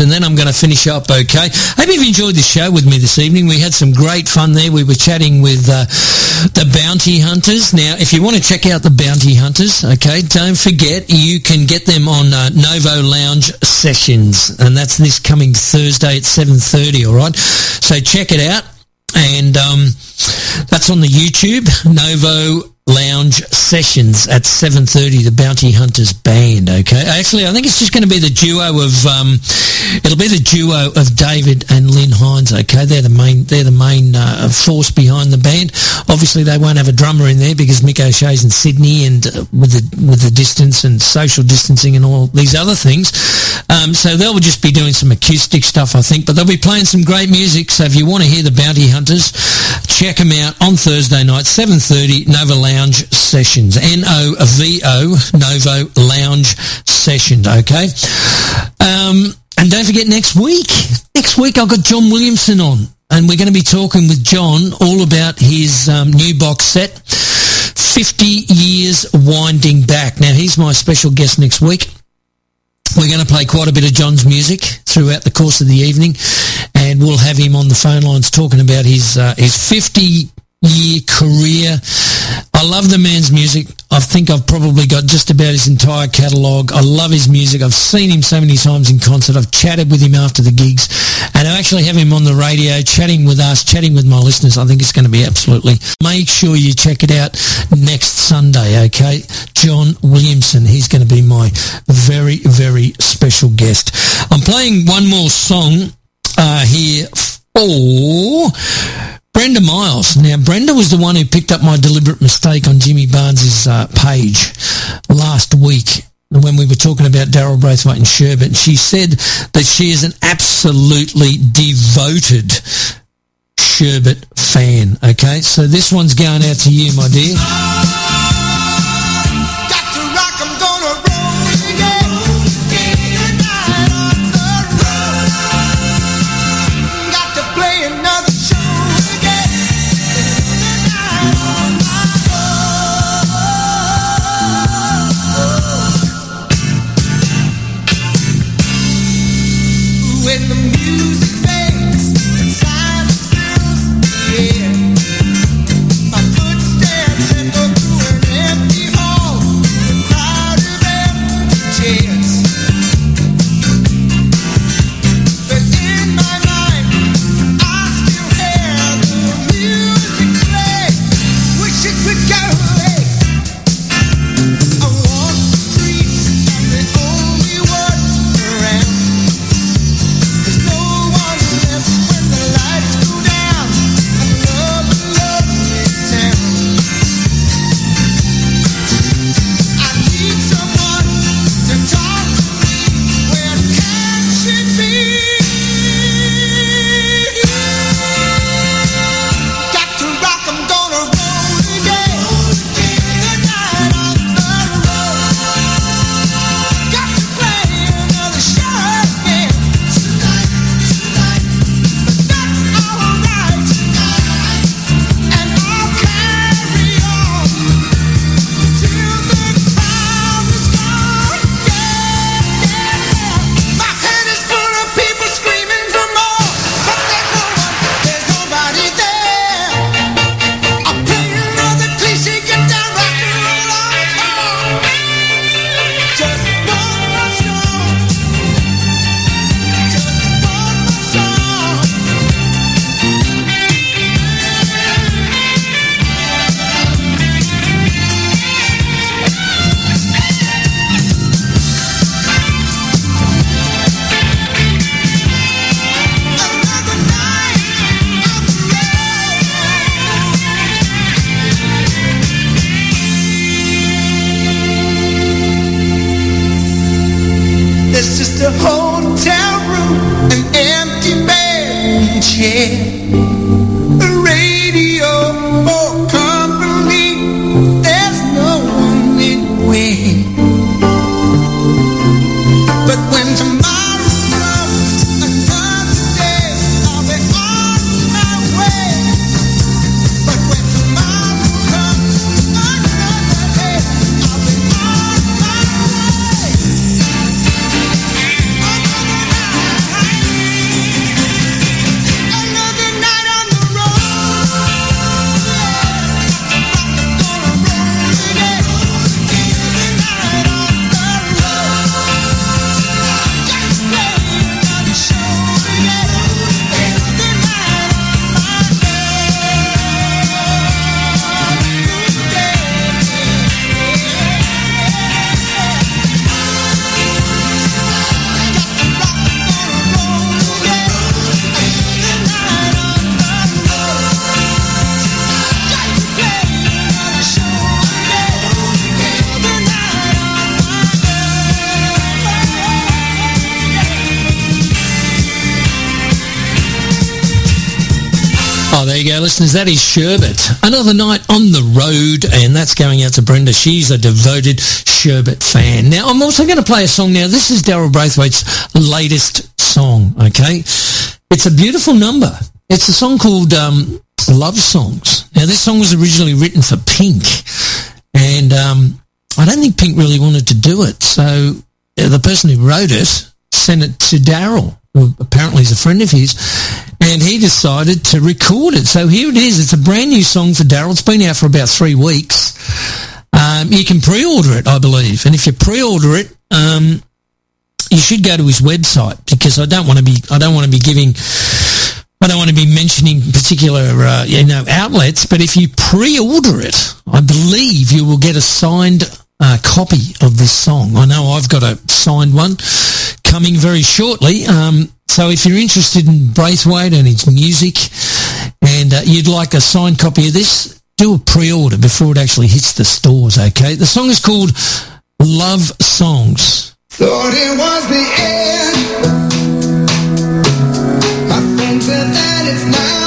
A: And then I'm going to finish up, okay? Hope you've enjoyed the show with me this evening. We had some great fun there. We were chatting with uh, the Bounty Hunters. Now, if you want to check out the Bounty Hunters, okay, don't forget you can get them on uh, Novo Lounge Sessions and that's this coming Thursday at 7.30, alright? So check it out and um, that's on the YouTube, Novo Lounge Sessions at 7.30, the Bounty Hunters Band, okay? Actually, I think it's just going to be the duo of, um, it'll be the duo of David and Lynn Hines, okay? They're the main, they're the main uh, force behind the band. Obviously, they won't have a drummer in there because Mick O'Shea's in Sydney and uh, with the with the distance and social distancing and all these other things. Um, so they'll just be doing some acoustic stuff, I think, but they'll be playing some great music. So if you want to hear the Bounty Hunters, check them out on Thursday night, 7.30, Nova Lounge Sessions. N-O-V-O, Novo Lounge Sessions, okay? Um, and don't forget next week. Next week I've got John Williamson on. And we're going to be talking with John all about his um, new box set, 50 Years Winding Back. Now, he's my special guest next week. We're going to play quite a bit of John's music throughout the course of the evening, and we'll have him on the phone lines talking about his uh, his 50 year career. I love the man's music. I think I've probably got just about his entire catalogue. I love his music. I've seen him so many times in concert. I've chatted with him after the gigs, and I actually have him on the radio chatting with us, chatting with my listeners. I think it's going to be absolutely. Make sure you check it out next Sunday, okay? John Williamson. He's going to be my very, very special guest. I'm playing one more song uh, here for Brenda Miles. Now, Brenda was the one who picked up my deliberate mistake on Jimmy Barnes's uh, page last week when we were talking about Daryl Braithwaite and Sherbet. She said that she is an absolutely devoted Sherbet fan. Okay, so this one's going out to you, my dear. Listeners. That is Sherbet. Another night on the road, and that's going out to Brenda. She's a devoted Sherbet fan. Now, I'm also going to play a song now. This is Daryl Braithwaite's latest song, okay? It's a beautiful number. It's a song called um, Love Songs. Now, this song was originally written for Pink, and um, I don't think Pink really wanted to do it. So uh, the person who wrote it sent it to Daryl, who apparently is a friend of his, and he decided to record it. So here it is. It's a brand new song for Daryl. It's been out for about three weeks. Um, you can pre-order it, I believe, and if you pre-order it, um, you should go to his website because I don't want to be I don't want to be giving I don't want to be mentioning particular uh, you know outlets, but if you pre-order it, I believe you will get a signed uh, copy of this song. I know I've got a signed one coming very shortly. Um, so if you're interested in Braithwaite and his music, and uh, you'd like a signed copy of this, do a pre-order before it actually hits the stores. Okay, the song is called Love Songs.
C: Thought it was the end. Friend said that it's not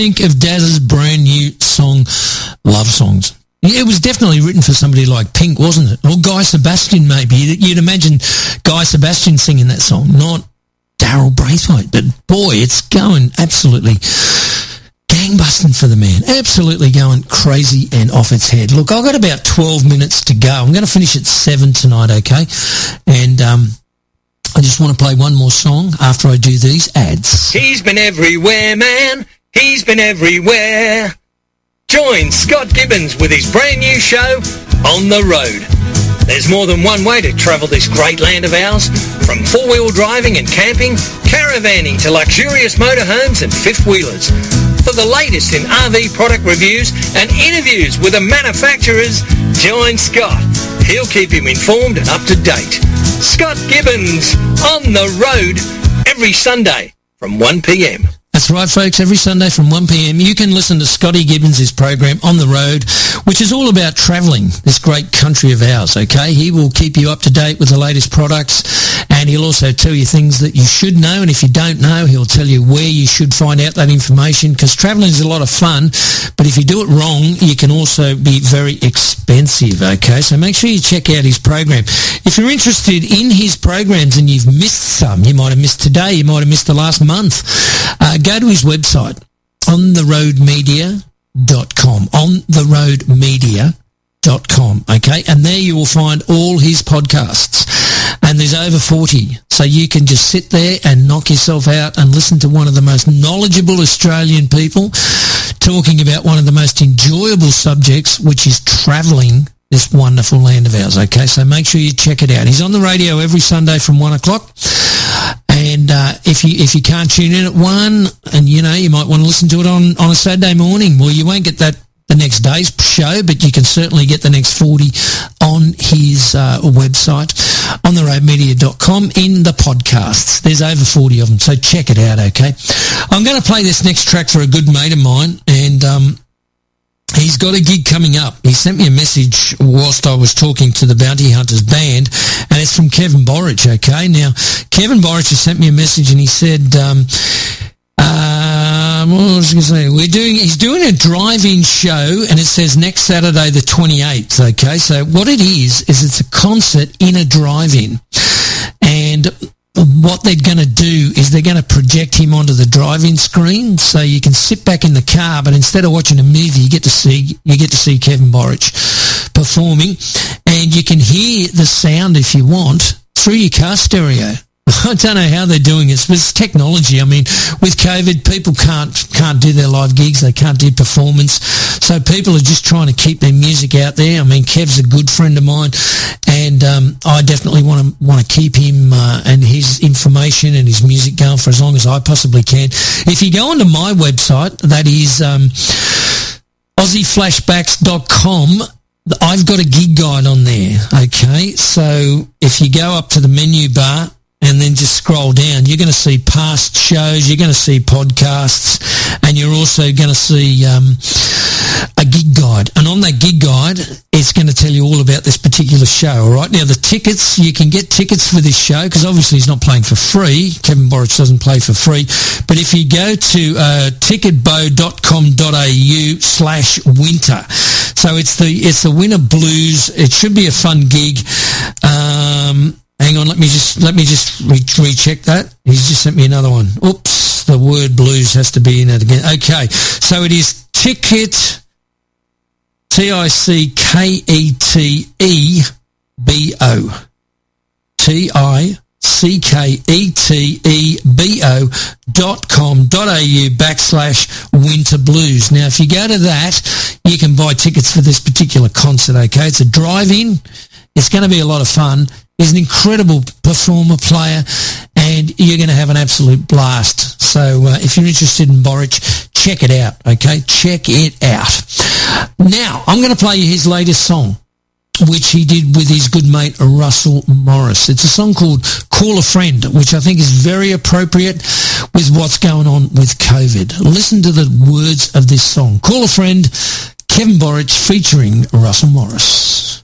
C: think
A: of Daz's brand new song, Love Songs? It was definitely written for somebody like Pink, wasn't it? Or Guy Sebastian, maybe. You'd imagine Guy Sebastian singing that song, not Daryl Braithwaite. But boy, it's going absolutely gangbusting for the man. Absolutely going crazy and off its head. Look, I've got about 12 minutes to go. I'm going to finish at 7 tonight, okay? And um, I just want to play one more song after I do these ads.
E: He's been everywhere, man. He's been everywhere. Join Scott Gibbons with his brand new show, On the Road. There's more than one way to travel this great land of ours, from four-wheel driving and camping, caravanning to luxurious motorhomes and fifth-wheelers. For the latest in RV product reviews and interviews with the manufacturers, join Scott. He'll keep you informed and up to date. Scott Gibbons on the road every Sunday from 1pm.
A: That's right, folks. Every Sunday from 1pm, you can listen to Scotty Gibbons' program On the Road, which is all about travelling this great country of ours, okay? He will keep you up to date with the latest products and he'll also tell you things that you should know. And if you don't know, he'll tell you where you should find out that information because travelling is a lot of fun. But if you do it wrong, you can also be very expensive, okay? So make sure you check out his program. If you're interested in his programs and you've missed some, you might have missed today, you might have missed the last month, uh, go to his website, ontheroadmedia.com, ontheroadmedia.com, okay? And there you will find all his podcasts. And there's over 40. So you can just sit there and knock yourself out and listen to one of the most knowledgeable Australian people talking about one of the most enjoyable subjects, which is travelling this wonderful land of ours. Okay, so make sure you check it out. He's on the radio every Sunday from one o'clock. And uh, if you if you can't tune in at one, and you know you might want to listen to it on on a Saturday morning, well, you won't get that the next day's show, but you can certainly get the next 40 on his uh, website, ontheroadmedia.com, in the podcasts. There's over 40 of them, so check it out, okay? I'm going to play this next track for a good mate of mine, and um, He's got a gig coming up. He sent me a message whilst I was talking to the Bounty Hunters band, and it's from Kevin Borich, okay? Now, Kevin Borich has sent me a message and he said, um, uh, what was I going to say? We're doing, he's doing a drive-in show and it says next Saturday the 28th, okay? So what it is, is it's a concert in a drive-in. And what they're going to do is they're going to project him onto the drive-in screen, so you can sit back in the car, but instead of watching a movie, you get to see you get to see Kevin Borich performing, and you can hear the sound if you want through your car stereo. I don't know how they're doing it, it's technology. I mean, with COVID, people can't can't do their live gigs. They can't do performance. So people are just trying to keep their music out there. I mean, Kev's a good friend of mine, and um, I definitely want to want to keep him uh, and his information and his music going for as long as I possibly can. If you go onto my website, that is um, AussieFlashbacks.com. I've got a gig guide on there. Okay, so if you go up to the menu bar and then just scroll down, you're going to see past shows, you're going to see podcasts, and you're also going to see um, a gig guide. And on that gig guide, it's going to tell you all about this particular show. All right. Now the tickets, you can get tickets for this show because obviously he's not playing for free. Kevin Borich doesn't play for free. But if you go to uh, ticketebo.com.au slash winter, so it's the it's the winter blues. It should be a fun gig. Um, Hang on, let me just let me just re- recheck that. He's just sent me another one. Oops, the word blues has to be in it again. Okay, so it is ticket T I C K E T E B O T I C K E T E B O dot com dot au backslash winter blues. Now, if you go to that, you can buy tickets for this particular concert. Okay, it's a drive-in. It's going to be a lot of fun. He's an incredible performer, player, and you're going to have an absolute blast. So uh, if you're interested in Borich, check it out, okay? Check it out. Now, I'm going to play you his latest song, which he did with his good mate Russell Morris. It's a song called Call a Friend, which I think is very appropriate with what's going on with COVID. Listen to the words of this song. Call a Friend, Kevin Borich featuring Russell Morris.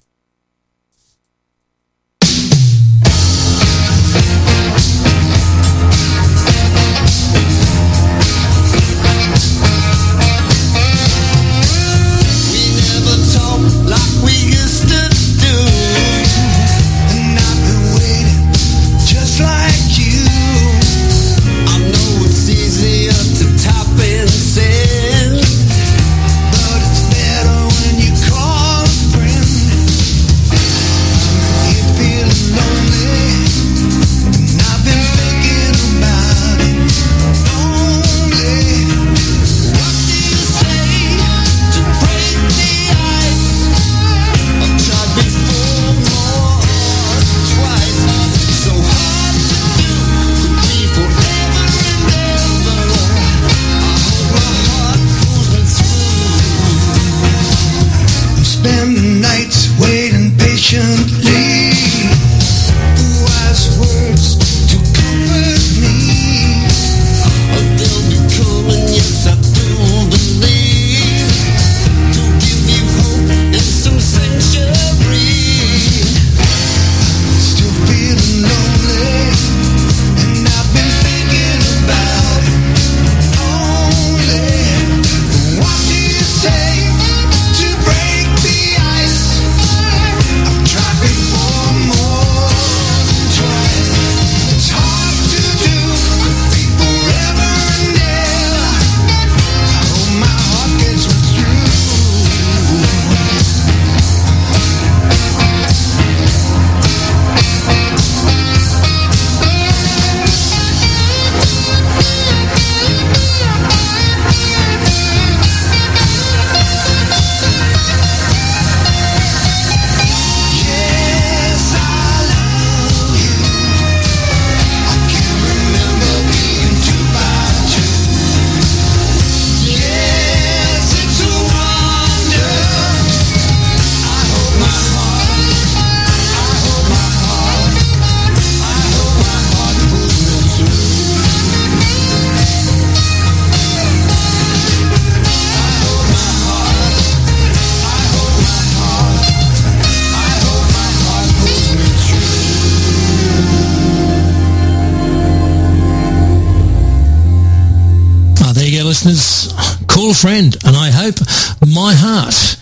C: Friend, and I hope my heart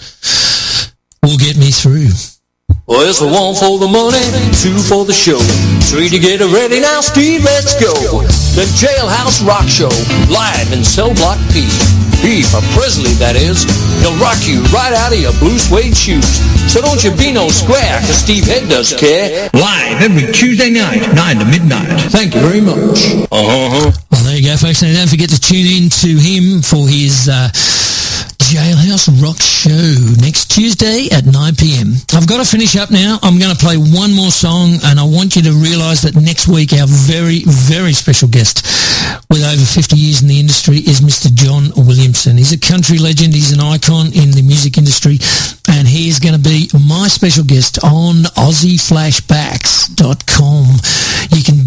A: will get me through.
E: Well, it's a one for the money, two for the show. Three to get it ready now, Steve, let's go. The Jailhouse Rock Show, live in Cell Block P. P for Presley, that is. He'll rock you right out of your blue suede shoes. So don't you be no square, cause Steve Head does care.
A: Live every Tuesday night, 9 to midnight. Thank you very much.
E: Uh-huh.
A: Well, there you go, folks. And don't forget to tune in to him for his uh, Jailhouse Rock Show next Tuesday at 9 p.m. I've got to finish up now. I'm going to play one more song, and I want you to realise that next week our very, very special guest with over 50 years in the industry is Mr. John Williamson. He's a country legend. He's an icon in the music industry, and he is going to be my special guest on AussieFlashbacks.com. You can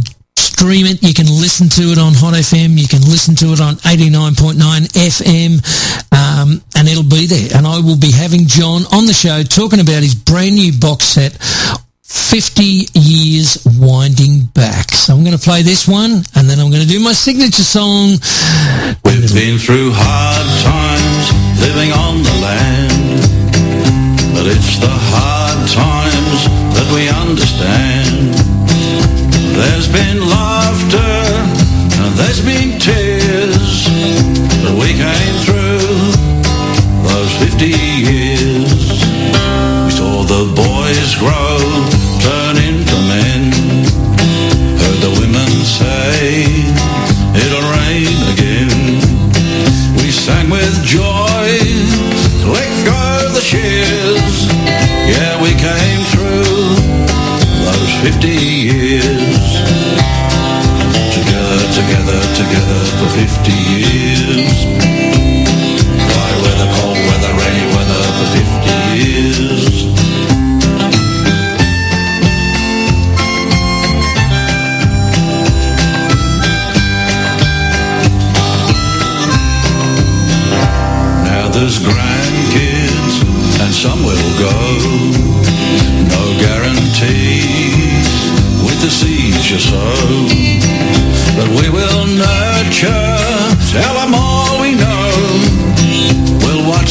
A: stream it. You can listen to it on Hot FM. You can listen to it on 89.9 FM. Um, and it'll be there. And I will be having John on the show talking about his brand new box set, 50 Years Winding Back. So I'm going to play this one and then I'm going to do my signature song.
F: We've been through hard times living on the land, but it's the hard times that we understand. There's been laughter and there's been tears, but we came through those 50 years. We saw the boys grow, Together, together, for 50 years. Dry weather, cold weather, rainy weather for 50 years. Now there's grandkids and some will go. No guarantees with the seeds you sow.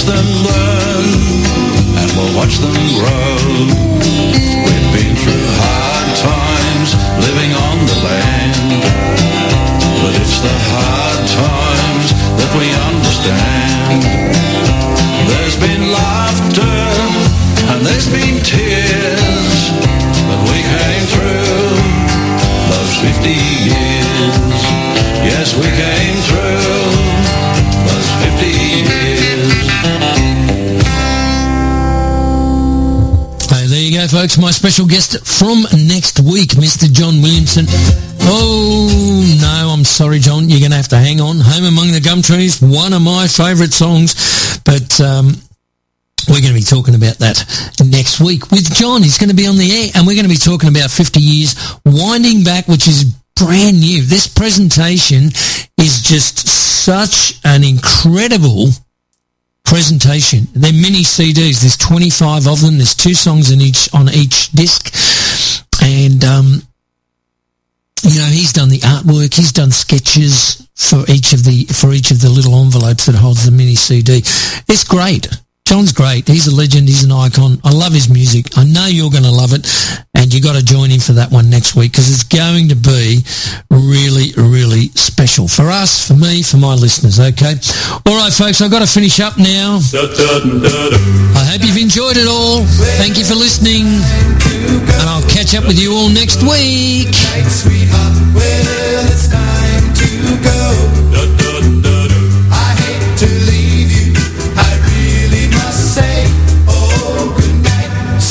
F: Them learn and we'll watch them grow. We've been through hard times living on the land. But it's the hard times that we understand. There's been laughter and there's been tears, but we came through those 50 years. Yes, we came
A: Folks. My special guest from next week, Mr. John Williamson. Oh, no, I'm sorry, John. You're going to have to hang on. Home Among the Gum Trees, one of my favourite songs. But um, we're going to be talking about that next week with John. He's going to be on the air and we're going to be talking about 50 years winding back, which is brand new. This presentation is just such an incredible presentation. They're mini CDs. There's 25 of them. There's two songs in each on each disc, and um, you know he's done the artwork. He's done sketches for each of the for each of the little envelopes that holds the mini CD. It's great. John's great. He's a legend. He's an icon. I love his music. I know you're going to love it, and you got to join him for that one next week because it's going to be really, really special for us, for me, for my listeners. Okay. All right, folks. I've got to finish up now. I hope you've enjoyed it all. Thank you for listening, and I'll catch up with you all next week.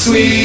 C: Night,